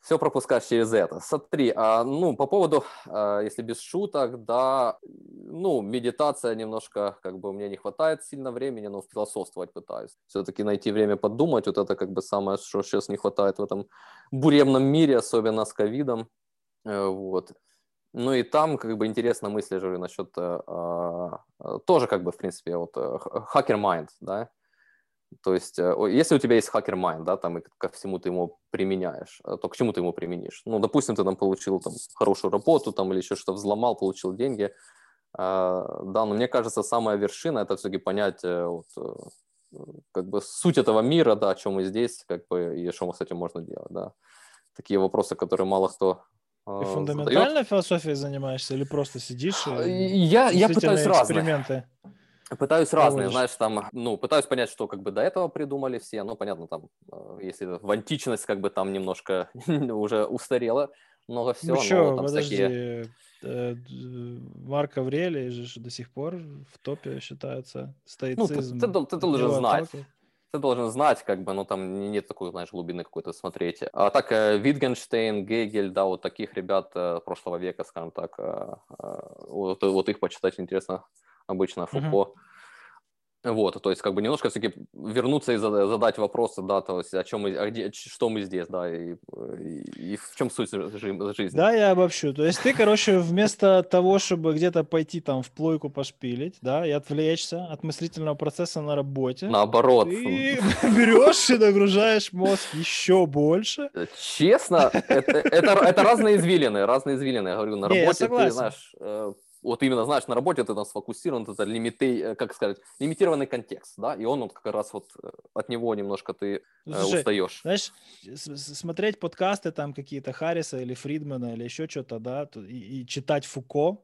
все пропускаешь через это. Смотри, а, ну, по поводу, а, если без шуток, да, ну, медитация немножко, как бы, мне не хватает сильно времени, но философствовать пытаюсь. Все-таки найти время подумать, вот это, как бы, самое, что сейчас не хватает в этом буремном мире, особенно с ковидом, э, вот. Ну и там, как бы, интересно мысли же насчет, э, а, тоже, как бы, в принципе, вот, hacker э, mind, да, то есть, э, если у тебя есть hacker mind, да, там и ко всему ты ему применяешь, э, то к чему ты ему применишь? Ну, допустим, ты там получил там хорошую работу, там или еще что взломал, получил деньги, а, да, но мне кажется, самая вершина это все-таки понять э, вот, как бы суть этого мира, да, о чем мы здесь, как бы и что с этим можно делать, да. Такие вопросы, которые мало кто ты фундаментальной задает. философией занимаешься или просто сидишь и а, я, я пытаюсь эксперименты? разные. Пытаюсь разные, знаешь, там, ну, пытаюсь понять, что как бы до этого придумали все, ну, понятно, там, э, если в античность как бы там немножко уже устарело много всего, ну, что, там подожди, всякие... Э, Марк Аврелий же до сих пор в топе считается, стоицизм. Ну, ты, ты, ты должен знать. Ты должен знать, как бы, ну, там нет такой, знаешь, глубины какой-то смотреть. А так, э, Витгенштейн, Гегель, да, вот таких ребят прошлого века, скажем так, вот, вот их почитать интересно обычно Фуко. Uh-huh. Вот, то есть как бы немножко все-таки вернуться и задать вопросы, да, то есть о чем мы, а где, что мы здесь, да, и, и, и в чем суть жизни. Да, я обобщу. То есть ты, короче, вместо того, чтобы где-то пойти там в плойку пошпилить, да, и отвлечься от мыслительного процесса на работе. Наоборот. Ты берешь и нагружаешь мозг еще больше. Честно, это, это, это разные извилины, разные извилины. Я говорю, на работе ты, знаешь, э, вот именно, знаешь, на работе ты там сфокусирован, это лимитей, э, как сказать, лимитированный контекст, да, и он вот как раз вот э, от него немножко ты ну, э, Слушай, устаешь. Знаешь, смотреть подкасты там какие-то Харриса или Фридмана или еще что-то, да, и, и читать Фуко,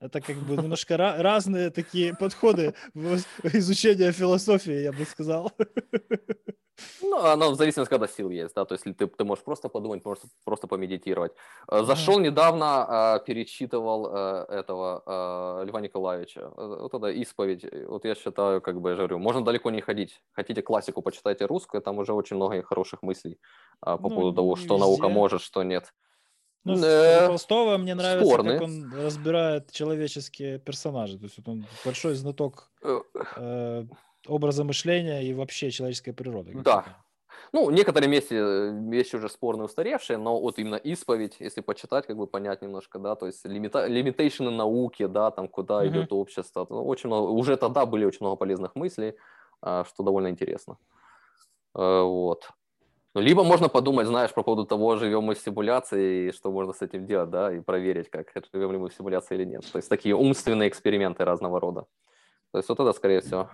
это как бы немножко разные такие подходы в изучении философии, я бы сказал. Ну, оно в зависимости, когда сил есть, да, то есть ты, ты можешь просто подумать, можешь просто помедитировать. Э, зашел недавно, э, перечитывал э, этого Льва Николаевича, вот это исповедь, вот я считаю, как бы, я говорю, можно далеко не ходить, хотите классику, почитайте русскую, там уже очень много хороших мыслей по ну, поводу того, что везде. наука может, что нет. Ну, Толстого мне нравится, спорный. как он разбирает человеческие персонажи. То есть вот он большой знаток э, образа мышления и вообще человеческой природы. Да. Ну, некоторые вещи, вещи уже спорные, устаревшие, но вот именно исповедь, если почитать, как бы понять немножко, да, то есть лимита, лимитейшны науки, да, там, куда mm-hmm. идет общество, ну, очень много, уже тогда были очень много полезных мыслей, а, что довольно интересно. Э, вот. Ну, либо можно подумать, знаешь, по поводу того, живем мы в симуляции, и что можно с этим делать, да, и проверить, как живем ли мы в симуляции или нет. То есть такие умственные эксперименты разного рода. То есть вот это, скорее всего,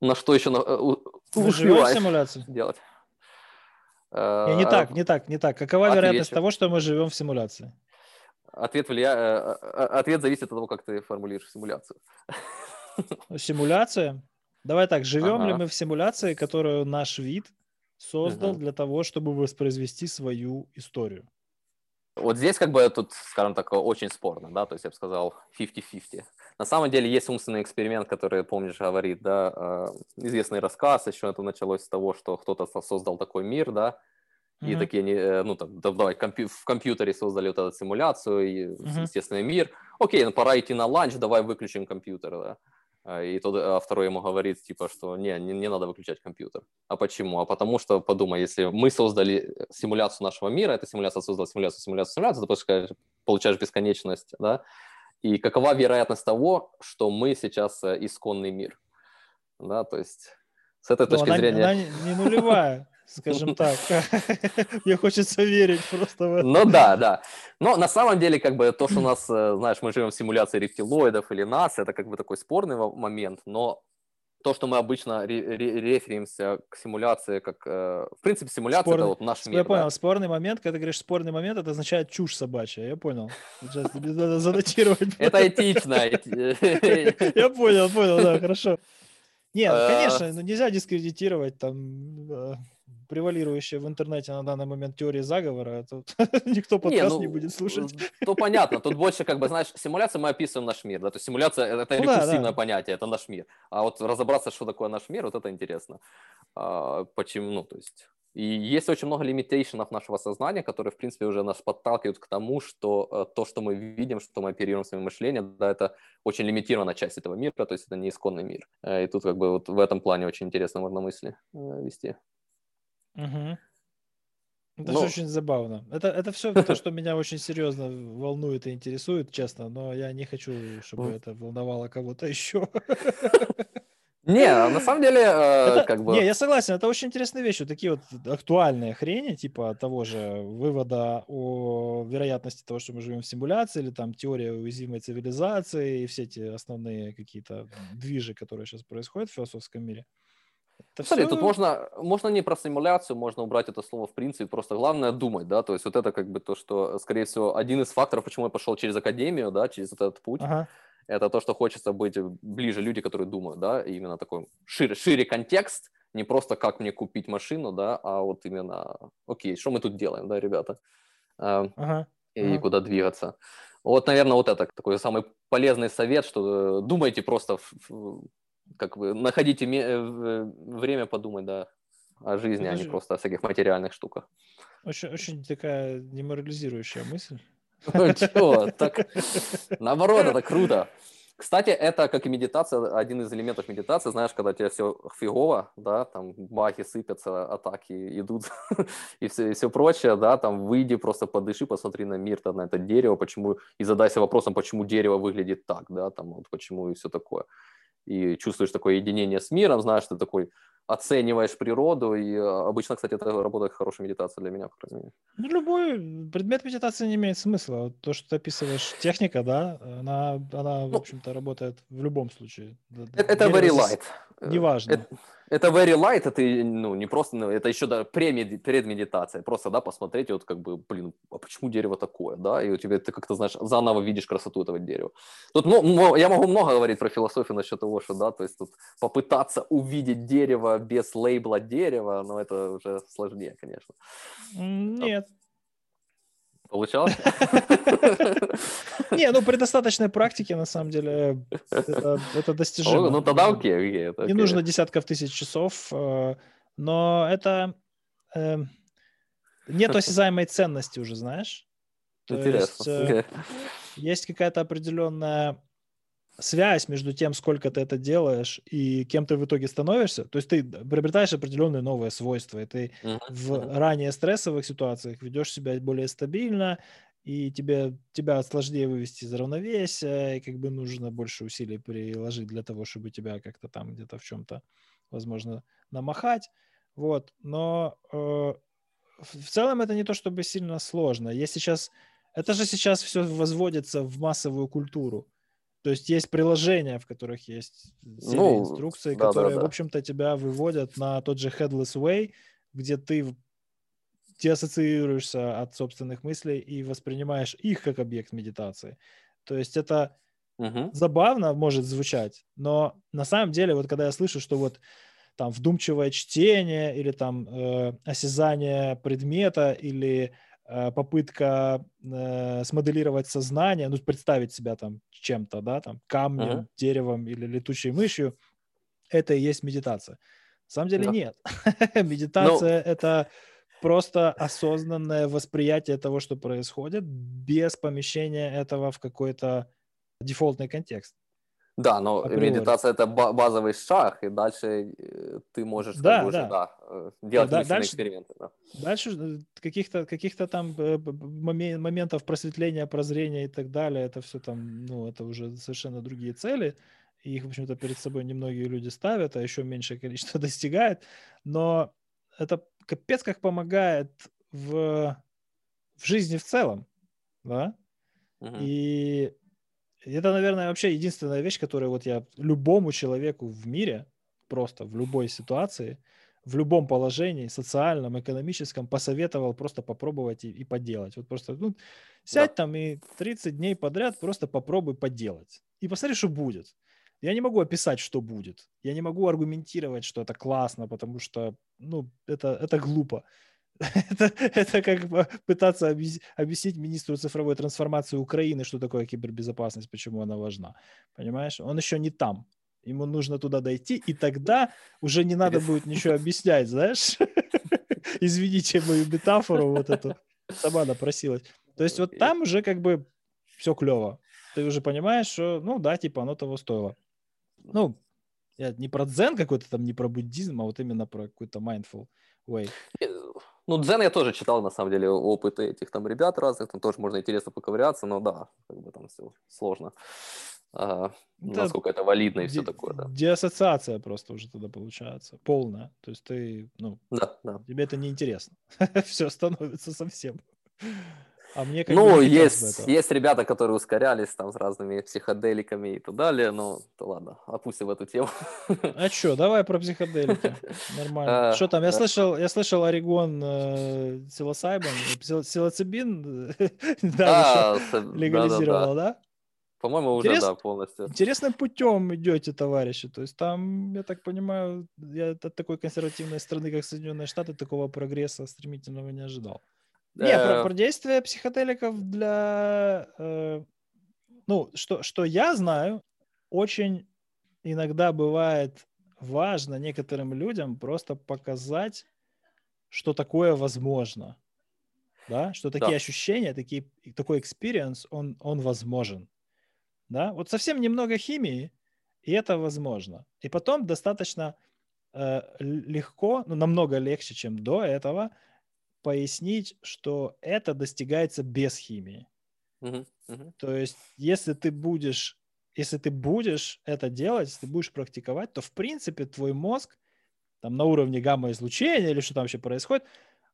на что еще на, э, успеваешь симуляции? делать. Не, не э, так, не так, не так. Какова Отвечу. вероятность того, что мы живем в симуляции? Ответ, влия... Э, ответ зависит от того, как ты формулируешь симуляцию. Симуляция? Давай так, живем ага. ли мы в симуляции, которую наш вид создал ага. для того, чтобы воспроизвести свою историю? Вот здесь как бы тут, скажем так, очень спорно, да, то есть я бы сказал 50-50. На самом деле есть умственный эксперимент, который, помнишь, говорит, да, э, известный рассказ, еще это началось с того, что кто-то создал такой мир, да, и mm-hmm. такие, э, ну, там, давай, компью- в компьютере создали вот эту симуляцию, и mm-hmm. естественный мир. Окей, ну, пора идти на ланч, давай выключим компьютер, да. А, и тот, а второй ему говорит, типа, что не, не, не надо выключать компьютер. А почему? А потому что, подумай, если мы создали симуляцию нашего мира, эта симуляция создала симуляцию, симуляцию, симуляцию, ты получаешь, получаешь бесконечность, да? И какова вероятность того, что мы сейчас э, исконный мир? Да, то есть с этой точки она, зрения... Она не нулевая скажем так. Мне хочется верить просто в это. Ну да, да. Но на самом деле, как бы то, что у нас, э, знаешь, мы живем в симуляции рептилоидов или нас, это как бы такой спорный момент, но то, что мы обычно реферимся к симуляции, как, э, в принципе, симуляция спорный, это вот наш мир. Я понял, да? спорный момент, когда ты говоришь спорный момент, это означает чушь собачья, я понял. Сейчас тебе надо занотировать. Это этично. Я понял, понял, да, хорошо. Нет, ну, конечно, ну нельзя дискредитировать там превалирующая в интернете на данный момент теория заговора, тут никто подкаст не, ну, не будет слушать. То понятно, тут больше, как бы, знаешь, симуляция мы описываем наш мир, да, то есть симуляция — это ну, рекурсивное да, да. понятие, это наш мир. А вот разобраться, что такое наш мир, вот это интересно. А, почему, ну, то есть, И есть очень много лимитейшенов нашего сознания, которые, в принципе, уже нас подталкивают к тому, что э, то, что мы видим, что мы оперируем своим мышлением, да, это очень лимитированная часть этого мира, то есть это не исконный мир. Э, и тут как бы вот в этом плане очень интересно можно мысли э, вести. Угу. Это Но... очень забавно. Это, это все то, что меня очень серьезно волнует и интересует, честно, но я не хочу, чтобы это волновало кого-то еще. Не, на самом деле, э, это, как бы... Не, я согласен, это очень интересные вещи, вот такие вот актуальные хрени, типа того же вывода о вероятности того, что мы живем в симуляции, или там теория уязвимой цивилизации, и все эти основные какие-то движи, которые сейчас происходят в философском мире. Это Смотри, все... тут можно, можно не про симуляцию, можно убрать это слово в принципе, просто главное думать, да, то есть вот это как бы то, что, скорее всего, один из факторов, почему я пошел через академию, да, через этот путь, ага это то, что хочется быть ближе люди, которые думают, да, именно такой шире, шире контекст, не просто как мне купить машину, да, а вот именно, окей, что мы тут делаем, да, ребята, э, ага, и ага. куда двигаться. Вот, наверное, вот это такой самый полезный совет, что э, думайте просто, как вы, находите э, время подумать, да, о жизни, это а не просто о всяких материальных штуках. Очень, очень такая деморализирующая мысль. Ну чего, так наоборот, это круто. Кстати, это, как и медитация, один из элементов медитации, знаешь, когда тебе все фигово, да, там баги сыпятся, атаки идут и, все, и все прочее, да, там выйди, просто подыши, посмотри на мир, там, на это дерево, почему, и задайся вопросом, почему дерево выглядит так, да, там, вот почему и все такое. И чувствуешь такое единение с миром, знаешь, ты такой, оцениваешь природу, и э, обычно, кстати, это работает хорошая медитация для меня, по крайней мере. Ну, любой предмет медитации не имеет смысла. То, что ты описываешь, техника, да, она, она в ну, общем-то, работает в любом случае. Это, это very light. Неважно. Это, это very light, это ну, не просто, ну, это еще да, предмедитация, просто, да, посмотреть, вот как бы, блин, а почему дерево такое, да, и у тебя ты как-то, знаешь, заново видишь красоту этого дерева. Тут ну, я могу много говорить про философию насчет того, что, да, то есть тут попытаться увидеть дерево без лейбла дерева, но это уже сложнее, конечно. Нет, Получалось? Не, ну при достаточной практике, на самом деле, это достижимо. Ну тогда окей. Не нужно десятков тысяч часов, э, но это э, нет осязаемой ценности уже, знаешь? Интересно. Э, есть какая-то определенная связь между тем, сколько ты это делаешь и кем ты в итоге становишься. То есть ты приобретаешь определенные новые свойства, и ты uh-huh. в ранее стрессовых ситуациях ведешь себя более стабильно, и тебе, тебя сложнее вывести из равновесия, и как бы нужно больше усилий приложить для того, чтобы тебя как-то там где-то в чем-то, возможно, намахать. Вот. Но э, в целом это не то чтобы сильно сложно. Я сейчас... Это же сейчас все возводится в массовую культуру. То есть есть приложения, в которых есть серия ну, инструкций, да, которые, да, да. в общем-то, тебя выводят на тот же Headless Way, где ты деассоциируешься от собственных мыслей и воспринимаешь их как объект медитации. То есть это угу. забавно может звучать, но на самом деле, вот когда я слышу, что вот там вдумчивое чтение или там э, осязание предмета или попытка э, смоделировать сознание, ну, представить себя там чем-то, да, там, камнем, uh-huh. деревом или летучей мышью, это и есть медитация. На самом деле да. нет. Медитация no. это просто осознанное восприятие того, что происходит, без помещения этого в какой-то дефолтный контекст. Да, но априори. медитация это базовый шаг, и дальше э, ты можешь да, да. Уже, да, э, делать да, дальше, эксперименты. Да. Дальше э, каких-то каких-то там моментов просветления, прозрения и так далее, это все там, ну, это уже совершенно другие цели. И их, в общем-то, перед собой немногие люди ставят, а еще меньшее количество достигает. Но это капец как помогает в, в жизни в целом, да? Угу. И это, наверное, вообще единственная вещь, которую вот я любому человеку в мире, просто в любой ситуации, в любом положении, социальном, экономическом, посоветовал просто попробовать и, и поделать. Вот просто ну, сядь да. там и 30 дней подряд просто попробуй поделать. И посмотри, что будет. Я не могу описать, что будет. Я не могу аргументировать, что это классно, потому что ну, это, это глупо. Это, это как пытаться объяснить министру цифровой трансформации Украины, что такое кибербезопасность, почему она важна. Понимаешь? Он еще не там. ему нужно туда дойти, и тогда уже не надо будет ничего объяснять, знаешь? Извините мою метафору вот эту, сама напросилась. То есть вот там уже как бы все клево. Ты уже понимаешь, что, ну да, типа оно того стоило. Ну, я не про дзен какой-то там, не про буддизм, а вот именно про какой-то mindful way. Ну, дзен я тоже читал, на самом деле, опыты этих там ребят разных, там тоже можно интересно поковыряться, но да, как бы там все сложно. А, да, насколько это валидно и все такое, да. Деассоциация просто уже тогда получается, полная. То есть ты, ну, да, да. тебе это неинтересно. все становится совсем. А мне как ну, есть, есть ребята, которые ускорялись там с разными психоделиками и так далее, но то ладно, опустим эту тему. А что, давай про психоделики. Нормально. А, что там, я слышал, я слышал Орегон э, псилоцибин, псилоцибин да, легализировал, да? По-моему, уже, да, полностью. Интересным путем идете, товарищи. То есть там, я так понимаю, я от такой консервативной страны, как Соединенные Штаты, такого прогресса стремительного не ожидал. Не, про, э. про действие психоделиков для... Э, ну, что, что я знаю, очень иногда бывает важно некоторым людям просто показать, что такое возможно. Да? Что такие да. ощущения, такие, такой experience, он, он возможен. Да? Вот совсем немного химии, и это возможно. И потом достаточно э, легко, ну, намного легче, чем до этого, пояснить, что это достигается без химии. Uh-huh, uh-huh. То есть, если ты будешь, если ты будешь это делать, если ты будешь практиковать, то в принципе твой мозг там на уровне гамма-излучения или что там вообще происходит,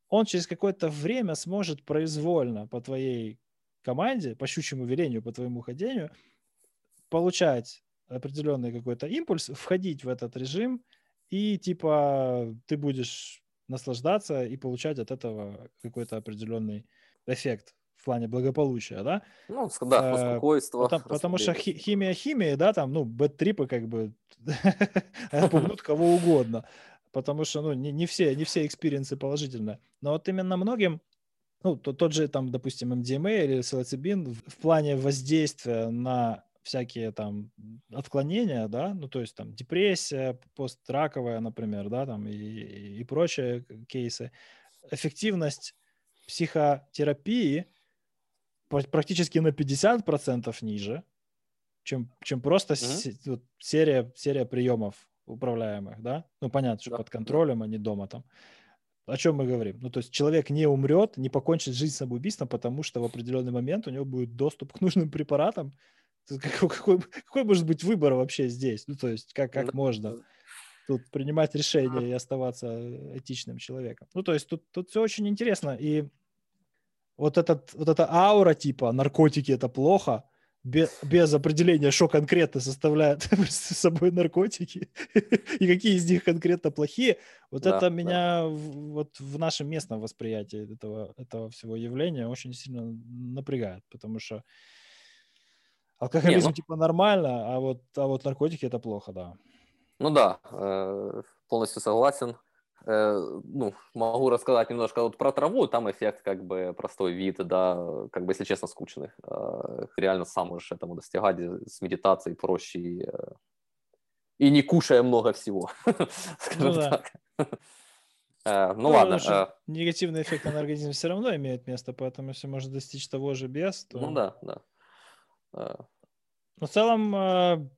он через какое-то время сможет произвольно по твоей команде, по щучьему велению, по твоему ходению, получать определенный какой-то импульс, входить в этот режим, и типа ты будешь наслаждаться и получать от этого какой-то определенный эффект в плане благополучия, да? Ну, да, успокойство. Потому, потому что хи- химия химия, да, там, ну, бэт-трипы как бы пугнут кого угодно, потому что, ну, не, не все, не все experience ы положительные. Но вот именно многим, ну, то, тот же, там, допустим, MDMA или в, в плане воздействия на всякие там отклонения, да, ну то есть там депрессия постраковая, например, да, там и, и прочие кейсы, эффективность психотерапии практически на 50% ниже, чем, чем просто mm-hmm. с, вот, серия, серия приемов управляемых, да? Ну, понятно, что да. под контролем, а не дома там. О чем мы говорим? Ну, то есть человек не умрет, не покончит жизнь самоубийством, потому что в определенный момент у него будет доступ к нужным препаратам, какой, какой, какой может быть выбор вообще здесь? Ну, то есть, как, как можно тут принимать решения и оставаться этичным человеком? Ну, то есть, тут, тут все очень интересно. И вот, этот, вот эта аура типа наркотики это плохо, без, без определения, что конкретно составляет собой наркотики и какие из них конкретно плохие, вот да, это меня в, вот в нашем местном восприятии этого, этого всего явления очень сильно напрягает, потому что Алкоголизм, Не, ну... типа, нормально, а вот, а вот наркотики это плохо, да. Ну да, э, полностью согласен. Э, ну, могу рассказать немножко вот про траву, там эффект как бы простой вид, да, как бы, если честно, скучный. Э, реально сам можешь этому достигать с медитацией проще и, и не кушая много всего, скажем ну, так. Ну, ну ладно. Негативный эффект на организм все равно имеет место, поэтому если можно достичь того же без, то... Ну да, да. Uh, в целом,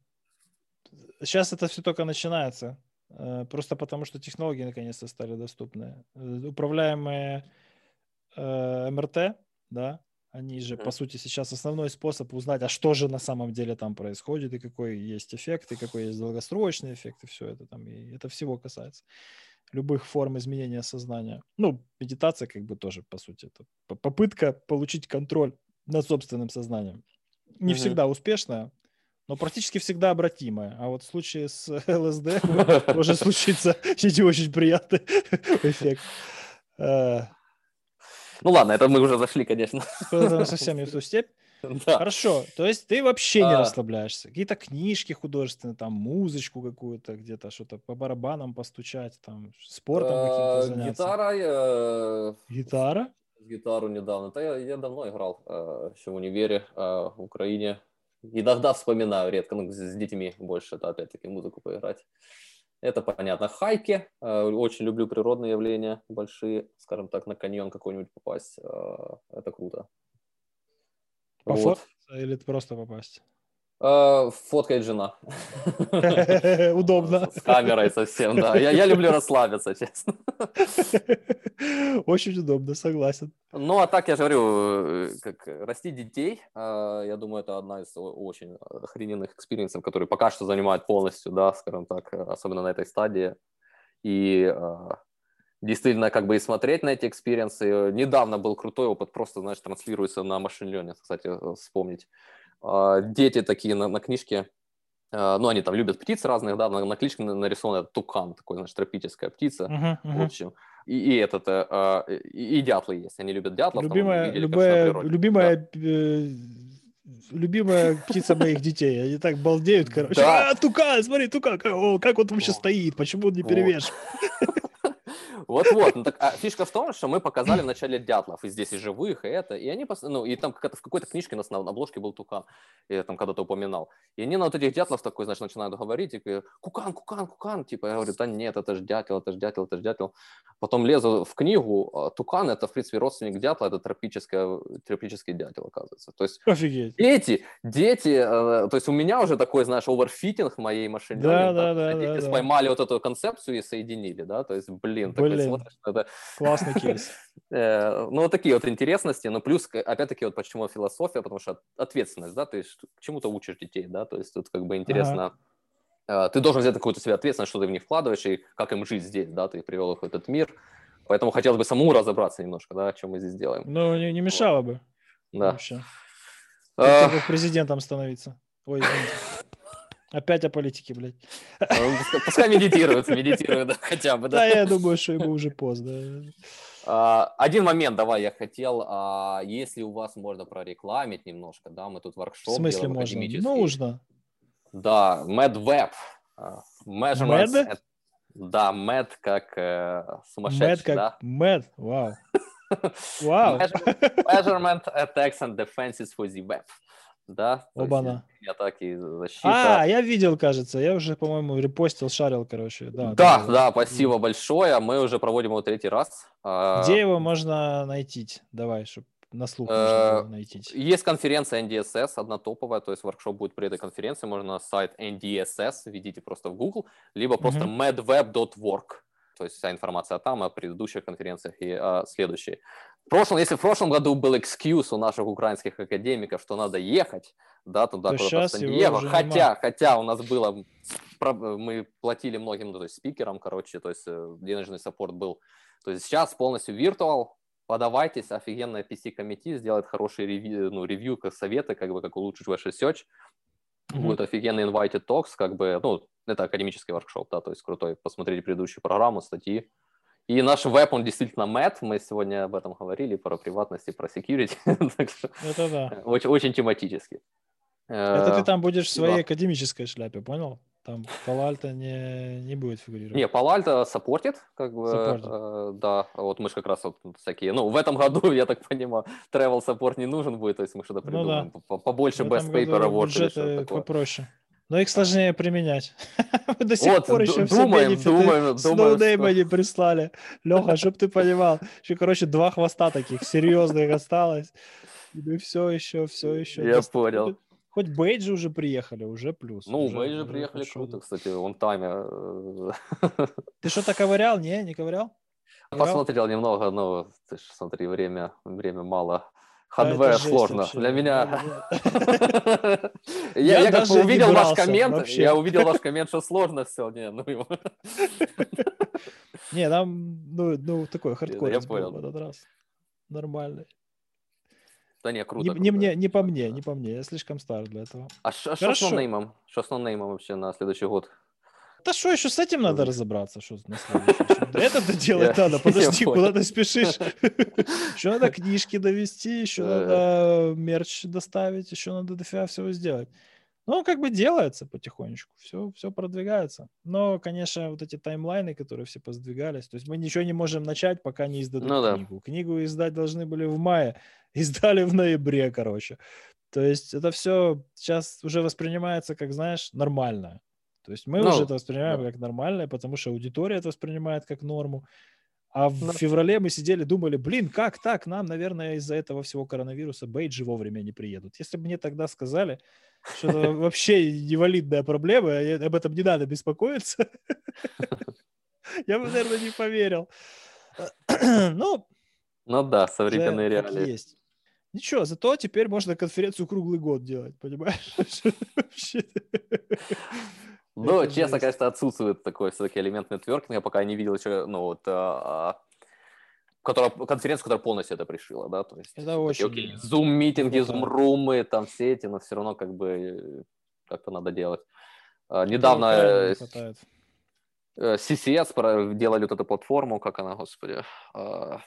сейчас э, это все только начинается. Э, просто потому, что технологии наконец-то стали доступны. Э, управляемые МРТ, да, они же, по сути, сейчас основной способ узнать, а что же на самом деле там происходит, и какой есть эффект, и какой есть долгосрочный эффект, и все это там, и это всего касается любых форм изменения сознания. Ну, медитация как бы тоже, по сути, это попытка получить контроль над собственным сознанием не угу. всегда успешная, но практически всегда обратимая. А вот в случае с ЛСД может случиться не очень приятный эффект. А. Ну ладно, это мы уже зашли, конечно. Совсем не в ту степь. Да. Хорошо, то есть ты вообще не а... расслабляешься. Какие-то книжки художественные, там музычку какую-то, где-то что-то по барабанам постучать, там спортом каким-то а, заняться. Гитара. Э, Гитара? Гитару недавно. Да я, я давно играл э, еще в универе э, в Украине. иногда вспоминаю, редко, ну, с детьми больше, это опять-таки музыку поиграть. Это понятно. Хайки. Э, очень люблю природные явления большие. Скажем так, на каньон какой-нибудь попасть. Э, это круто. Пофоткаться вот. или просто попасть? Э, фоткает жена. Удобно. С камерой совсем, да. Я, я люблю расслабиться, честно. Очень удобно, согласен. Ну, а так я же говорю, как растить детей, я думаю, это одна из очень охрененных experience ов, которые пока что занимают полностью, да, скажем так, особенно на этой стадии. И действительно как бы и смотреть на эти experience ы. Недавно был крутой опыт, просто, знаешь, транслируется на machine learning, кстати, вспомнить. А, дети такие на, на книжке, а, ну, они там любят птиц разных, да, на, на книжке нарисован тукан, такой, знаешь, тропическая птица, uh-huh, uh-huh. в общем. И, и этот, э, и, и дятлы есть, они любят дятлов. Любимая, там, видели, любая, любимая, да. э, любимая птица моих детей. Они так балдеют, короче. Да. А, тукан, смотри, тукан, как, о, как он вообще стоит, почему он не перевешен? Вот-вот. Ну, так, а фишка в том, что мы показали вначале дятлов, и здесь и живых, и это. И они, ну, и там как-то в какой-то книжке у нас на обложке был тукан, я там когда-то упоминал. И они на вот этих дятлов такой, значит, начинают говорить, и кукан, кукан, кукан. Типа, я говорю, да нет, это же дятел, это же дятел, это же дятел. Потом лезу в книгу, а тукан это, в принципе, родственник дятла, это тропическая, тропический дятел, оказывается. То есть Офигеть. дети, дети, э, то есть у меня уже такой, знаешь, оверфитинг моей машине. Да, да, да, да, да. Поймали вот эту концепцию и соединили, да, то есть, блин, блин. Такой смотришь, это... Классный кейс. Э, ну, вот такие вот интересности, но плюс, опять-таки, вот почему философия, потому что ответственность, да, то есть к чему-то учишь детей, да, то есть тут как бы интересно, ага. ты должен взять какую-то себе ответственность, что ты в них вкладываешь и как им жить здесь, да, ты привел их в этот мир, поэтому хотелось бы самому разобраться немножко, да, о чем мы здесь делаем. Ну, не, не мешало вот. бы. Да. Вообще. А... президентом становиться. Ой, извините. Опять о политике, блядь. Ну, пускай медитирует, медитирует да, хотя бы. Да, да я думаю, что ему уже поздно. А, один момент, давай, я хотел, а, если у вас можно прорекламить немножко, да, мы тут воркшоп В смысле можно? Нужно. Да, MedWeb. А, measurements. Med? Да, Med как э, сумасшедший, Med как да? Med, вау. Вау. Measurement attacks and defenses for the web да? Оба-на. Атаки, защита. А, я видел, кажется. Я уже, по-моему, репостил, шарил, короче. Да, да, да, да спасибо большое. Мы уже проводим его третий раз. А, Где его можно найти? Давай, чтобы на слух можно э, найти. Есть конференция NDSS, одна топовая, то есть воркшоп будет при этой конференции. Можно на сайт NDSS, введите просто в Google, либо просто medweb.work. То есть вся информация там о предыдущих конференциях и о следующей. В прошлом, если в прошлом году был экскьюз у наших украинских академиков, что надо ехать, да, туда то куда-то в Сан-Диего, хотя, хотя у нас было, мы платили многим, ну, то есть спикерам, короче, то есть э, денежный саппорт был. То есть сейчас полностью виртуал, подавайтесь, офигенная PC-комитет сделает хороший ревью, ну, ревью, как советы, как бы, как улучшить ваш research. Mm-hmm. Будет офигенный invited talks, как бы, ну, это академический воркшоп, да, то есть крутой. Посмотрите предыдущую программу, статьи. И наш веб, он действительно мэтт, мы сегодня об этом говорили, про приватность и про security. так что это да. Очень, очень тематически. Это ты э, там будешь в своей да. академической шляпе, понял? Там Палальто не, не будет фигурировать. Не, Palo Alto support ит, как бы, э, да, вот мы же как раз вот всякие, ну, в этом году, я так понимаю, travel support не нужен будет, то есть мы что-то придумаем, ну, да. побольше best paper award или что-то такое. попроще. Но их сложнее применять. До сих вот, пор еще все думаем, с NoName а не прислали. Леха, чтоб ты понимал, еще, короче, два хвоста таких серьезных осталось. И все еще, все еще. Я понял. Хоть бейджи уже приехали, уже плюс. Ну, уже, бейджи приехали круто, кстати, он тайме. Э, ты что-то ковырял? Не, не ковырял? Посмотрел немного, но ты ж смотри, время, время мало. Хардвер сложно. Вообще. Для меня... Я, я как увидел ваш коммент, я увидел ваш коммент, что сложно все. Не, ну Не, там, ну, ну такой хардкор я понял. в этот раз. Нормальный. Да не, круто. Не, не, мне, не по мне, не по мне. Я слишком стар для этого. А что с NoName ом? Что с NoName ом вообще на следующий год? Да что еще с этим надо разобраться? Что на Это-то делать надо. Подожди, куда ты спешишь? Еще надо книжки довести, еще надо мерч доставить, еще надо дофига всего сделать. Ну, как бы делается потихонечку, все, все продвигается. Но, конечно, вот эти timeline ы, которые все поздвигались, то есть мы ничего не можем начать, пока не издадут ну, книгу. Да. Книгу издать должны были в мае, издали в ноябре, короче. То есть это все сейчас уже воспринимается как, знаешь, нормально. То есть мы Ну, уже это воспринимаем да. как нормальное, потому что аудитория это воспринимает как норму. А в Да. феврале мы сидели, думали, блин, как так? Нам, наверное, из-за этого всего коронавируса бейджи вовремя не приедут. Если бы мне тогда сказали, что это вообще невалидная проблема, об этом не надо беспокоиться, я бы, наверное, не поверил. Ну, Ну да, современные реалии. есть. Ничего, зато теперь можно конференцию круглый год делать, понимаешь? Ну, Это честно, конечно, отсутствует такой все-таки элемент нетворкинга, пока не видел еще, ну, вот, а, которая, конференцию, которая полностью это пришила, да, то есть, Это очень окей, зум-митинги, хватает. зум-румы, там все эти, но все равно как бы как-то надо делать. А, Недавно не э, э, CCS делали вот эту платформу, как она, господи, а,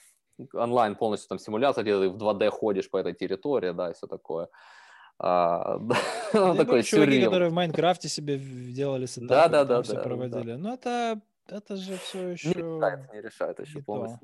онлайн полностью там симуляция, где ты в 2D ходишь по этой территории, да, и все такое. А, да, такой чуваки, сюрреал. которые в Майнкрафте себе делали сетапы, Да, да, да, все да, да. проводили. Но это, это же все Не еще решает, не решает еще не то.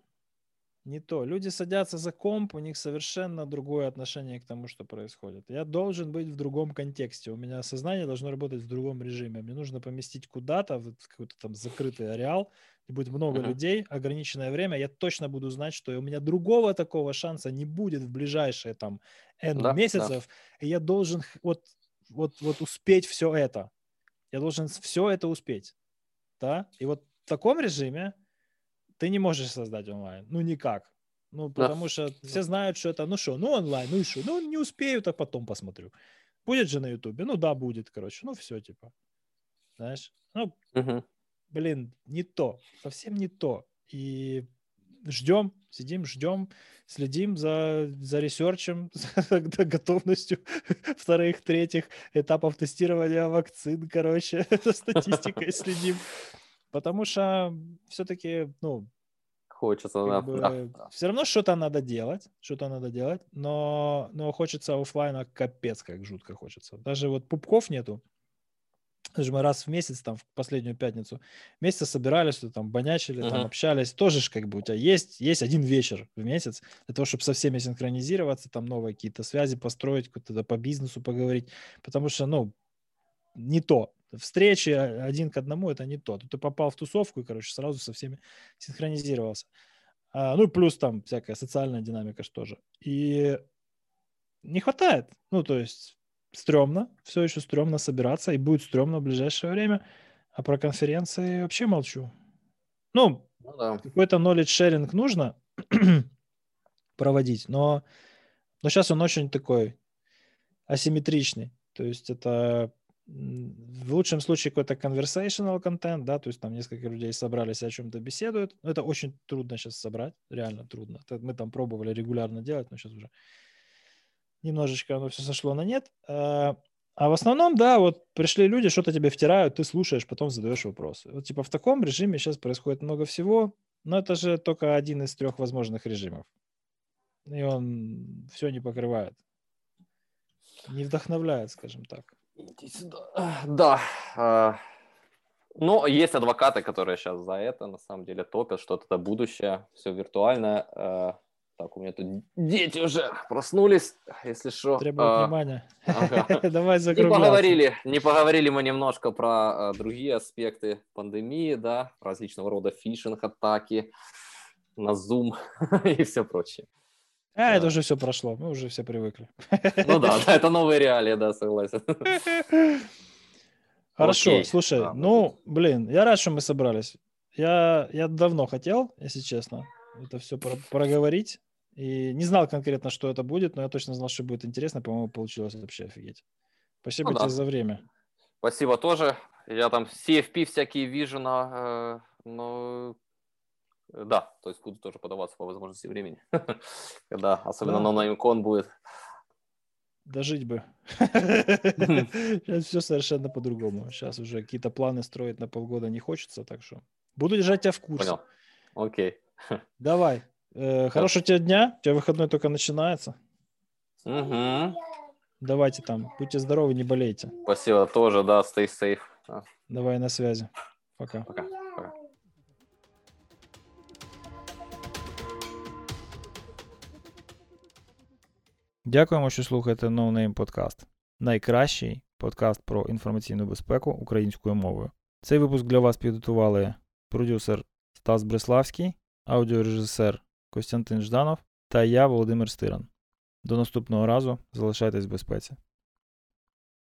Не то. Люди садятся за комп, у них совершенно другое отношение к тому, что происходит. Я должен быть в другом контексте. У меня сознание должно работать в другом режиме. Мне нужно поместить куда-то, в какой-то там закрытый ареал, где будет много Мгм. людей, ограниченное время. Я точно буду знать, что у меня другого такого шанса не будет в ближайшие там N Да, да. месяцев. И я должен вот, вот, вот успеть все это. Я должен все это успеть. Да? И вот в таком режиме ты не можешь создать онлайн. Ну, никак. Ну, Да. потому что все знают, что это, ну что, ну онлайн, ну и что, ну не успею, то потом посмотрю. Будет же на Ютубе? Ну да, будет, короче. Ну все, типа. Знаешь? Ну, Мгм. блин, не то. Совсем не то. И ждем, сидим, ждем, следим за, за research ем, за готовностью вторых, третьих этапов тестирования вакцин, короче, за статистикой следим. Потому что все-таки, ну, Хочется, да, бы да. все равно что-то надо делать, что-то надо делать, но, но хочется оффлайна капец, как жутко хочется. Даже вот пабков нету. Даже мы раз в месяц, там, в последнюю пятницу месяца собирались, что там банячили, там Мгм. общались. Тоже ж как бы у тебя есть, есть один вечер в месяц для того, чтобы со всеми синхронизироваться, там новые какие-то связи построить, какой-то по бизнесу поговорить. Потому что, ну, не то. Встречи а- один к одному это не то. Тут ты попал в тусовку и, короче, сразу со всеми синхронизировался. А, ну и плюс там всякая социальная динамика ж тоже. И не хватает. Ну, то есть стрёмно, все еще стрёмно собираться, и будет стрёмно в ближайшее время. А про конференции вообще молчу. Ну, Ну да. какой-то knowledge sharing нужно проводить, но, но сейчас он очень такой асимметричный. То есть это в лучшем случае какой-то conversational контент, да, то есть там несколько людей собрались о чем-то беседуют. Но это очень трудно сейчас собрать, реально трудно. Мы там пробовали регулярно делать, но сейчас уже немножечко оно все сошло на нет. А а в основном, да, вот пришли люди, что-то тебе втирают, ты слушаешь, потом задаешь вопросы. Вот типа в таком режиме сейчас происходит много всего, но это же только один из трех возможных режимов. И он все не покрывает. Не вдохновляет, скажем так. Иди сюда. Да. а, Но есть адвокаты, которые сейчас за это на самом деле топят, что это будущее, все виртуальное. А, Так, у меня тут дети уже проснулись, если что. Требует А, внимания. ага. Давай Не закругляться. поговорили, не поговорили мы немножко про а, другие аспекты пандемии, да, различного рода фишинг-атаки на Zoom и все прочее. А, это Да. уже все прошло, мы уже все привыкли. Ну да, да, это новые реалии, да, согласен. Хорошо, Окей. слушай, Да, ну, блин, я рад, что мы собрались. Я, я давно хотел, если честно, это все проговорить. И не знал конкретно, что это будет, но я точно знал, что будет интересно. По-моему, получилось вообще офигеть. Спасибо Ну тебе да. за время. Спасибо тоже. Я там CFP всякие вижу на... э, но... э, Да, то есть буду тоже подаваться по возможности времени. Когда особенно Да. на NameCon будет. Дожить бы. Сейчас все совершенно по-другому. Сейчас уже какие-то планы строить на полгода не хочется, так что буду держать тебя в курсе. Понял. Окей. Давай. Э, Хорошего тебе дня. У тебя выходной только начинается. Мгм. Давайте там. Будьте здоровы, не болейте. Спасибо тоже, да, stay safe. Давай на связи. Пока. Пока. Дякуємо, що слухаєте No Name Podcast. Найкращий подкаст про інформаційну безпеку українською мовою. Цей випуск для вас підготували продюсер Стас Бреславський, аудіорежисер Костянтин Жданов та я, Володимир Стиран. До наступного разу залишайтесь в безпеці.